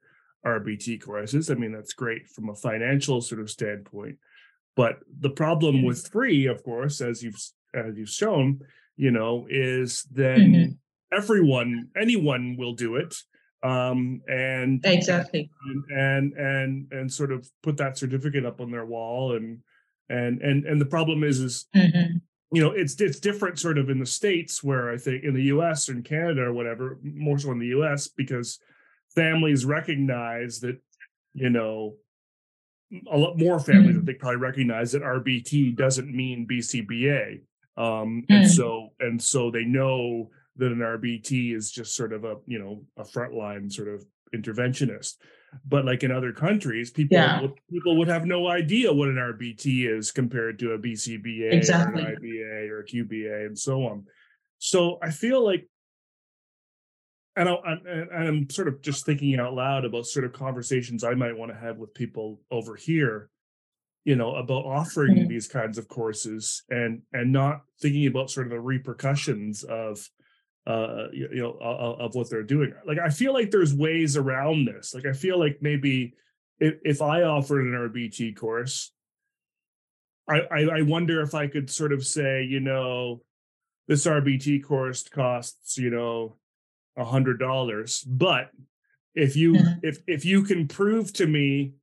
RBT courses. I mean, that's great from a financial sort of standpoint. But the problem with free, of course, as you've as you've shown, you know, is then Mhm. everyone, anyone will do it, um, and exactly, and, and and and sort of put that certificate up on their wall, and and and and the problem is is. Mhm. You know, it's it's different sort of in the states where I think in the U.S. or in Canada or whatever, more so in the U.S. because families recognize that, you know, a lot more families Mm. I think probably recognize that RBT doesn't mean BCBA. Um, and Mm. so and so they know that an RBT is just sort of a you know a frontline sort of interventionist. But like in other countries, people Yeah. would, people would have no idea what an RBT is compared to a BCBA Exactly. or an IBA or a QBA and so on. So I feel like and, I, I'm sort of just thinking out loud about sort of conversations I might want to have with people over here, you know, about offering Mhm. these kinds of courses and and not thinking about sort of the repercussions of uh you, you know of, of what they're doing. Like I feel like there's ways around this. Like I feel like maybe if, if I offered an RBT course, I, I I wonder if I could sort of say, you know, this RBT course costs, you know, a hundred dollars. But if you Mhm. if if you can prove to me,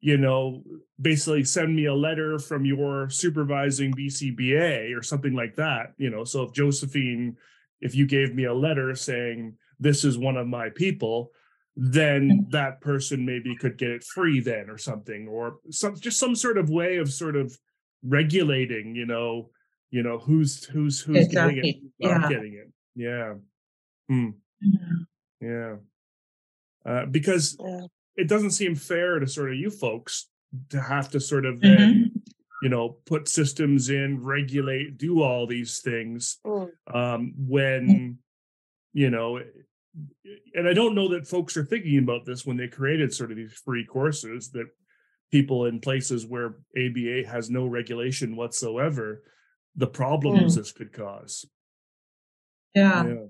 you know, basically send me a letter from your supervising BCBA or something like that, you know. So if Josephine, if you gave me a letter saying this is one of my people, then that person maybe could get it free then or something, or some just some sort of way of sort of regulating, you know, you know, who's who's who's getting it, Exactly. who's not Yeah. getting it. Yeah. Hmm. Mhm. Yeah. Uh, because Yeah. it doesn't seem fair to sort of you folks to have to sort of then, Mhm. you know, put systems in, regulate, do all these things Mm. um, when, you know, and I don't know that folks are thinking about this when they created sort of these free courses that people in places where ABA has no regulation whatsoever, the problems this could cause. Yeah. Yeah.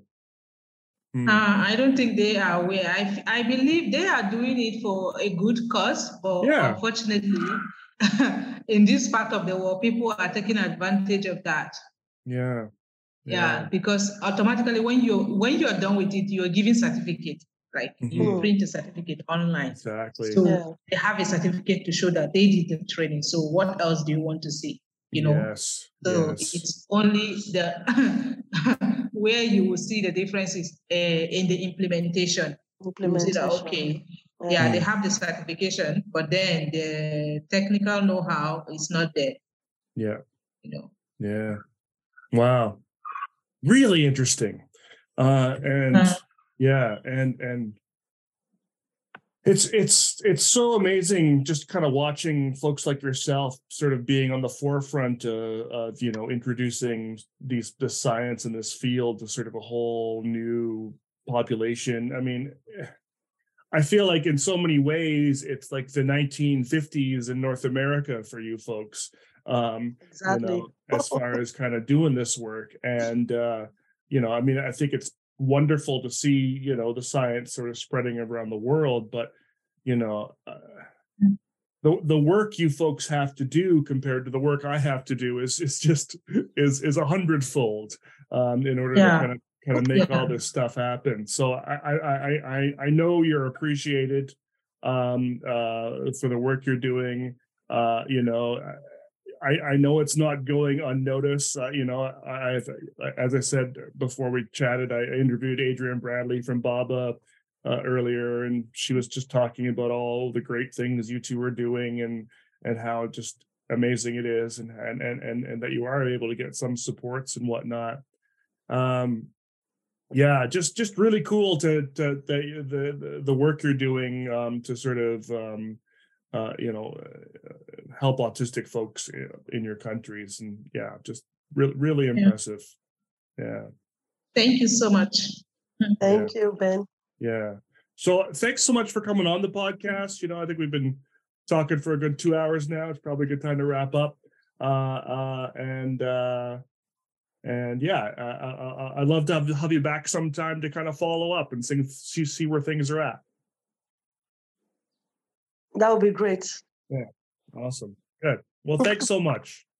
Hmm. Uh, I don't think they are aware. I, I believe they are doing it for a good cause, but Yeah. unfortunately, [laughs] in this part of the world, people are taking advantage of that. yeah. Yeah, because automatically when you when you're done with it, you're giving certificate. Like you Mhm. print a certificate online. Exactly. So Yeah. they have a certificate to show that they did the training. So what else do you want to see? You know, Yes. so yes. it's only the [laughs] where you will see the differences uh, in the implementation. You will see that Implementation. okay, Yeah. yeah, they have the certification, but then the technical know-how is not there. Yeah. You know. Yeah. Wow. Really interesting. Uh and Uh. yeah, and and it's it's it's so amazing just kind of watching folks like yourself sort of being on the forefront uh, of you know introducing these the science in this field to sort of a whole new population. I mean, eh, I feel like in so many ways it's like the 1950s in North America for you folks. Um, Exactly. you know, as far as kind of doing this work. And uh, you know, I mean, I think it's wonderful to see, you know, the science sort of spreading around the world, but you know, uh, the the work you folks have to do compared to the work I have to do is is just is is a hundredfold um, in order Yeah. to kind of kind of make all this stuff happen. So I I I I I know you're appreciated um, uh, for the work you're doing. Uh, you know, I, I know it's not going unnoticed. Uh, you know, I, I've, as I said before we chatted, I interviewed Adrienne Bradley from BABA uh, earlier, and she was just talking about all the great things you two are doing and and how just amazing it is, and and and and, and that you are able to get some supports and whatnot. Um, yeah, just just really cool to to the the the work you're doing um, to sort of um, uh, you know uh, help autistic folks uh, in your countries and yeah just really really impressive. Yeah. Thank you so much. Thank you, Ben. yeah. So thanks so much for coming on the podcast. You know i think we've been talking for a good two hours now. It's probably a good time to wrap up. Uh uh and uh and yeah I, I, I- i'd love to have, have you back sometime to kind of follow up and see, see see where things are at That would be great. Yeah. Awesome good well thanks so much [laughs]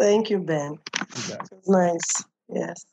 Thank you, Ben. You. It was nice. Yes.